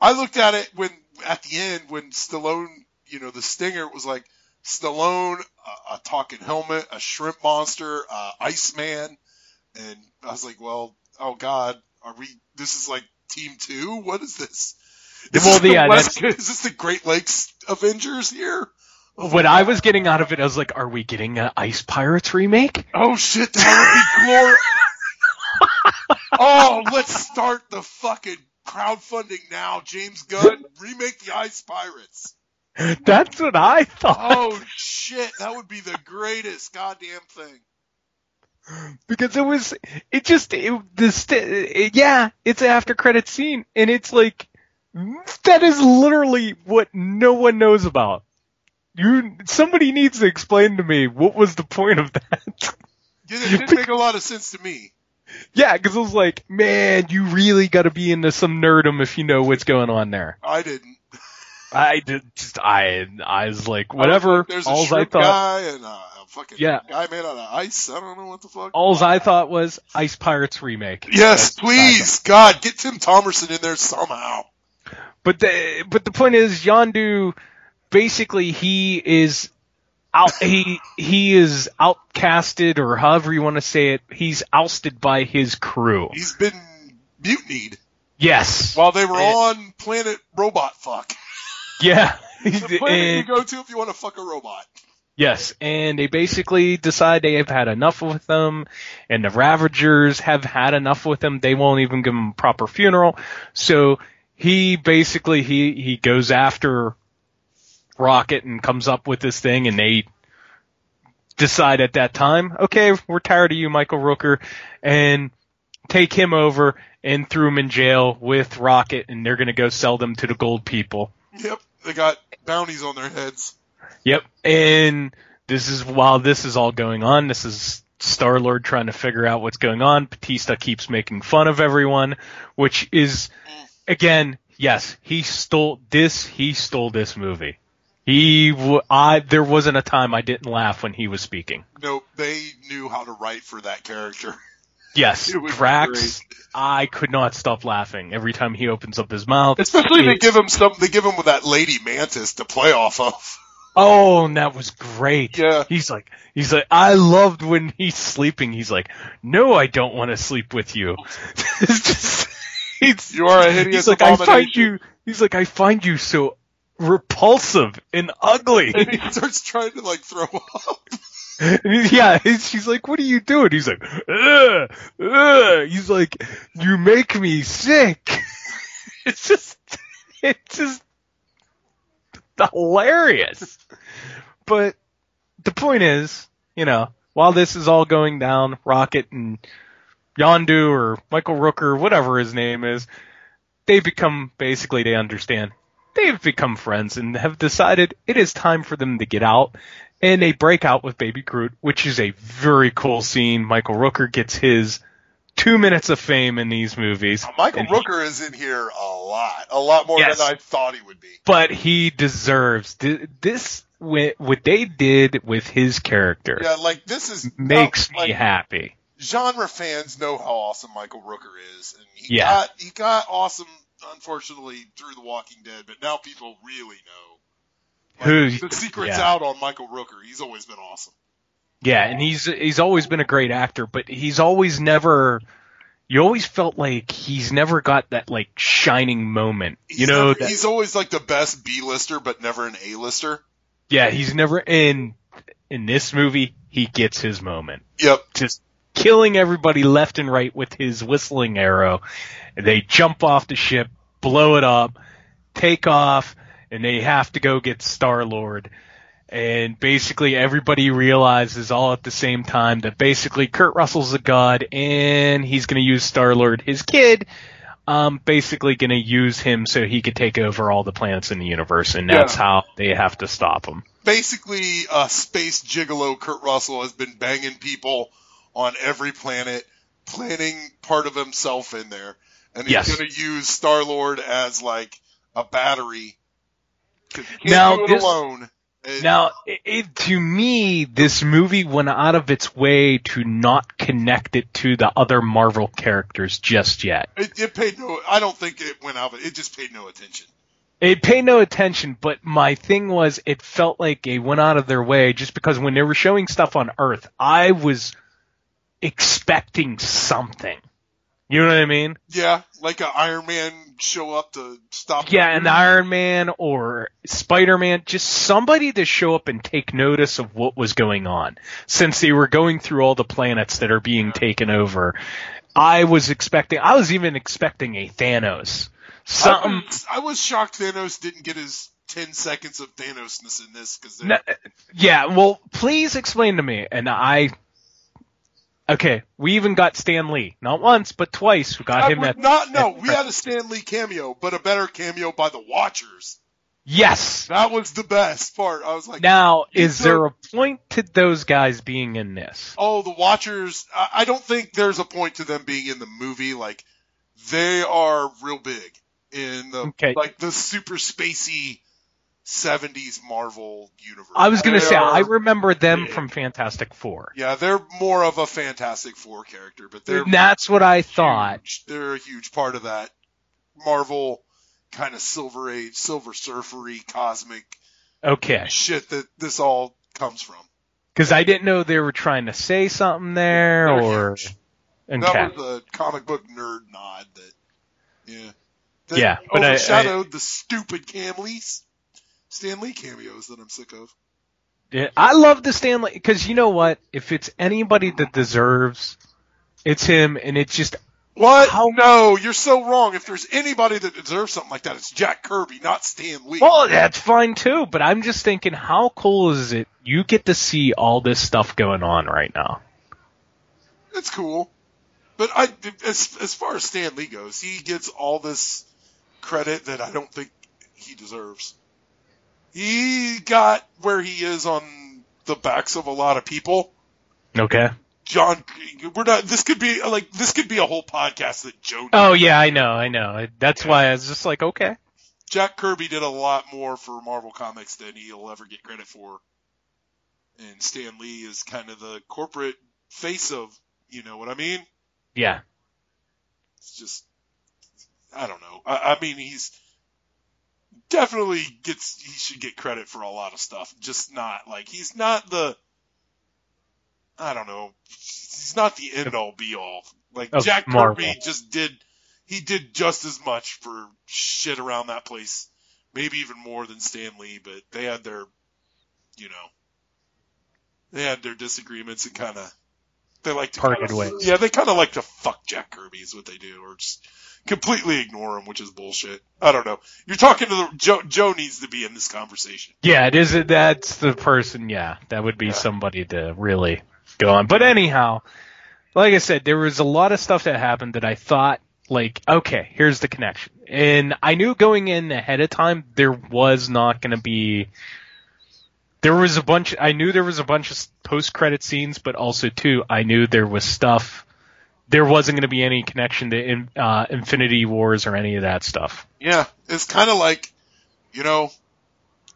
I looked at it when at the end when Stallone, you know, the stinger was like Stallone, a, a talking helmet, a shrimp monster, uh, Iceman, and I was like, well, oh god, are we? This is like Team Two. What is this? Is, Well, this, the yeah, West- is this the Great Lakes Avengers here? What I was getting out of it, I was like, are we getting an Ice Pirates remake? Oh shit, that would be glorious. oh, let's start the fucking crowdfunding now. James Gunn, remake the Ice Pirates. That's what I thought. Oh shit, that would be the greatest goddamn thing. because it was it just it, the st- it, yeah it's an after credit scene and it's like that is literally what no one knows about you somebody needs to explain to me what was the point of that Yeah, it didn't make a lot of sense to me. Yeah because it was like man you really got to be into some nerdum if you know what's going on there I didn't. i did just i i was like whatever There's a i thought guy and a, fucking Yeah. guy made out of ice. I don't know what the fuck. all i thought was ice pirates remake yes, That's I please, God, get Tim Thomerson in there somehow. But the but the point is, Yondu basically he is out he he is outcasted or however you want to say it. He's ousted by his crew. He's been mutinied Yes. while they were on planet Robot Fuck. Yeah. The planet And- you go to if you want to fuck a robot. Yes, and they basically decide they have had enough with them, and the Ravagers have had enough with them. They won't even give him a proper funeral. So he basically he he goes after Rocket and comes up with this thing, and they decide at that time, okay, we're tired of you, Michael Rooker, and take him over and threw him in jail with Rocket, and they're gonna go sell them to the gold people. Yep, they got bounties on their heads. Yep. And this is while this is all going on, this is Star Lord trying to figure out what's going on. Batista keeps making fun of everyone, which is mm. again, yes, he stole this. He stole this movie. He, w- I, there wasn't a time I didn't laugh when he was speaking. Nope, they knew how to write for that character. Yes, It was Drax. I could not stop laughing every time he opens up his mouth. Especially they give him some. They give him with that lady Mantis to play off of. Oh, and that was great. Yeah. He's like, he's like, I loved when he's sleeping. He's like, no, I don't want to sleep with you. it's just, it's, You are a hideous he's like, I find you, he's like, I find you so repulsive and ugly. And he starts trying to like throw up. yeah, he's- she's like, what are you doing? He's like, ugh, ugh. He's like, you make me sick. it's just, it's just hilarious. But the point is, you know, while this is all going down, Rocket and Yondu or Michael Rooker, whatever his name is, they become basically they understand. They've become friends and have decided it is time for them to get out. And they break out with Baby Groot, which is a very cool scene. Michael Rooker gets his two minutes of fame in these movies. Uh, Michael And he- Rooker is in here a lot, a lot more Yes. than I thought he would be. but he deserves this. What they did with his character Yeah, like this is makes like, me happy. genre fans know how awesome Michael Rooker is, and he Yeah. got he got awesome, unfortunately, through The Walking Dead, but now people really know Who? The secret's yeah. out on Michael Rooker. He's always been awesome. Yeah, and he's he's always been a great actor, but he's always never. You always felt like he's never got that like shining moment. He's you know, never- that, he's always like the best B-lister, but never an A-lister. yeah, he's never in in this movie. He gets his moment. Yep. Just killing everybody left and right with his whistling arrow. They jump off the ship, blow it up, take off, and they have to go get Star Lord. And basically everybody realizes all at the same time that basically Kurt Russell's a god and he's gonna use Star Lord, his kid, um, basically gonna use him so he could take over all the planets in the universe and that's Yeah. how they have to stop him. Basically, uh, space gigolo Kurt Russell has been banging people on every planet, planning part of himself in there, and he's Yes. going to use Star Lord as like a battery. can't Now, do it this- alone. And- Now, it, it, to me, this movie went out of its way to not connect it to the other Marvel characters just yet. It, it paid no. I don't think it went out. of it. It just paid no attention. It paid no attention, but my thing was, it felt like they went out of their way just because when they were showing stuff on Earth, I was expecting something. You know what I mean? Yeah, like an Iron Man show up to stop. Yeah, an Iron Man or Spider Man, just somebody to show up and take notice of what was going on. Since they were going through all the planets that are being taken over, I was expecting, I was even expecting a Thanos. Something. I was, I was shocked Thanos didn't get his ten seconds of Thanosness in this because No, yeah, well, please explain to me. And I. Okay, we even got Stan Lee. Not once, but twice. We got I him at. not. No, at- we had a Stan Lee cameo, but a better cameo by the Watchers. Yes! That was the best part. I was like, Now, is there a point to those guys being in this? Oh, the Watchers. I, I don't think there's a point to them being in the movie. Like, they are real big in the Okay. like the super spacey '70s Marvel universe. I was gonna say, are- I remember them from Fantastic Four. Yeah, they're more of a Fantastic Four character, but they're And that's what I thought. They're a huge part of that Marvel kind of Silver Age, Silver Surfery, cosmic Okay. shit that this all comes from. Because I didn't know they were trying to say something there, They're or. huge. Okay. That was a comic book nerd nod that, yeah. That Yeah, but I- overshadowed the stupid Cam Lee's, Stan Lee cameos that I'm sick of. Yeah, I love the Stan Lee because you know what? If it's anybody that deserves, it's him, and it's just What? No, you're so wrong. If there's anybody that deserves something like that, it's Jack Kirby, not Stan Lee. well, that's fine too. But I'm just thinking, how cool is it? You get to see all this stuff going on right now. It's cool. But I, as, as far as Stan Lee goes, he gets all this credit that I don't think he deserves. He got where he is on the backs of a lot of people. Okay. John, we're not. This could be like this could be a whole podcast that Joe. Oh yeah, I know, I know. That's why I was just like, okay. Jack Kirby did a lot more for Marvel Comics than he'll ever get credit for. And Stan Lee is kind of the corporate face of, you know what I mean? Yeah. It's just, I don't know. I, I mean, he's definitely gets, he should get credit for a lot of stuff. Just not like, he's not the, I don't know, he's not the end all be all. Like Jack Marvel. Kirby just did, he did just as much for shit around that place. Maybe even more than Stan Lee, but they had their, you know, they had their disagreements and kind of, they like to Parted kinda, ways. Yeah, they kind of like to fuck Jack Kirby is what they do, or just completely ignore him, which is bullshit. I don't know. You're talking to the Joe. Joe needs to be in this conversation. Yeah, it is. That's the person. Yeah, that would be somebody to really go on. But anyhow, like I said, there was a lot of stuff that happened that I thought, like, okay, here's the connection, and I knew going in ahead of time there was not going to be. There was a bunch. I knew there was a bunch of post credit scenes, but also too, I knew there was stuff. There wasn't going to be any connection to in, uh, Infinity Wars or any of that stuff. Yeah, it's kind of like, you know,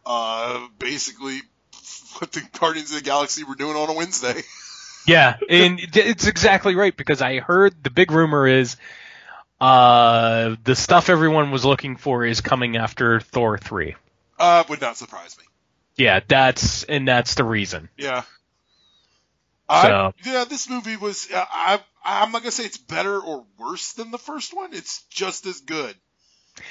uh, basically what the Guardians of the Galaxy were doing on a Wednesday. Yeah, and it's exactly right because I heard the big rumor is uh the stuff everyone was looking for is coming after Thor 3. Uh, would not surprise me. Yeah, that's and that's the reason. Yeah. So- I, yeah, this movie was. uh, I I'm not gonna say it's better or worse than the first one. It's just as good.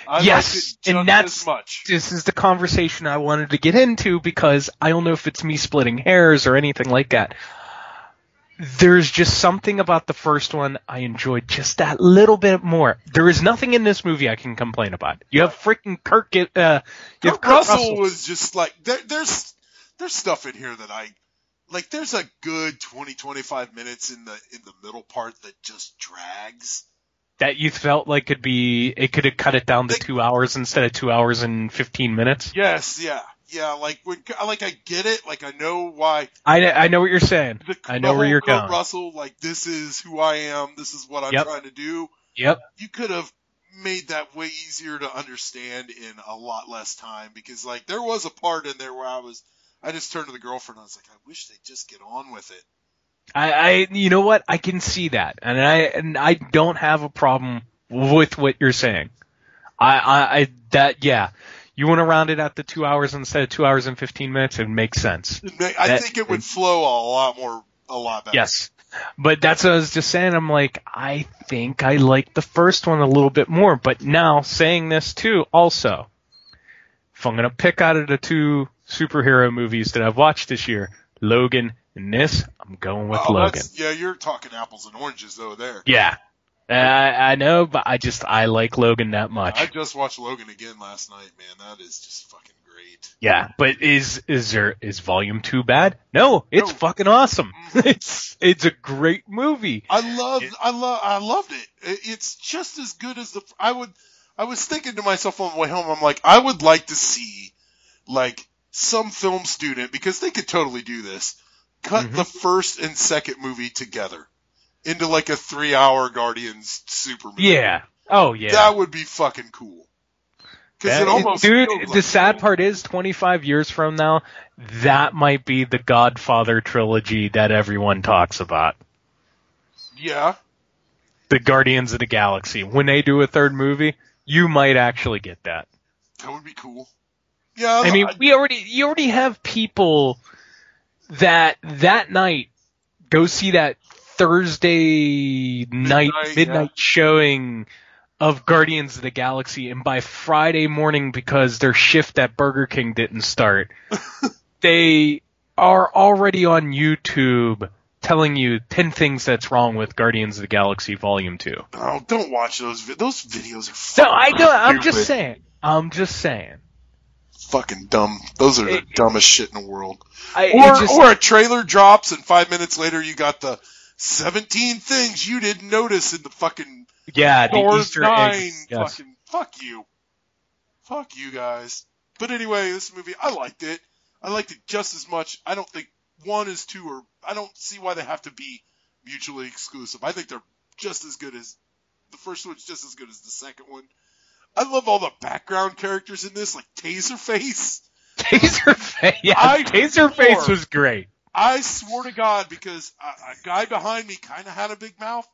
I yes, and that's much. this is the conversation I wanted to get into because I don't know if it's me splitting hairs or anything like that. There's just something about the first one I enjoyed just that little bit more. There is nothing in this movie I can complain about. You have freaking Kirk. Uh, you have Kurt Kurt Russell, Russell. was just like there, there's there's stuff in here that I like. There's a good 20 25 minutes in the in the middle part that just drags. that you felt like could be it could have cut it down to two hours instead of two hours and fifteen minutes. Yes, yeah, yeah. Like when like I get it. Like I know why. I I know what you're saying. I know the where you're Kurt going. Russell, like this is who I am. This is what I'm Yep. trying to do. Yep. You could have made that way easier to understand in a lot less time because like there was a part in there where I was I just turned to the girlfriend and I was like, I wish they'd just get on with it. I, I you know what I can see that, and I and I don't have a problem with what you're saying. I I, I that yeah. You want to round it out to two hours instead of two hours and fifteen minutes? It makes sense. It may- I That- think it would flow a lot more, a lot better. Yes. But that's what I was just saying. I'm like, I think I like the first one a little bit more. But now saying this too, also, if I'm gonna pick out of the two superhero movies that I've watched this year, Logan and this, I'm going with Oh, Logan. Yeah, you're talking apples and oranges though there. Yeah. I, I know, but I just I like Logan that much. I just watched Logan again last night, man. That is just fucking great. Yeah, but is is there is Volume Two bad? No, it's fucking awesome. it's it's a great movie. I love, I love, I loved it. It- It's just as good as the. I would. I was thinking to myself on the way home. I'm like, I would like to see, like, some film student because they could totally do this. Cut Mm-hmm. the first and second movie together into like a three-hour Guardians super movie. Yeah. Oh yeah. That would be fucking cool. Because it almost dude, feels the like- sad part is 25 years from now, that might be the Godfather trilogy that everyone talks about. Yeah. The Guardians of the Galaxy. When they do a third movie, you might actually get that. That would be cool. Yeah. I mean, we already you already have people that that night go see that Thursday night Midnight, midnight showing of Guardians of the Galaxy and by Friday morning because their shift at Burger King didn't start they are already on YouTube telling you 10 things that's wrong with Guardians of the Galaxy volume 2. Oh, don't watch those. Vi- those videos are No, I don't I'm just saying. I'm just saying. fucking dumb. Those are the dumbest shit in the world. I- or, just- or a trailer drops and five minutes later you got the 17 things you didn't notice in the fucking Yeah, the Easter nine. eggs. Yes. Fucking fuck you, fuck you guys. But anyway, this movie I liked it. I liked it just as much. I don't think one is two or I don't see why they have to be mutually exclusive. I think they're just as good as the first one's just as good as the second one. I love all the background characters in this, like Taserface. Taserface, yeah, I Taserface swore- was great. I swore to God because a, a guy behind me kind of had a big mouth,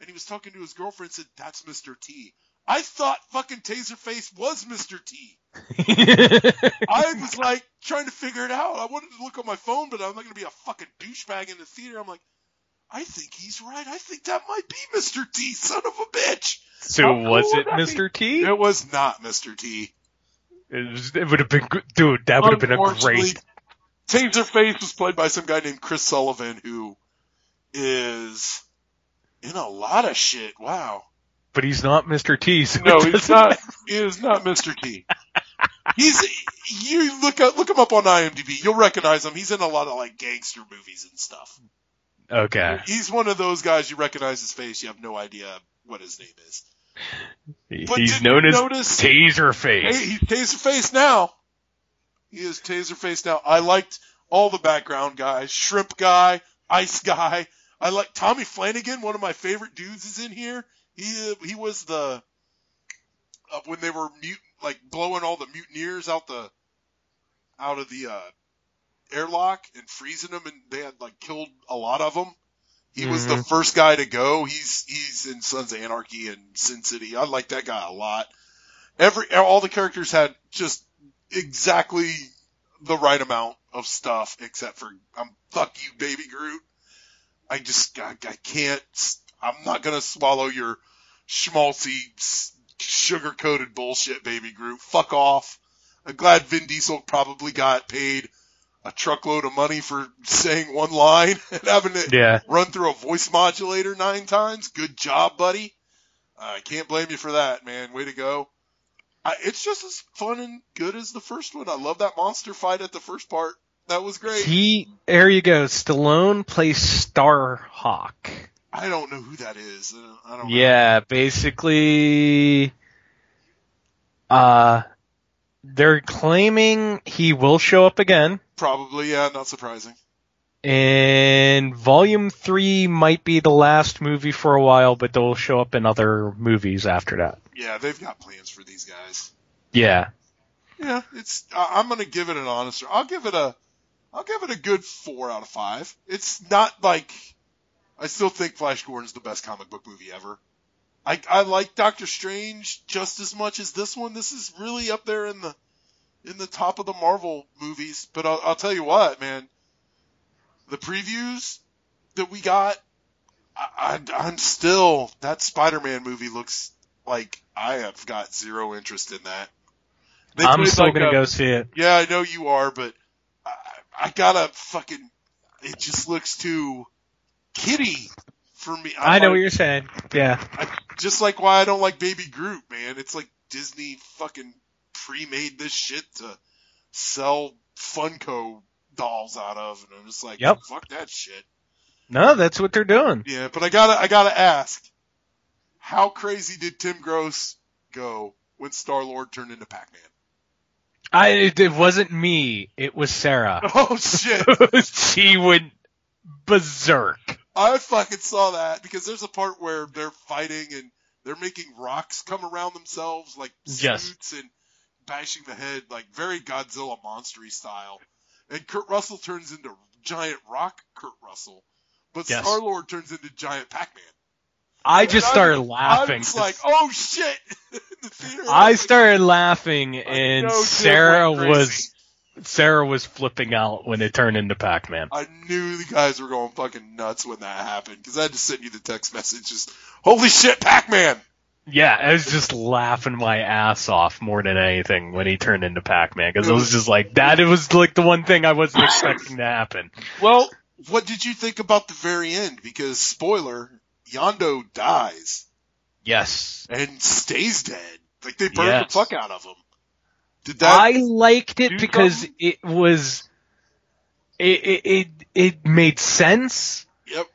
and he was talking to his girlfriend. and Said that's Mr. T. I thought fucking Taserface was Mr. T. I was like trying to figure it out. I wanted to look on my phone, but I'm not going to be a fucking douchebag in the theater. I'm like, I think he's right. I think that might be Mr. T. Son of a bitch. So How was would it that be? Mr. T? It was not Mr. T. It, was, it would have been dude. That would have been a Taserface was played by some guy named Chris Sullivan, who is in a lot of shit. Wow. But he's not Mr. T. So No, he's not. matter. He is not Mr. T. He's you look up look him up on IMDb. You'll recognize him. He's in a lot of like gangster movies and stuff. Okay. He's one of those guys you recognize his face. You have no idea what his name is. But He's known as notice- Taserface. Hey, he's Taserface now. He is Taserface now. I liked all the background guys. Shrimp guy, Ice guy. I like Tommy Flanagan. One of my favorite dudes is in here. He he was the uh, when they were mute like blowing all the mutineers out the out of the uh, airlock and freezing them, and they had like killed a lot of them. He was the Mhm. first guy to go. He's he's in Sons of Anarchy and Sin City. I like that guy a lot. Every all the characters had just exactly the right amount of stuff, except for I'm fuck you, baby Groot. I just I, I can't. I'm not gonna swallow your schmaltzy, sugar coated bullshit, baby Groot. Fuck off. I'm glad Vin Diesel probably got paid a truckload of money for saying one line and having it Yeah. run through a voice modulator nine times. Good job, buddy. I can't blame you for that, man. Way to go. I, it's just as fun and good as the first one. I love that monster fight at the first part. That was great. He, there you go. Stallone plays Starhawk. I don't know who that is. I don't know. Yeah, basically, uh, they're claiming he will show up again, Probably, yeah, not surprising. and Volume 3 might be the last movie for a while, but they'll show up in other movies after that. Yeah, they've got plans for these guys. Yeah. Yeah, it's. I'm gonna give it an honest. I'll give it a. I'll give it a good four out of five. It's not like. I still think Flash Gordon's the best comic book movie ever. I I like Doctor Strange just as much as this one. This is really up there in the in the top of the Marvel movies. But I'll, I'll tell you what, man. The previews that we got, I, I, I'm still that Spider-Man movie looks like I have got zero interest in that. They I'm still like gonna a- go see it. Yeah, I know you are, but I, I gotta fucking. It just looks too kitty for me. I know like- what you're saying. Yeah. I, just like why I don't like Baby Groot, man. It's like Disney fucking pre-made this shit to sell Funko dolls out of, and I'm just like, Yep. fuck that shit. No, that's what they're doing. Yeah, but I gotta, I gotta ask, how crazy did Tim Gross go when Star Lord turned into Pac-Man? I, it, it wasn't me. It was Sarah. Oh shit! she went berserk. I fucking saw that because there's a part where they're fighting and they're making rocks come around themselves like Yes. suits and bashing the head like very Godzilla monstery style. And Kurt Russell turns into giant rock Kurt Russell, but Yes. Star Lord turns into giant Pac-Man. I just And started I'm- laughing. I'm like, oh shit! The I was like, started laughing, and Sarah was Sarah was flipping out when it turned into Pac-Man. I knew the guys were going fucking nuts when that happened because I had to send you the text message. Just holy shit, Pac-Man! Yeah, I was just laughing my ass off more than anything when he turned into Pac-Man because it was just like that. It was like the one thing I wasn't expecting to happen. Well, what did you think about the very end? Because spoiler, Yondu dies Yes, and stays dead. Like they burned Yes. the fuck out of him. Did that? I liked it because something? it was it it it, it made sense. Yep.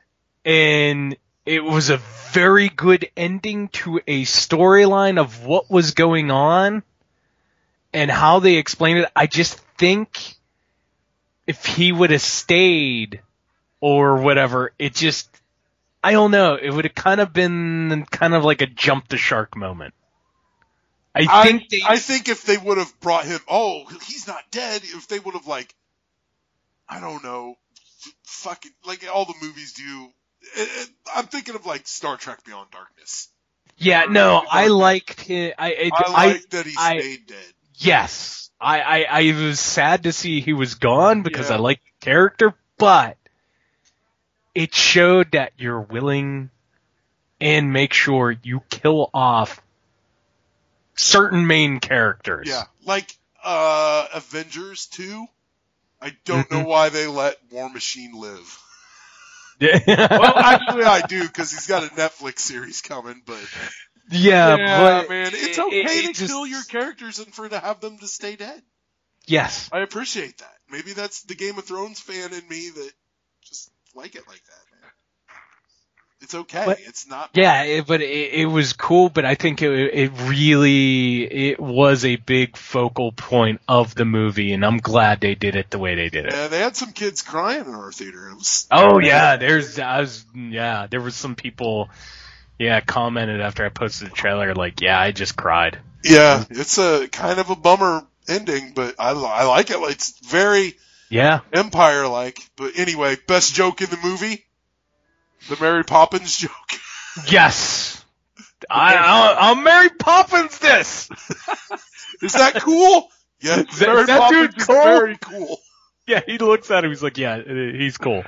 and it was a very good ending to a storyline of what was going on and how they explained it. I just think if he would have stayed or whatever, it just I don't know, it would have kind of been kind of like a jump the shark moment. I I think they I think if they would have brought him, oh, he's not dead. If they would have like, I don't know, fucking like all the movies do. It, it, I'm thinking of like Star Trek Beyond Darkness. Yeah, no, I liked it. I it, I I, like that he I- stayed dead. Yes, I, I, I was sad to see he was gone because Yeah. I like the character, but it showed that you're willing and make sure you kill off certain main characters. Yeah, like uh Avengers 2. I don't Mm-hmm. know why they let War Machine live. Yeah. Well, actually, I do because he's got a Netflix series coming. But yeah, but man, it's it- okay it to just- kill your characters and for to have them to stay dead. Yes. I appreciate that. Maybe that's the Game of Thrones fan in me that just like it like that, man. It's okay. But- it's not. Yeah, it, but it, it was cool. But I think it, it really it was a big focal point of the movie, and I'm glad they did it the way they did it. Yeah, they had some kids crying in our theater. It was. Oh yeah, there's I was yeah, there was some people yeah, commented after I posted the trailer like, yeah, I just cried. Yeah, it's a kind of a bummer ending, but I, I like it. It's very Yeah. Empire like. But anyway, best joke in the movie, the Mary Poppins joke. Yes. I I'll, I'll Mary Poppins this. Is that cool? Yeah, That- Mary that Poppins dude is cool? very cool. Yeah, he looks at him. He's like, yeah, he's cool.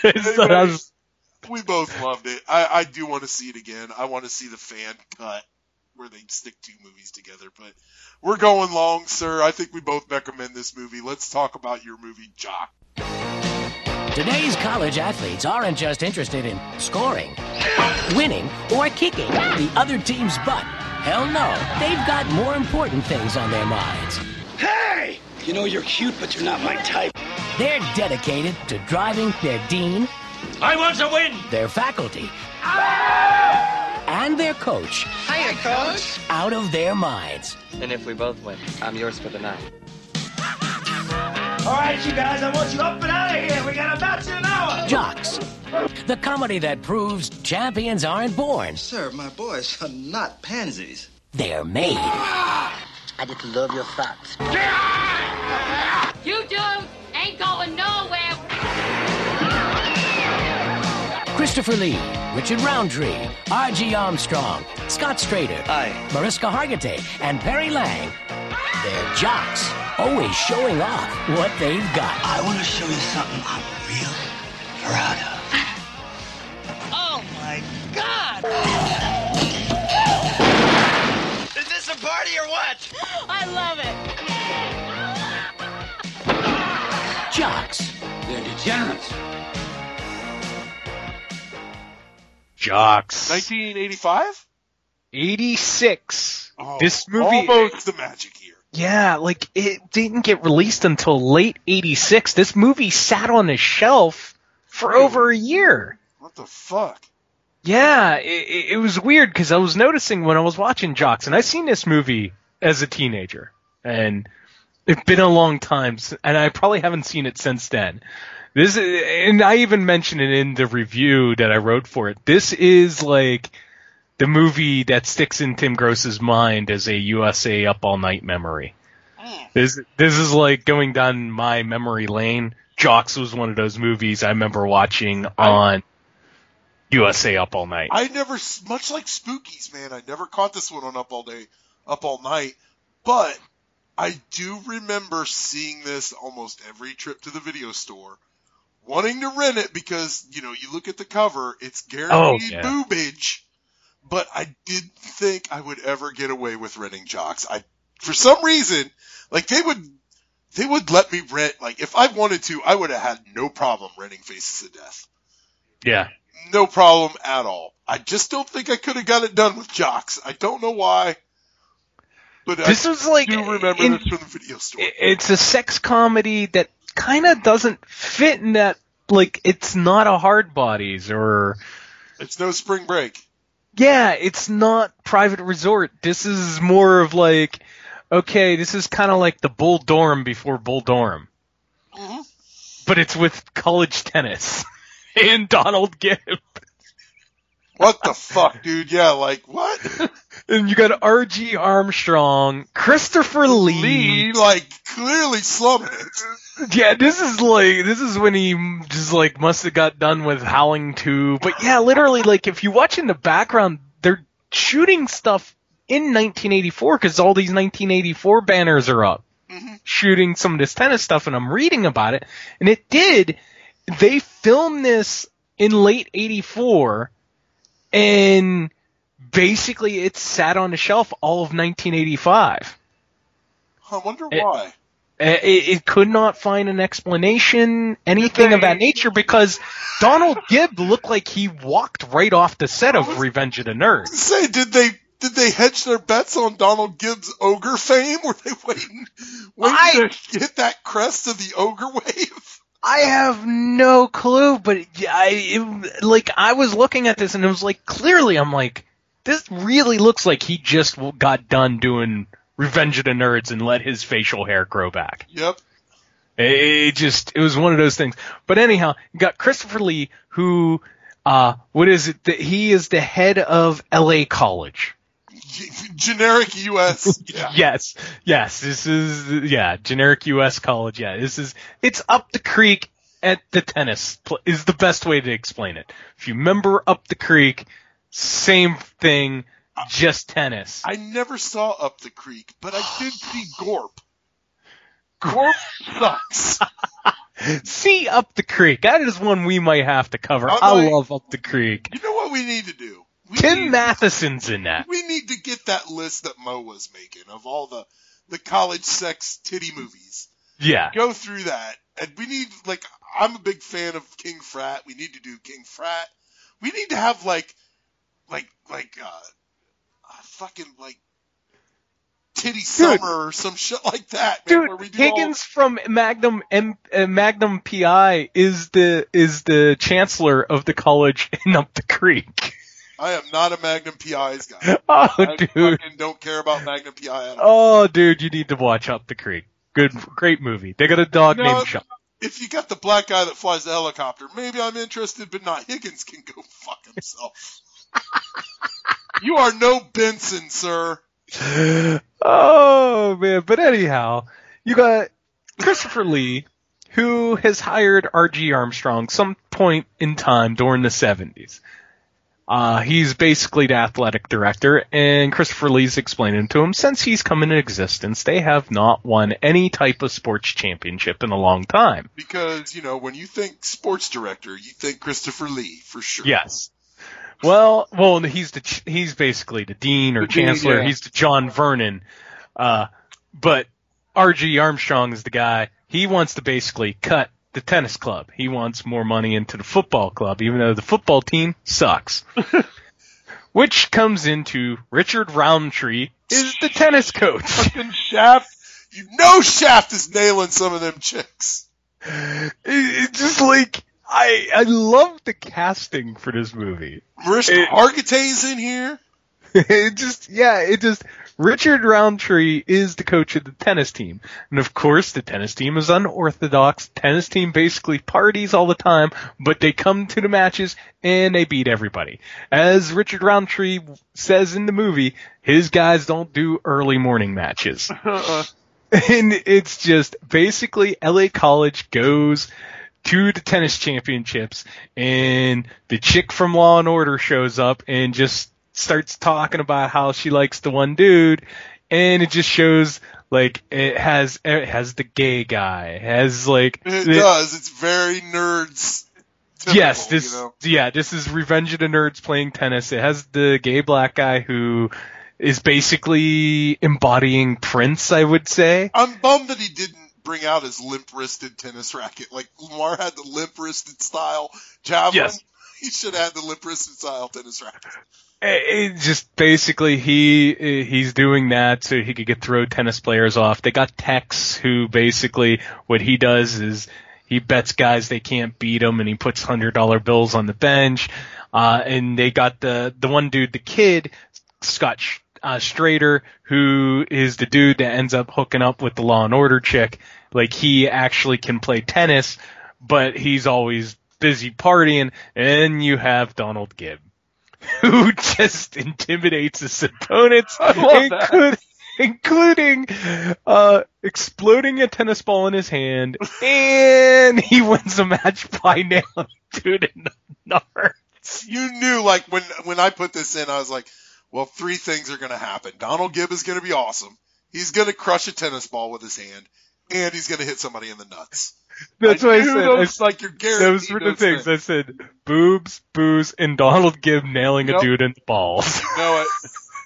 Hey, So was- we both loved it. I, I do want to see it again. I want to see the fan cut where they stick two movies together. But we're going long, sir. I think we both recommend this movie. Let's talk about your movie, Jock. Today's college athletes aren't just interested in scoring, winning, or kicking the other team's butt. Hell no, they've got more important things on their minds. Hey! You know you're cute, but you're not my type. They're dedicated to driving their dean, I want to win! their faculty, ah! And their coach Hiya, coach. out of their minds. And if we both win, I'm yours for the night. All right, you guys, I want you up and out of here. We got a match in an hour. Jocks, the comedy that proves champions aren't born, Sir, my boys are not pansies. they're made. I just love your thoughts. You dudes ain't going nowhere. Christopher Lee, Richard Roundtree, R.G. Armstrong, Scott Strader, Mariska Hargitay, and Perry Lang. They're jocks, always showing off what they've got. I want to show you something I'm real proud of. Jocks. 1985? 86. Oh, this movie. Almost the magic year. Yeah, like it didn't get released until late 86. This movie sat on a shelf for over a year. What the fuck? Yeah, it, it it was weird because I was noticing when I was watching Jocks, and I seen this movie as a teenager, and it's been a long time, and I probably haven't seen it since then. This, is- and I even mentioned it in the review that I wrote for it. This is like the movie that sticks in Tim Gross's mind as a USA Up All Night memory. Mm. This this is like going down my memory lane. Jocks was one of those movies I remember watching on USA Up All Night. I never, much like Spookies, man, I never caught this one on Up All Day, Up All Night, but I do remember seeing this almost every trip to the video store, wanting to rent it because, you know, you look at the cover, it's oh, guaranteed yeah. boobage, but I didn't think I would ever get away with renting Jocks. I, for some reason, like they would, they would let me rent, like if I wanted to, I would have had no problem renting Faces of Death yeah. no problem at all. I just don't think I could have got it done with Jocks. I don't know why, but This I was like do remember in- this from the video store. It's a sex comedy that kind of doesn't fit in that like it's not a hard bodies or It's no spring break. yeah, it's not private resort. This is more of like okay, this is kind of like the Bull Dorm before Bull Dorm. Mm-hmm. But it's with college tennis and Donald Gibb. What the fuck, dude? Yeah, like what? And you got R.G. Armstrong, Christopher Lee. Lee, like clearly slumming it. Yeah, this is like this is when he just like must have got done with Howling 2. But yeah, literally like if you watch in the background, they're shooting stuff in 1984 because all these 1984 banners are up, mm-hmm. shooting some of this tennis stuff, and I'm reading about it, and it did. They filmed this in late '84, and basically it sat on the shelf all of 1985. I wonder It- why. It, it could not find an explanation, anything of that nature, because Donald Gibb looked like he walked right off the set of Revenge of the Nerds. Say, did they did they hedge their bets on Donald Gibbs' ogre fame? Were they waiting, waiting to hit that crest of the ogre wave? I have no clue, but I it, like I was looking at this and it was like clearly I'm like this really looks like he just got done doing Revenge of the Nerds and let his facial hair grow back. Yep. It, it just it was one of those things. But anyhow, you got Christopher Lee who uh what is it that he is the head of LA College. Generic U.S. Yeah. Yes, yes, this is yeah, generic U.S. college. Yeah, this is it's up the creek at the tennis pl- is the best way to explain it. If you remember up the creek, same thing, just tennis. I never saw Up the Creek, but I did see Gorp. Gorp sucks. See Up the Creek. That is one we might have to cover. I'm I love Up the Creek. You know what we need to do? We Tim need, Matheson's in that. we need to get that list that Mo was making of all the the college sex titty movies. Yeah. Go through that, and we need like I'm a big fan of King Frat. We need to do King Frat. We need to have like like like uh, uh fucking like titty summer or some shit like that, man, Dude, where we do all- Higgins from Magnum M, uh, Magnum PI is the is the chancellor of the college in Up the Creek. I am not a Magnum PI's guy. Oh, I dude. fucking don't care about Magnum PI at all. Oh, dude, you need to watch Up the Creek. Good, great movie. They got a dog named Sean. If you got the black guy that flies the helicopter, maybe I'm interested, but not Higgins can go fuck himself. you are no Benson, sir. Oh man, but anyhow, you got Christopher Lee, who has hired R.G. Armstrong some point in time during the 70s. Uh, he's basically the athletic director, and Christopher Lee's explaining to him since he's come into existence, they have not won any type of sports championship in a long time. Because, you know, when you think sports director, you think Christopher Lee, for sure. Yes. Well, well, he's the ch- he's basically the dean or The dean, chancellor. yeah. He's the John Vernon. Uh, but R.G. Armstrong is the guy. He wants to basically cut the tennis club. He wants more money into the football club, even though the football team sucks. Which comes into Richard Roundtree is the tennis coach. Fucking Shaft. You know Shaft is nailing some of them chicks. It- It's just like I I love the casting for this movie. Mariska It- Hargitay's in here. it just yeah, it just Richard Roundtree is the coach of the tennis team. And of course the tennis team is unorthodox. Tennis team basically parties all the time, but they come to the matches and they beat everybody. As Richard Roundtree says in the movie, his guys don't do early morning matches. Uh-uh. and it's just basically LA College goes to the tennis championships and the chick from Law and Order shows up and just starts talking about how she likes the one dude and it just shows like it has it has the gay guy it has like It the- does. It's very nerds. typical, yes this You know? yeah this is Revenge of the Nerds playing tennis it has the gay black guy who is basically embodying Prince I would say I'm bummed that he didn't bring out his limp-wristed tennis racket. Like Lamar had the limp-wristed style javelin. Yes. He should have had the limp-wristed style tennis racket. It, it just basically he he's doing that so he could get throw tennis players off. They got Tex who basically what he does is he bets guys they can't beat him and he puts hundred dollar bills on the bench. Uh, and they got the the one dude, the kid Scott uh, Strader, who is the dude that ends up hooking up with the Law and Order chick. Like he actually can play tennis, but he's always busy partying. And you have Donald Gibb who just intimidates his opponents, I love that. including, including uh, exploding a tennis ball in his hand, and he wins the match by nailing a dude in the nuts. You knew, like when when I put this in, I was like, well, three things are going to happen. Donald Gibb is going to be awesome. He's going to crush a tennis ball with his hand, and he's going to hit somebody in the nuts. That's I what I said. those, I- like you're guaranteed Those were the those things. I said boobs, booze, and Donald Gibb nailing a dude in the balls. know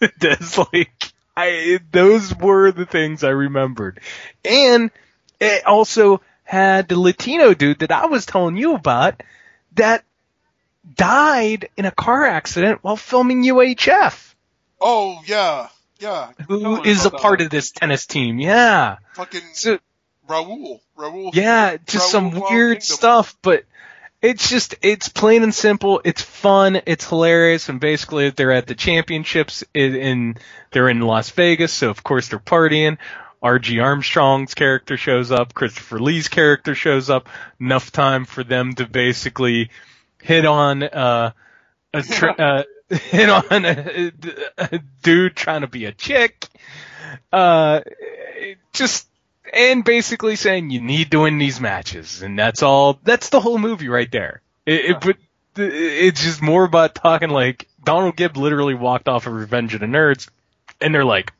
it. That's like I those were the things I remembered. And it also had the Latino dude that I was telling you about that died in a car accident while filming UHF. Oh yeah, yeah. Who is a part of this tennis team? Yeah. Fucking So Raul. Raul. yeah, just Raul some weird Kingdom. stuff, but it's just it's plain and simple. It's fun. It's hilarious, and basically they're at the championships in, in they're in Las Vegas, so of course they're partying. R.G. Armstrong's character shows up. Christopher Lee's character shows up. Enough time for them to basically hit on uh, a tr- uh, hit on a, a dude trying to be a chick. Uh, just and basically saying you need to win these matches, and that's all. That's the whole movie right there. It, it, but it's just more about talking like Donald Gibb literally walked off of Revenge of the Nerds, and they're like,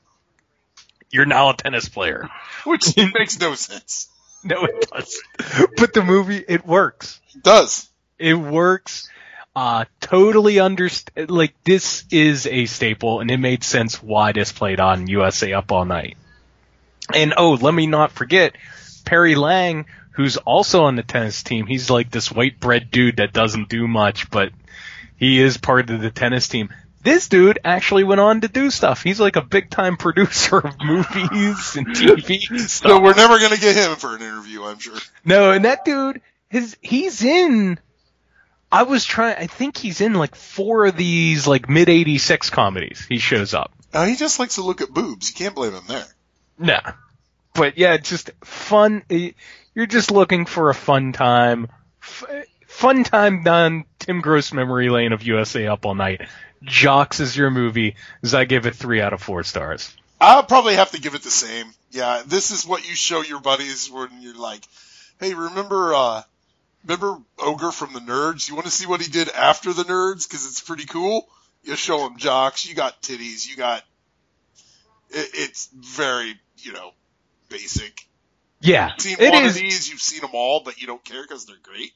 "You're now a tennis player." Which makes no sense. No, it doesn't. But the movie, it works. It does. It works. Uh, totally understand. Like this is a staple, and it made sense why this played on USA Up All Night. And oh, let me not forget Perry Lang, who's also on the tennis team. He's like this white bread dude that doesn't do much, but he is part of the tennis team. This dude actually went on to do stuff. He's like a big time producer of movies and TV stuff. So we're never gonna get him for an interview, I'm sure. No, and that dude, his he's in. I was trying. I think he's in like four of these like mid '80s sex comedies. He shows up. Uh, he just likes to look at boobs. You can't blame him there. No, but yeah, just fun. You're just looking for a fun time. Fun time done Tim Gross memory lane of USA Up All Night. Jocks is your movie. As I give it three out of four stars. I'll probably have to give it the same. Yeah, this is what you show your buddies when you're like, hey, remember, uh, remember Ogre from the Nerds? You want to see what he did after the Nerds? Cause it's pretty cool. You show him jocks, you got titties, you got, it, it's very, you know, basic. Yeah, You've seen it one is. of these, you've seen them all, but you don't care because they're great.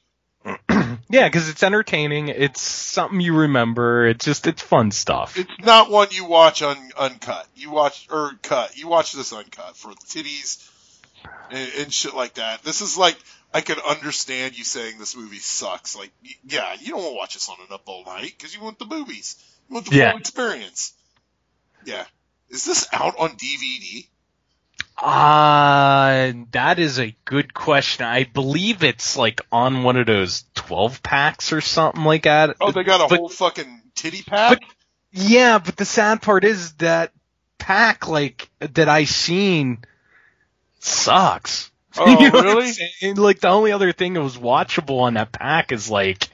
Yeah, because it's entertaining. It's something you remember. It's just it's fun stuff. It's not one you watch un, uncut. You watch or cut. You watch this uncut for the titties and, and shit like that. This is like I could understand you saying this movie sucks. Like, yeah, you don't want to watch this on an up all night because you want the movies. You want the Yeah. full experience. Yeah. Is this out on DVD? Uh, that is a good question. I believe it's like on one of those 12 packs or something like that. Oh, they got a But- whole fucking titty pack. Yeah, but the sad part is that pack, like, that I seen sucks. Oh, You know really? Like, the only other thing that was watchable on that pack is like,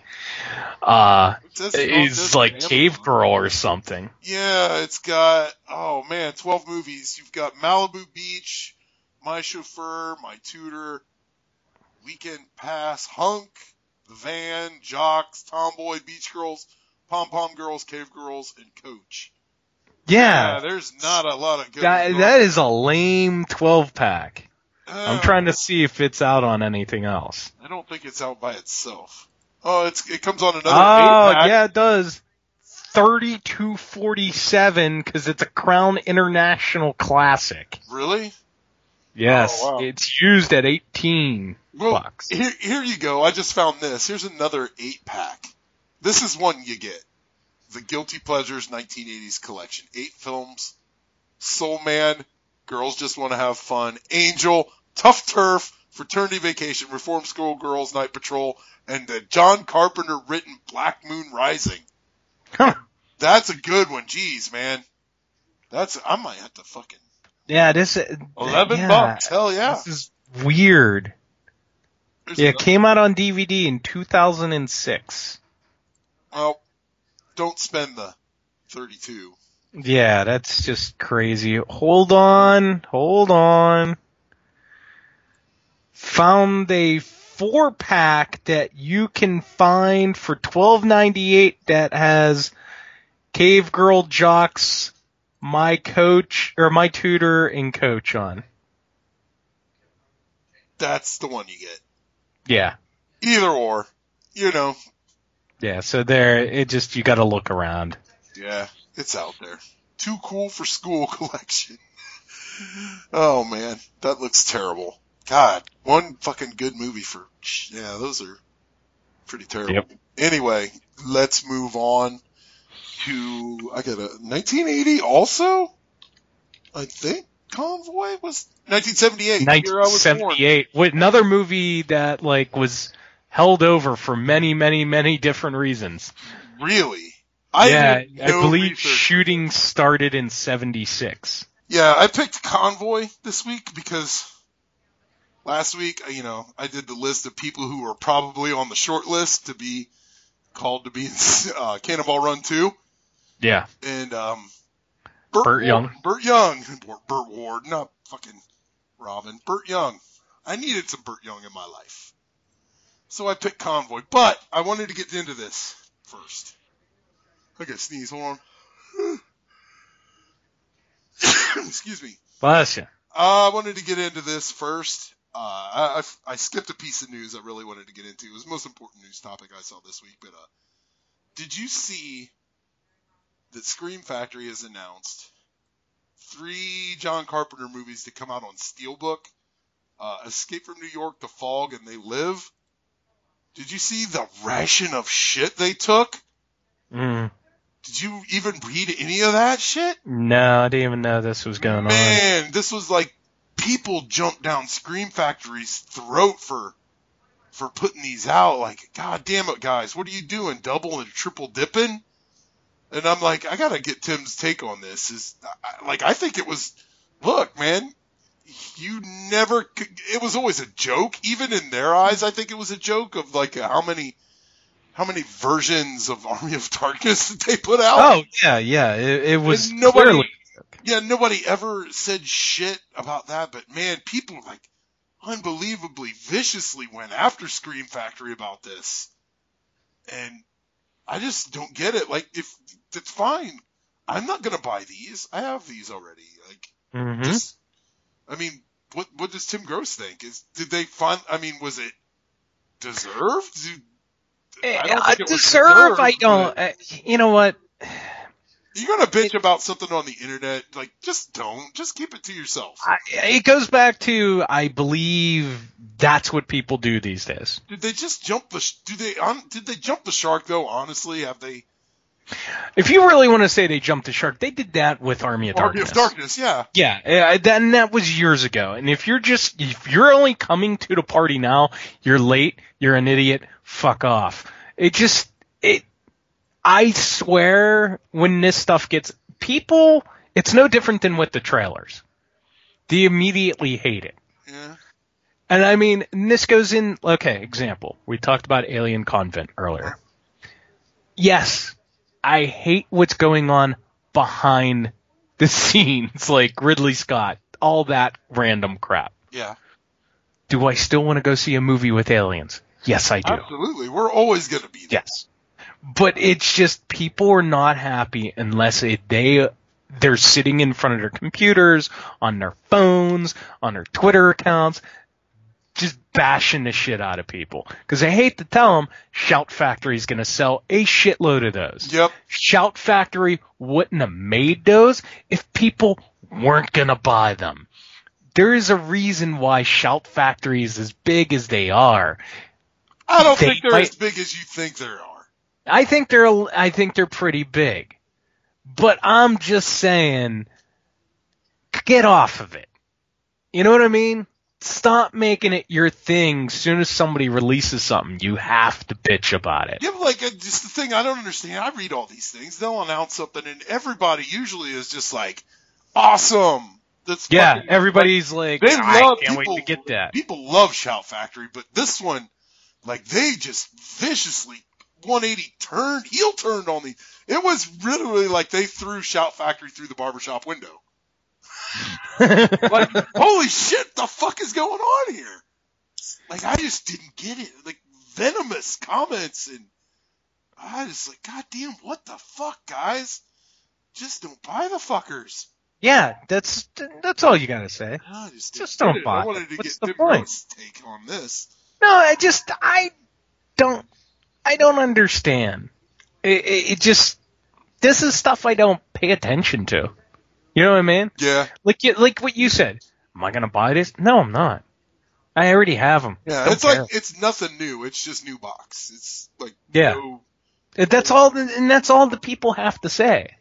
uh, oh, is like Amazon. Cave Girl or something. Yeah, it's got oh man, twelve movies. You've got Malibu Beach, My Chauffeur, My Tutor, Weekend Pass, Hunk, The Van, Jocks, Tomboy, Beach Girls, Pom Pom Girls, Cave Girls, and Coach. Yeah. there's not a lot of good. That, that is a lame 12 pack. I'm Uh, trying to see if it's out on anything else. I don't think it's out by itself. Oh, it's it comes on another Oh, eight pack. yeah, it does. 3247 because it's a Crown International Classic. Really? Yes, Oh, wow. it's used at 18 Well, bucks. here, here you go. I just found this. Here's another eight pack. This is one you get. The Guilty Pleasures 1980s collection. Eight films. Soul Man. Girls Just Want to Have Fun. Angel. Tough Turf. Fraternity Vacation. Reform School Girls Night Patrol. And the John Carpenter written Black Moon Rising. That's a good one. Jeez, man. That's, I might have to fucking, Yeah, this uh, 11 yeah, bucks. Hell yeah. This is weird. There's Yeah, it another- came out on DVD in 2006. Well, don't spend the 32. Yeah, that's just crazy. Hold on, hold on. Found a four pack that you can find for twelve ninety eight that has Cave Girl Jocks, my coach or my tutor and coach on. That's the one you get. Yeah. Either or, you know, Yeah, so there it just you gotta look around. yeah, it's out there. Too cool for school collection. oh man, that looks terrible. God, one fucking good movie for, yeah, those are pretty terrible. Yep. Anyway, let's move on to, I got a 1980 also? I think Convoy was 1978. the year I was 1978. Another movie that like was held over for many, many, many different reasons. Really? I yeah, did I believe research. shooting started in 76. Yeah, I picked Convoy this week because last week, uh, you know, I did the list of people who were probably on the short list to be called to be in uh, Cannonball Run 2. Yeah. And, um, Burt, Burt Young. Burt Young. Burt, Ward, not fucking Robin. Burt Young. I needed some Burt Young in my life. So I picked Convoy, but I wanted to get into this first. I got sneeze. Hold on. Excuse me. Bless you. Uh, I wanted to get into this first. Uh, I, I, I skipped a piece of news I really wanted to get into. It was the most important news topic I saw this week. But uh, did you see that Scream Factory has announced three John Carpenter movies to come out on Steelbook? Uh, Escape from New York, The Fog, and They Live. Did you see the ration of shit they took? Mm. Did you even read any of that shit? No, I didn't even know this was going on. Man, this was like people jumped down Scream Factory's throat for for putting these out. Like, God damn it, guys, what are you doing? Double and triple dipping? And I'm like, I gotta get Tim's take on this. Is like, I think it was. Look, man, you never. could- It was always a joke, even in their eyes. I think it was a joke of like how many. How many versions of Army of Darkness did they put out? Oh yeah, yeah. It, it was And nobody, clearly. Yeah, nobody ever said shit about that, but man, people like unbelievably viciously went after Scream Factory about this, and I just don't get it. Like, if it's fine, I'm not gonna buy these. I have these already. Like, Mhm. just, I mean, what what does Tim Gross think? Is did they find? I mean, was it deserved? Do- I don't I think it was deserve. I don't. Uh, you know what? You're gonna bitch about something on the internet, like just don't. Just keep it to yourself. I, it goes back to I believe that's what people do these days. Did they just jump the? sh- Do they? On, did they jump the shark though? Honestly, have they? If you really want to say they jumped the shark, they did that with Army of Army Darkness. of Darkness, yeah. Yeah, and that was years ago. And if you're just if you're only coming to the party now, you're late. You're an idiot. Fuck off. It just it. I swear, when this stuff gets people, it's no different than with the trailers. They immediately hate it. Yeah. And I mean, and this goes in, okay, example. We talked about Alien Covenant earlier. Yes, I hate what's going on behind the scenes, like Ridley Scott, all that random crap. Yeah. Do I still want to go see a movie with aliens? Yes, I do. Absolutely. We're always gonna be there. Yes. But it's just people are not happy unless it, they they're sitting in front of their computers, on their phones, on their Twitter accounts, just bashing the shit out of people. Because I hate to tell them, Shout Factory is going to sell a shitload of those. Yep. Shout Factory wouldn't have made those if people weren't going to buy them. There is a reason why Shout Factory is as big as they are. I don't They think they're might- as big as you think they are. I think they're I think they're pretty big. But I'm just saying get off of it. You know what I mean? Stop making it your thing. As soon as somebody releases something, you have to bitch about it. Yeah, but like just the thing I don't understand. I read all these things. They'll announce something, and everybody usually is just like, "Awesome!" That's Yeah, fucking- everybody's like, They I love can't people, wait to get that. People love Shout Factory, but this one, like they just viciously 180 turned, heel turned on me. It was literally like they threw Shout Factory through the barbershop window. like, holy shit, the fuck is going on here? Like, I just didn't get it. Like, venomous comments, and I just like, God damn, what the fuck, guys? Just don't buy the fuckers. Yeah, that's that's all you gotta say. Just, Just don't buy I wanted to What's get the Tim point? Gross' take on this. No, I just I don't I don't understand. It, it, it just this is stuff I don't pay attention to. You know what I mean? Yeah. Like you, like what you said. Am I gonna buy this? No, I'm not. I already have them. Yeah, it's like it's nothing new. It's just new box. It's like Yeah. no- that's all. The, and that's all the people have to say.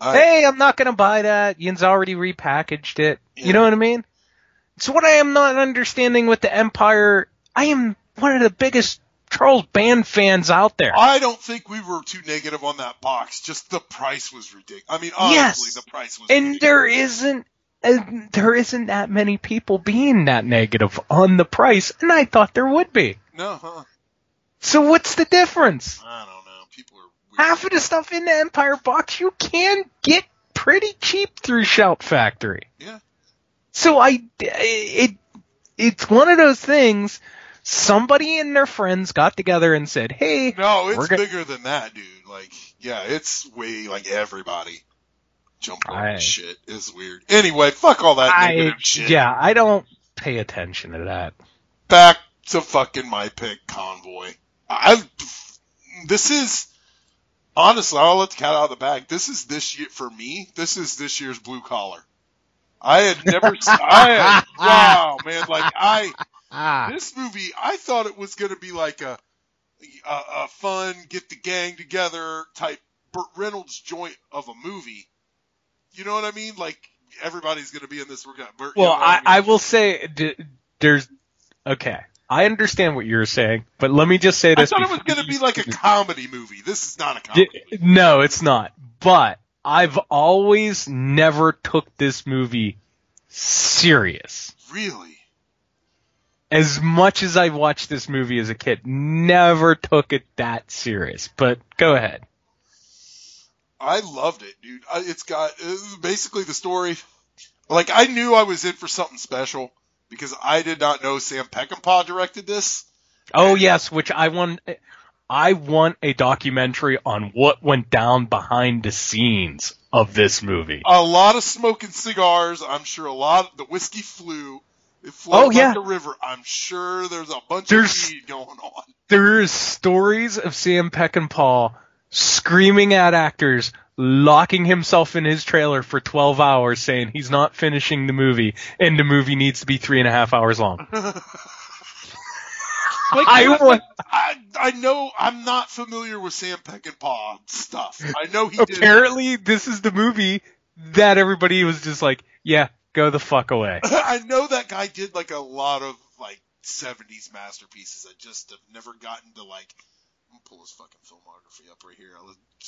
I- hey, I'm not gonna buy that. Yin's already repackaged it. You know what I mean? So what I am not understanding with the Empire, I am one of the biggest Charles Band fans out there. I don't think we were too negative on that box. Just the price was ridiculous. I mean, honestly, Yes. the price was. and there isn't and there isn't that many people being that negative on the price, and I thought there would be. No, huh? So what's the difference? I don't know. People are. Half of the stuff in the Empire box you can get pretty cheap through Shout Factory. Yeah. So I it it's one of those things. Somebody and their friends got together and said, "Hey, No, we're it's bigger than that, dude. Like, yeah, it's way like everybody jump on I- shit. is weird. Anyway, fuck all that I, negative shit. yeah, I don't pay attention to that. Back to fucking my pick, Convoy. I this is honestly, I'll let the cat out of the bag. This is this year for me. This is this year's blue collar. I had never. I had, wow, man. Like I, Ah. this movie, I thought it was going to be like a, a, a fun get the gang together type Burt Reynolds joint of a movie. You know what I mean? Like everybody's going to be in this. We're going Burt. you Well, know what I, mean? I will say d- there's okay. I understand what you're saying, but let me just say I this. thought it was going to be like a comedy movie. This is not a comedy. D- No, it's not. But I've always never took this movie serious. Really? As much as I watched this movie as a kid, never took it that serious. But go ahead. I loved it, dude. It's got uh, basically the story. Like I knew I was in for something special because I did not know Sam Peckinpah directed this. Oh yes, which I want. I want a documentary on what went down behind the scenes of this movie. A lot of smoking cigars. I'm sure a lot of the whiskey flew. It flowed Oh, like yeah. the river. I'm sure there's a bunch There's- of weed going on. There's stories of Sam Peckinpah screaming at actors, locking himself in his trailer for 12 hours, saying he's not finishing the movie, and the movie needs to be three and a half hours long. Like, I want- I, I know I'm not familiar with Sam Peckinpah stuff. I know he did. Apparently, this is the movie that everybody was just like, yeah, go the fuck away. I know that guy did like a lot of like 70s masterpieces. I just have never gotten to like. Pull his fucking filmography up right here.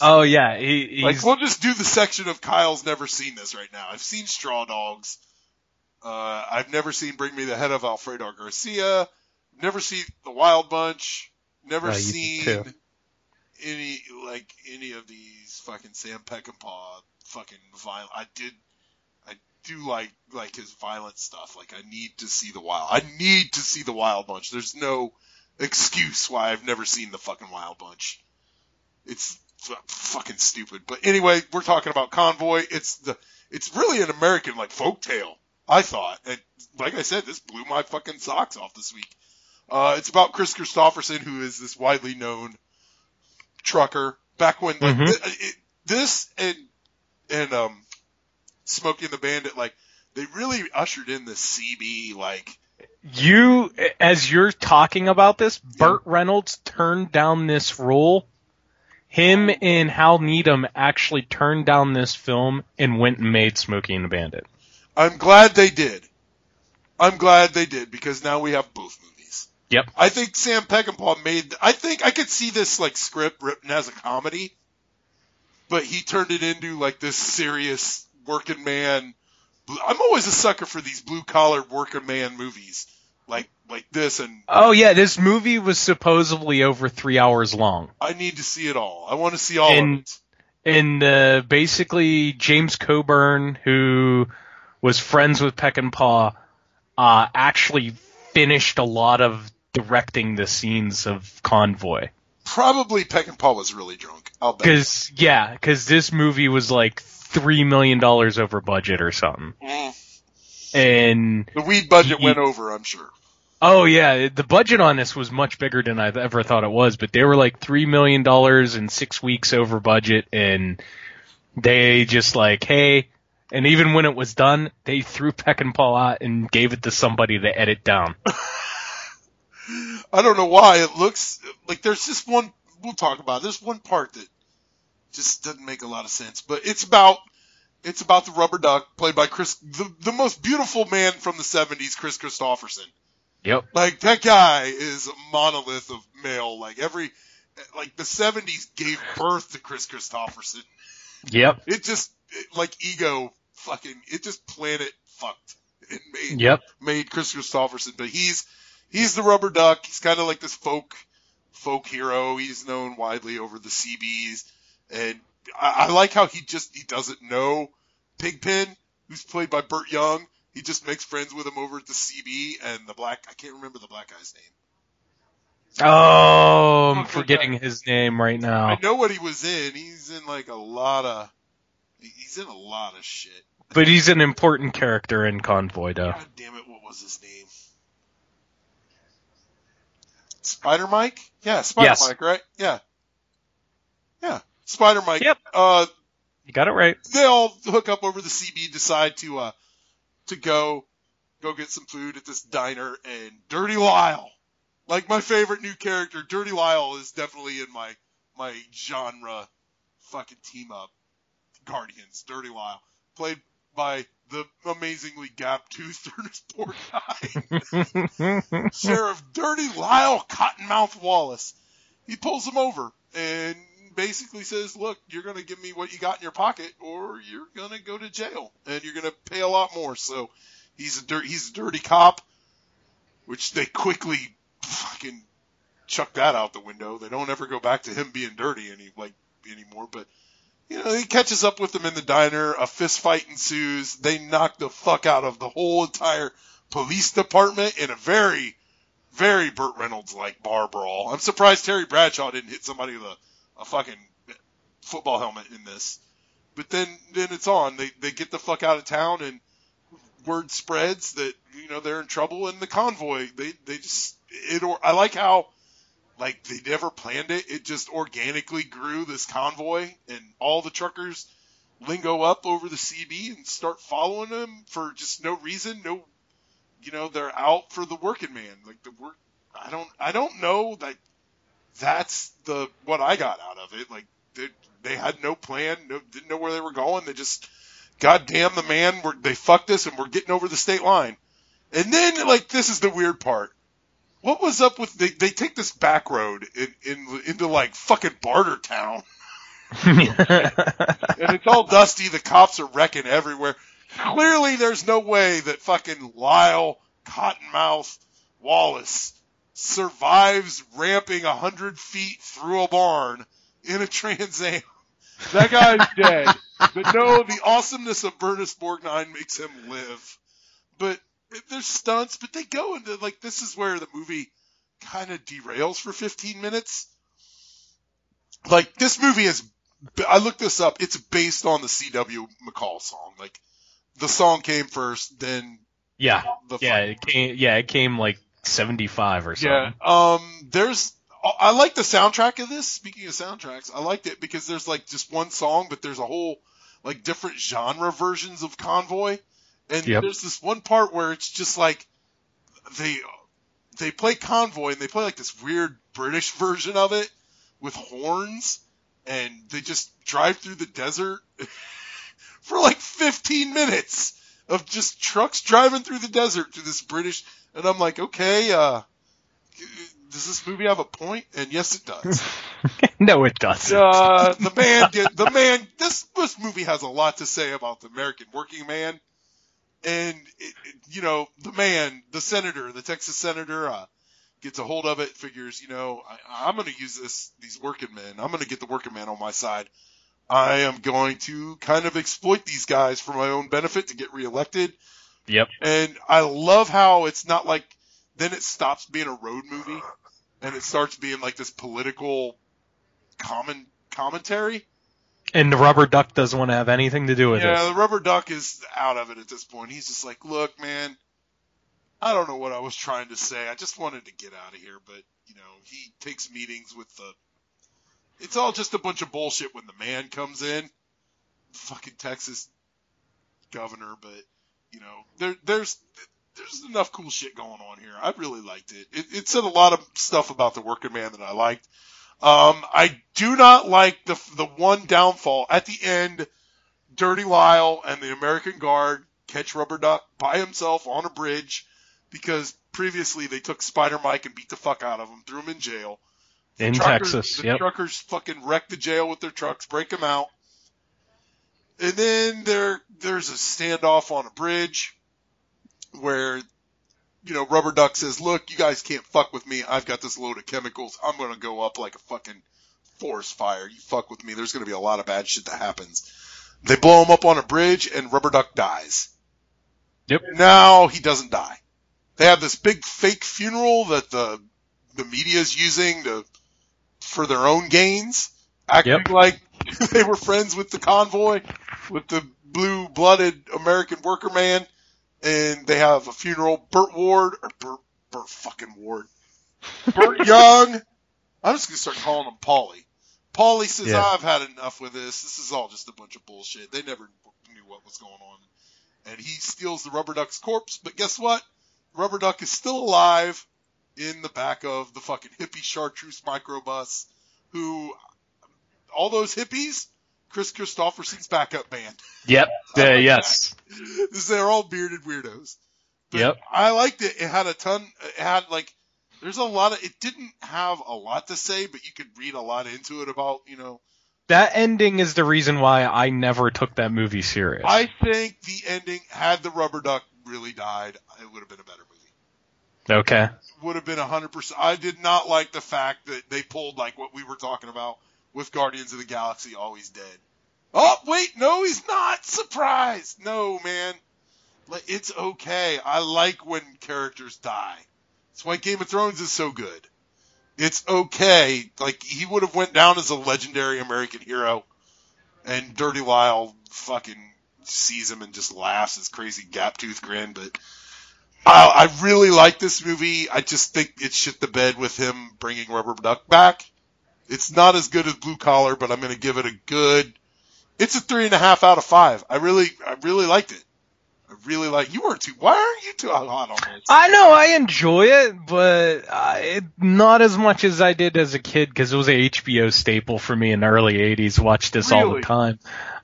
Oh yeah, he, Like we'll just do the section of Kyle's never seen this right now. I've seen Straw Dogs. Uh, I've never seen Bring Me the Head of Alfredo Garcia. Never seen The Wild Bunch. Never Oh, seen too. any like any of these fucking Sam Peckinpah fucking violent. I did. Do like like his violent stuff. Like I need to see the Wild. I need to see the Wild Bunch. There's no excuse why I've never seen the fucking Wild Bunch. It's f- fucking stupid. But anyway, we're talking about Convoy. It's the it's really an American like folktale. I thought, and like I said, this blew my fucking socks off this week. Uh, it's about Kris Kristofferson, who is this widely known trucker. Back when like Mhm. th- it, this and and um, Smokey and the Bandit, like they really ushered in the CB like you as you're talking about this, Burt Reynolds turned down this role. Him oh. and Hal Needham actually turned down this film and went and made Smokey and the Bandit. I'm glad they did. I'm glad they did because now we have both movies. Yep. I think Sam Peckinpah made. I think I could see this like script written as a comedy, but he turned it into like this serious working man. I'm always a sucker for these blue collar working man movies, like like this, and Oh yeah, this movie was supposedly over three hours long. I need to see it all. I want to see all of it. and uh, basically James Coburn, who was friends with Peck Peckinpah, uh, actually finished a lot of directing the scenes of Convoy. Probably peck and Peckinpah was really drunk. I'll bet. Because yeah, because this movie was like three million dollars over budget or something, Mm. and The weed budget he- went over, I'm sure. Oh yeah, the budget on this was much bigger than I've ever thought it was, but they were like three million dollars in six weeks over budget, and they just like, hey, and even when it was done, they threw Peckinpah out and gave it to somebody to edit down. I don't know why it looks like there's just one. We'll talk about. it. There's one part that just doesn't make a lot of sense, but it's about it's about the rubber duck played by Kris, the the most beautiful man from the '70s, Kris Kristofferson. Yep. Like that guy is a monolith of male. Like every like the '70s gave birth to Kris Kristofferson. Yep. It just it, like ego fucking it just planet fucked and made Yep. made Kris Kristofferson, but he's he's the rubber duck. He's kind of like this folk folk hero. He's known widely over the CBs, and I, I like how he just he doesn't know Pigpen, who's played by Burt Young. He just makes friends with him over at the CB and the black. I can't remember the black guy's name. Oh, I'm forgetting his name right now. I know what he was in. He's in like a lot of. He's in a lot of shit. But he's an important character in Convoy, though. God damn it! What was his name? Spider Mike? Yeah, Spider Yes. Mike, right? Yeah. Yeah, Spider Mike. Yep. Uh, You got it right. they all hook up over the CB, decide to uh to go go get some food at this diner, and Dirty Lyle, like my favorite new character, Dirty Lyle is definitely in my my genre fucking team up. Guardians, Dirty Lyle, played by the amazingly gap toothed Ernest Borgnine. Sheriff Dirty Lyle Cottonmouth Wallace. He pulls him over and basically says, "Look, you're going to give me what you got in your pocket, or you're going to go to jail, and you're going to pay a lot more." So he's a dirt, he's a dirty cop, which they quickly fucking chuck that out the window. They don't ever go back to him being dirty any like anymore. But you know, he catches up with them in the diner. A fist fight ensues. They knock the fuck out of the whole entire police department in a very, very Burt Reynolds like bar brawl. I'm surprised Terry Bradshaw didn't hit somebody with a, a fucking football helmet in this. But then, then it's on. They they get the fuck out of town, and word spreads that you know they're in trouble. And the convoy, they they just it. Or I like how like they never planned it. It just organically grew this convoy, and all the truckers lingo up over the CB and start following them for just no reason. No, you know, they're out for the working man. Like the work. I don't. I don't know. Like that's the what I got out of it. Like they, they had no plan. No, didn't know where they were going. They just, goddamn the man. We're, they fucked us, and we're getting over the state line. And then like this is the weird part what was up with they, they take this back road in, in into like fucking Barter Town, and it's all dusty. The cops are wrecking everywhere. Clearly, there's no way that fucking Lyle Cottonmouth Wallace survives ramping a hundred feet through a barn in a Trans Am. That guy's dead. But no, the awesomeness of Ernest Borgnine makes him live. But there's stunts, but they go into like this is where the movie kind of derails for 15 minutes. Like this movie is, I looked this up. It's based on the C.W. McCall song. Like the song came first, then Yeah. The yeah, it came yeah, it came like 75 or something. yeah. Um, there's I like the soundtrack of this. Speaking of soundtracks, I liked it because there's like just one song, but there's a whole like different genre versions of Convoy. And Yep. there's this one part where it's just like they they play Convoy and they play like this weird British version of it with horns and they just drive through the desert for like 15 minutes of just trucks driving through the desert to this British and I'm like, okay, uh does this movie have a point? And yes, it does. no, it doesn't. Uh, the man, the man, this this movie has a lot to say about the American working man, and it, it- you know, the man, the senator, the Texas senator, uh, gets a hold of it, figures, you know, I, I'm going to use this these working men. I'm going to get the working man on my side. I am going to kind of exploit these guys for my own benefit to get reelected. Yep. And I love how it's not like then it stops being a road movie and it starts being like this political common commentary. And the rubber duck doesn't want to have anything to do with it. Yeah, the rubber duck is out of it at this point. He's just like, look, man, I don't know what I was trying to say. I just wanted to get out of here, but you know, he takes meetings with the. It's all just a bunch of bullshit when the man comes in, fucking Texas governor. But you know, there there's there's enough cool shit going on here. I really liked it. It, it said a lot of stuff about the working man that I liked. Um, I do not like the the one downfall at the end. Dirty Lyle and the American Guard catch Rubber Duck by himself on a bridge because previously they took Spider Mike and beat the fuck out of him, threw him in jail. The In truckers- Texas, the yep. truckers fucking wreck the jail with their trucks, break them out, and then there there's a standoff on a bridge where you know Rubber Duck says, "Look, you guys can't fuck with me. I've got this load of chemicals. I'm gonna go up like a fucking forest fire. You fuck with me, there's gonna be a lot of bad shit that happens." They blow him up on a bridge, and Rubber Duck dies. Yep. Now he doesn't die. They have this big fake funeral that the the media is using to for their own gains, acting like they were friends with the convoy, with the blue-blooded American worker man, and they have a funeral. Burt Ward or Burt, Burt fucking Ward, Burt Young. I'm just gonna start calling him Paulie. Paulie says, Yeah. "I've had enough with this. This is all just a bunch of bullshit. They never knew what was going on." And he steals the rubber duck's corpse, but guess what? Rubber duck is still alive in the back of the fucking hippie chartreuse microbus. Who, all those hippies, Kris Kristofferson's backup band. Yep. Uh, yes. They're all bearded weirdos. But Yep. I liked it. It had a ton. It had like, there's a lot of. It didn't have a lot to say, but you could read a lot into it about you know. That ending is the reason why I never took that movie serious. I think the ending had the rubber duck really died, it would have been a better movie. okay. Would have been a hundred percent. I did not like the fact that they pulled like what we were talking about with Guardians of the Galaxy, always dead. Oh wait, no, he's not. Surprise! No, man. It's okay. I like when characters die. That's why Game of Thrones is so good. It's okay. Like he would have went down as a legendary American hero, and Dirty Lyle fucking sees him and just laughs his crazy gap tooth grin. But I, I really like this movie. I just think it shit the bed with him bringing Rubber Duck back. It's not as good as Blue Collar, but I'm going to give it a good. It's a three and a half out of five. I really, I really liked it. I really like. You weren't too. Why aren't you too hot on this? I know I enjoy it, but uh, it, not as much as I did as a kid because it was a HBO staple for me in the early '80s. Watched this all the time.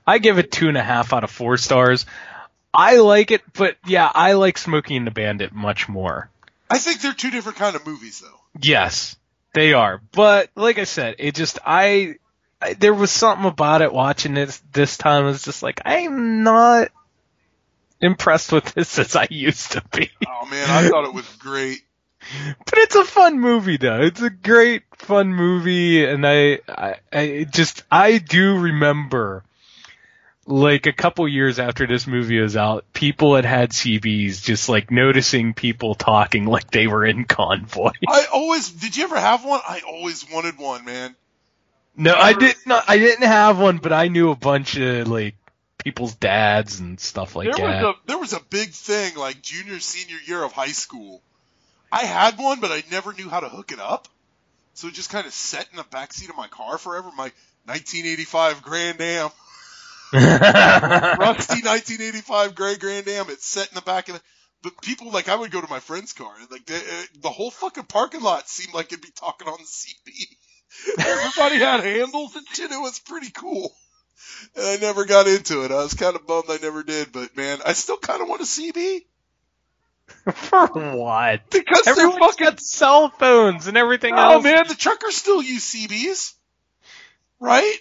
I give it two and a half out of four stars. I like it, but yeah, I like Smokey and the Bandit much more. I think they're two different kind of movies, though. Yes, they are. But like I said, it just I, I there was something about it watching this this time. It was just like I'm not impressed with this as I used to be. Oh man, I thought it was great. But it's a fun movie though. It's a great fun movie and I I, I just I do remember like a couple years after this movie was out, people had had CBs just like noticing people talking like they were in convoy. I always. Did you ever have one? I always wanted one, man. No, I did not. I didn't have one, but I knew a bunch of like people's dads and stuff like there that. was a there was a big thing like junior senior year of high school. I had one, but I never knew how to hook it up. So it just kind of sat in the back seat of my car forever. My 1985 Grand Am, rusty 1985 gray Grand Am. It's set in the back of the. But people like I would go to my friend's car, and like the, uh, the whole fucking parking lot seemed like it'd be talking on the CB. Everybody had handles and shit. It was pretty cool. And I never got into it. I was kind of bummed I never did, but man, I still kind of want a CB. For what? Because Everyone's fucking got cell phones and everything else. Oh else. man, the truckers still use CBs, right?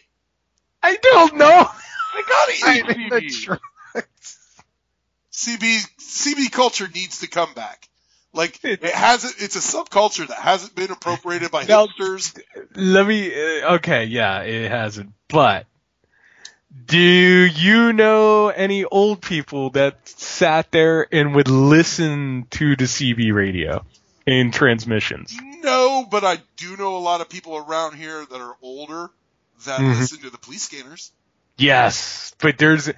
I don't know. They gotta use I- the. CB CB culture needs to come back. Like it hasn't. It's a subculture that hasn't been appropriated by Now- hipsters. Let me. Uh, okay, yeah, it hasn't. But do you know any old people that sat there and would listen to the CB radio in transmissions? No, but I do know a lot of people around here that are older that Mhm. listen to the police scanners. Yes, but there's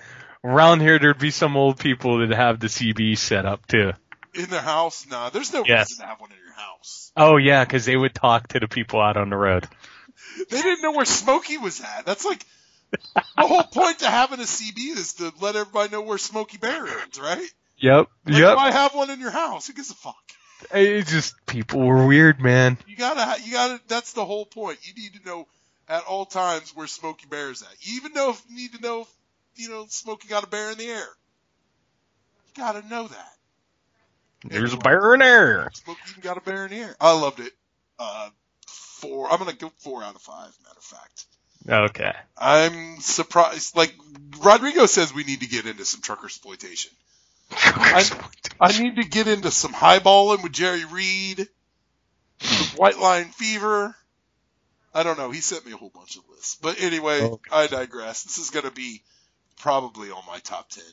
around here there'd be some old people that have the CB set up too. In their house? Nah, there's no Yes. reason to have one in your house. Oh yeah, because they would talk to the people out on the road. They didn't know where Smokey was at. That's like the whole point to having a CB is to let everybody know where Smokey Bear is, right? Yep, Like, yep. Why have one in your house? Who gives a fuck? It's just people were weird, man. You gotta, you gotta. That's the whole point. You need to know at all times where Smokey Bear is at. You even know if you need to know, if, you know, Smokey got a bear in the air. You gotta know that. There's a bear in there. Smokey even got a bear in the air. I loved it. Uh, four. I'm gonna go four out of five. Matter of fact. Okay. I'm surprised. Like Rodrigo says, we need to get into some trucker exploitation. I, I need to get into some highballing with Jerry Reed, some White Line Fever. I don't know. He sent me a whole bunch of lists, but anyway, Okay. I digress. This is going to be probably on my top ten.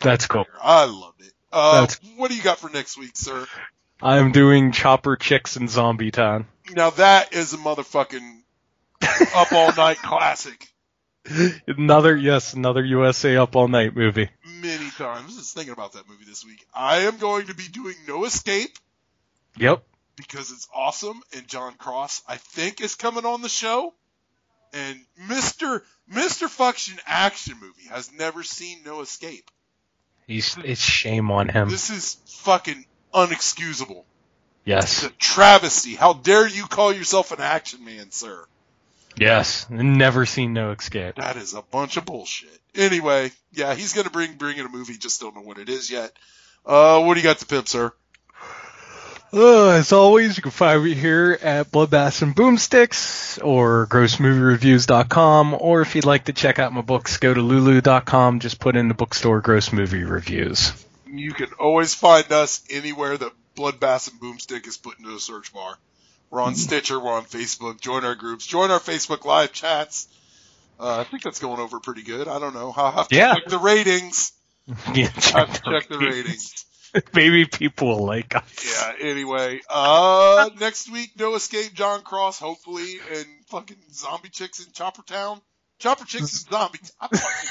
That's cool. I loved it. Uh, what do you got for next week, sir? I'm doing Chopper Chicks and Zombie Town. Now that is a motherfucking up all night classic. Another yes, another USA Up All Night movie. Many times. I was just thinking about that movie this week. I am going to be doing No Escape Yep. Because it's awesome, and John Cross I think is coming on the show. And Mister Mister Function Action Movie has never seen No Escape. He's it's shame on him. This is fucking unexcusable. Yes. It's a travesty. How dare you call yourself an action man, sir? Yes. Never seen No Escape. That is a bunch of bullshit. Anyway, yeah, he's gonna bring bring in a movie. Just don't know what it is yet. Uh, what do you got to pimp, sir? Uh, as always, you can find me here at Bloodbaths and Boomsticks or grossmoviereviews.com. Or if you'd like to check out my books, go to lulu.com. Just put in the bookstore Gross Movie Reviews. You can always find us anywhere that Bloodbath and Boomstick is put into a search bar. We're on Stitcher. We're on Facebook. Join our groups. Join our Facebook live chats. Uh, I think that's going over pretty good. I don't know. I'll have to Yeah. check the ratings. Yeah, to check the ratings. Maybe people will like us. Yeah, anyway. Uh, next week, No Escape, John Cross, hopefully, and fucking Zombie Chicks in Chopper Town. Chopper Chicks and Zombie I'm fucking,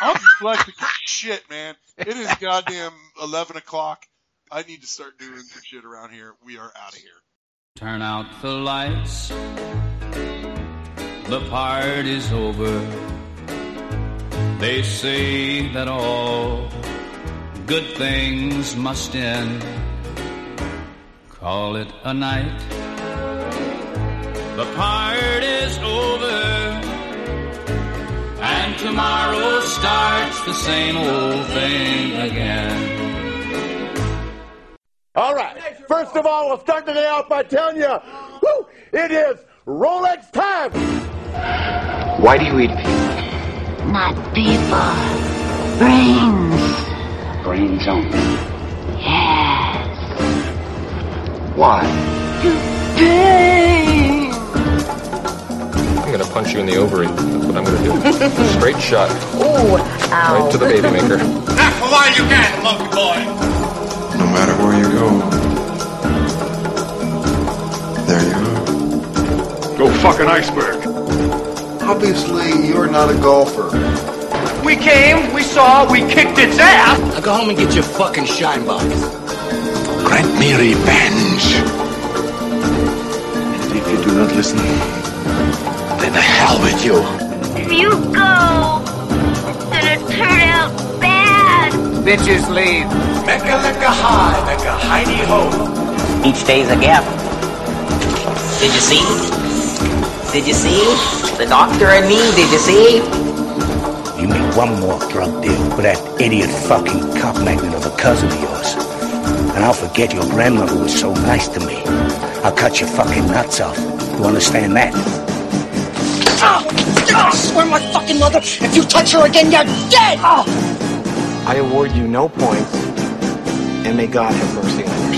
I'm dyslexic as shit, man. It is goddamn 11 o'clock. I need to start doing some shit around here. We are out of here. Turn out the lights. The party's over. They say that all good things must end. Call it a night. The party's over. And tomorrow starts the same old thing again. All right. First of all, we'll start the day off by telling you, whoo, it is Rolex time. Why do you eat people? Not people. Brains. Brains only. Yes. Why? Brains. I'm gonna punch you in the ovary. That's what I'm gonna do. Straight shot. Ooh, ow. Right to the baby maker. Now, come on, you can, monkey boy. No matter where you go, there you are. Go fuck an iceberg. Obviously, you're not a golfer. We came, we saw, we kicked its ass. Now go home and get your fucking shine box. Grant me revenge. And if you do not listen, then the hell with you. If you go, it's gonna turn out bad. Bitches leave. Mecca lecca high, mecca hiney ho. Each day's a gift. Did you see? Did you see? The doctor and me, did you see? You make one more drug deal with that idiot fucking cop magnet of a cousin of yours. And I'll forget your grandmother was so nice to me. I'll cut your fucking nuts off. You understand that? Ah! I swear my fucking mother, if you touch her again, you're dead! Ah! I award you no points, and may God have mercy on your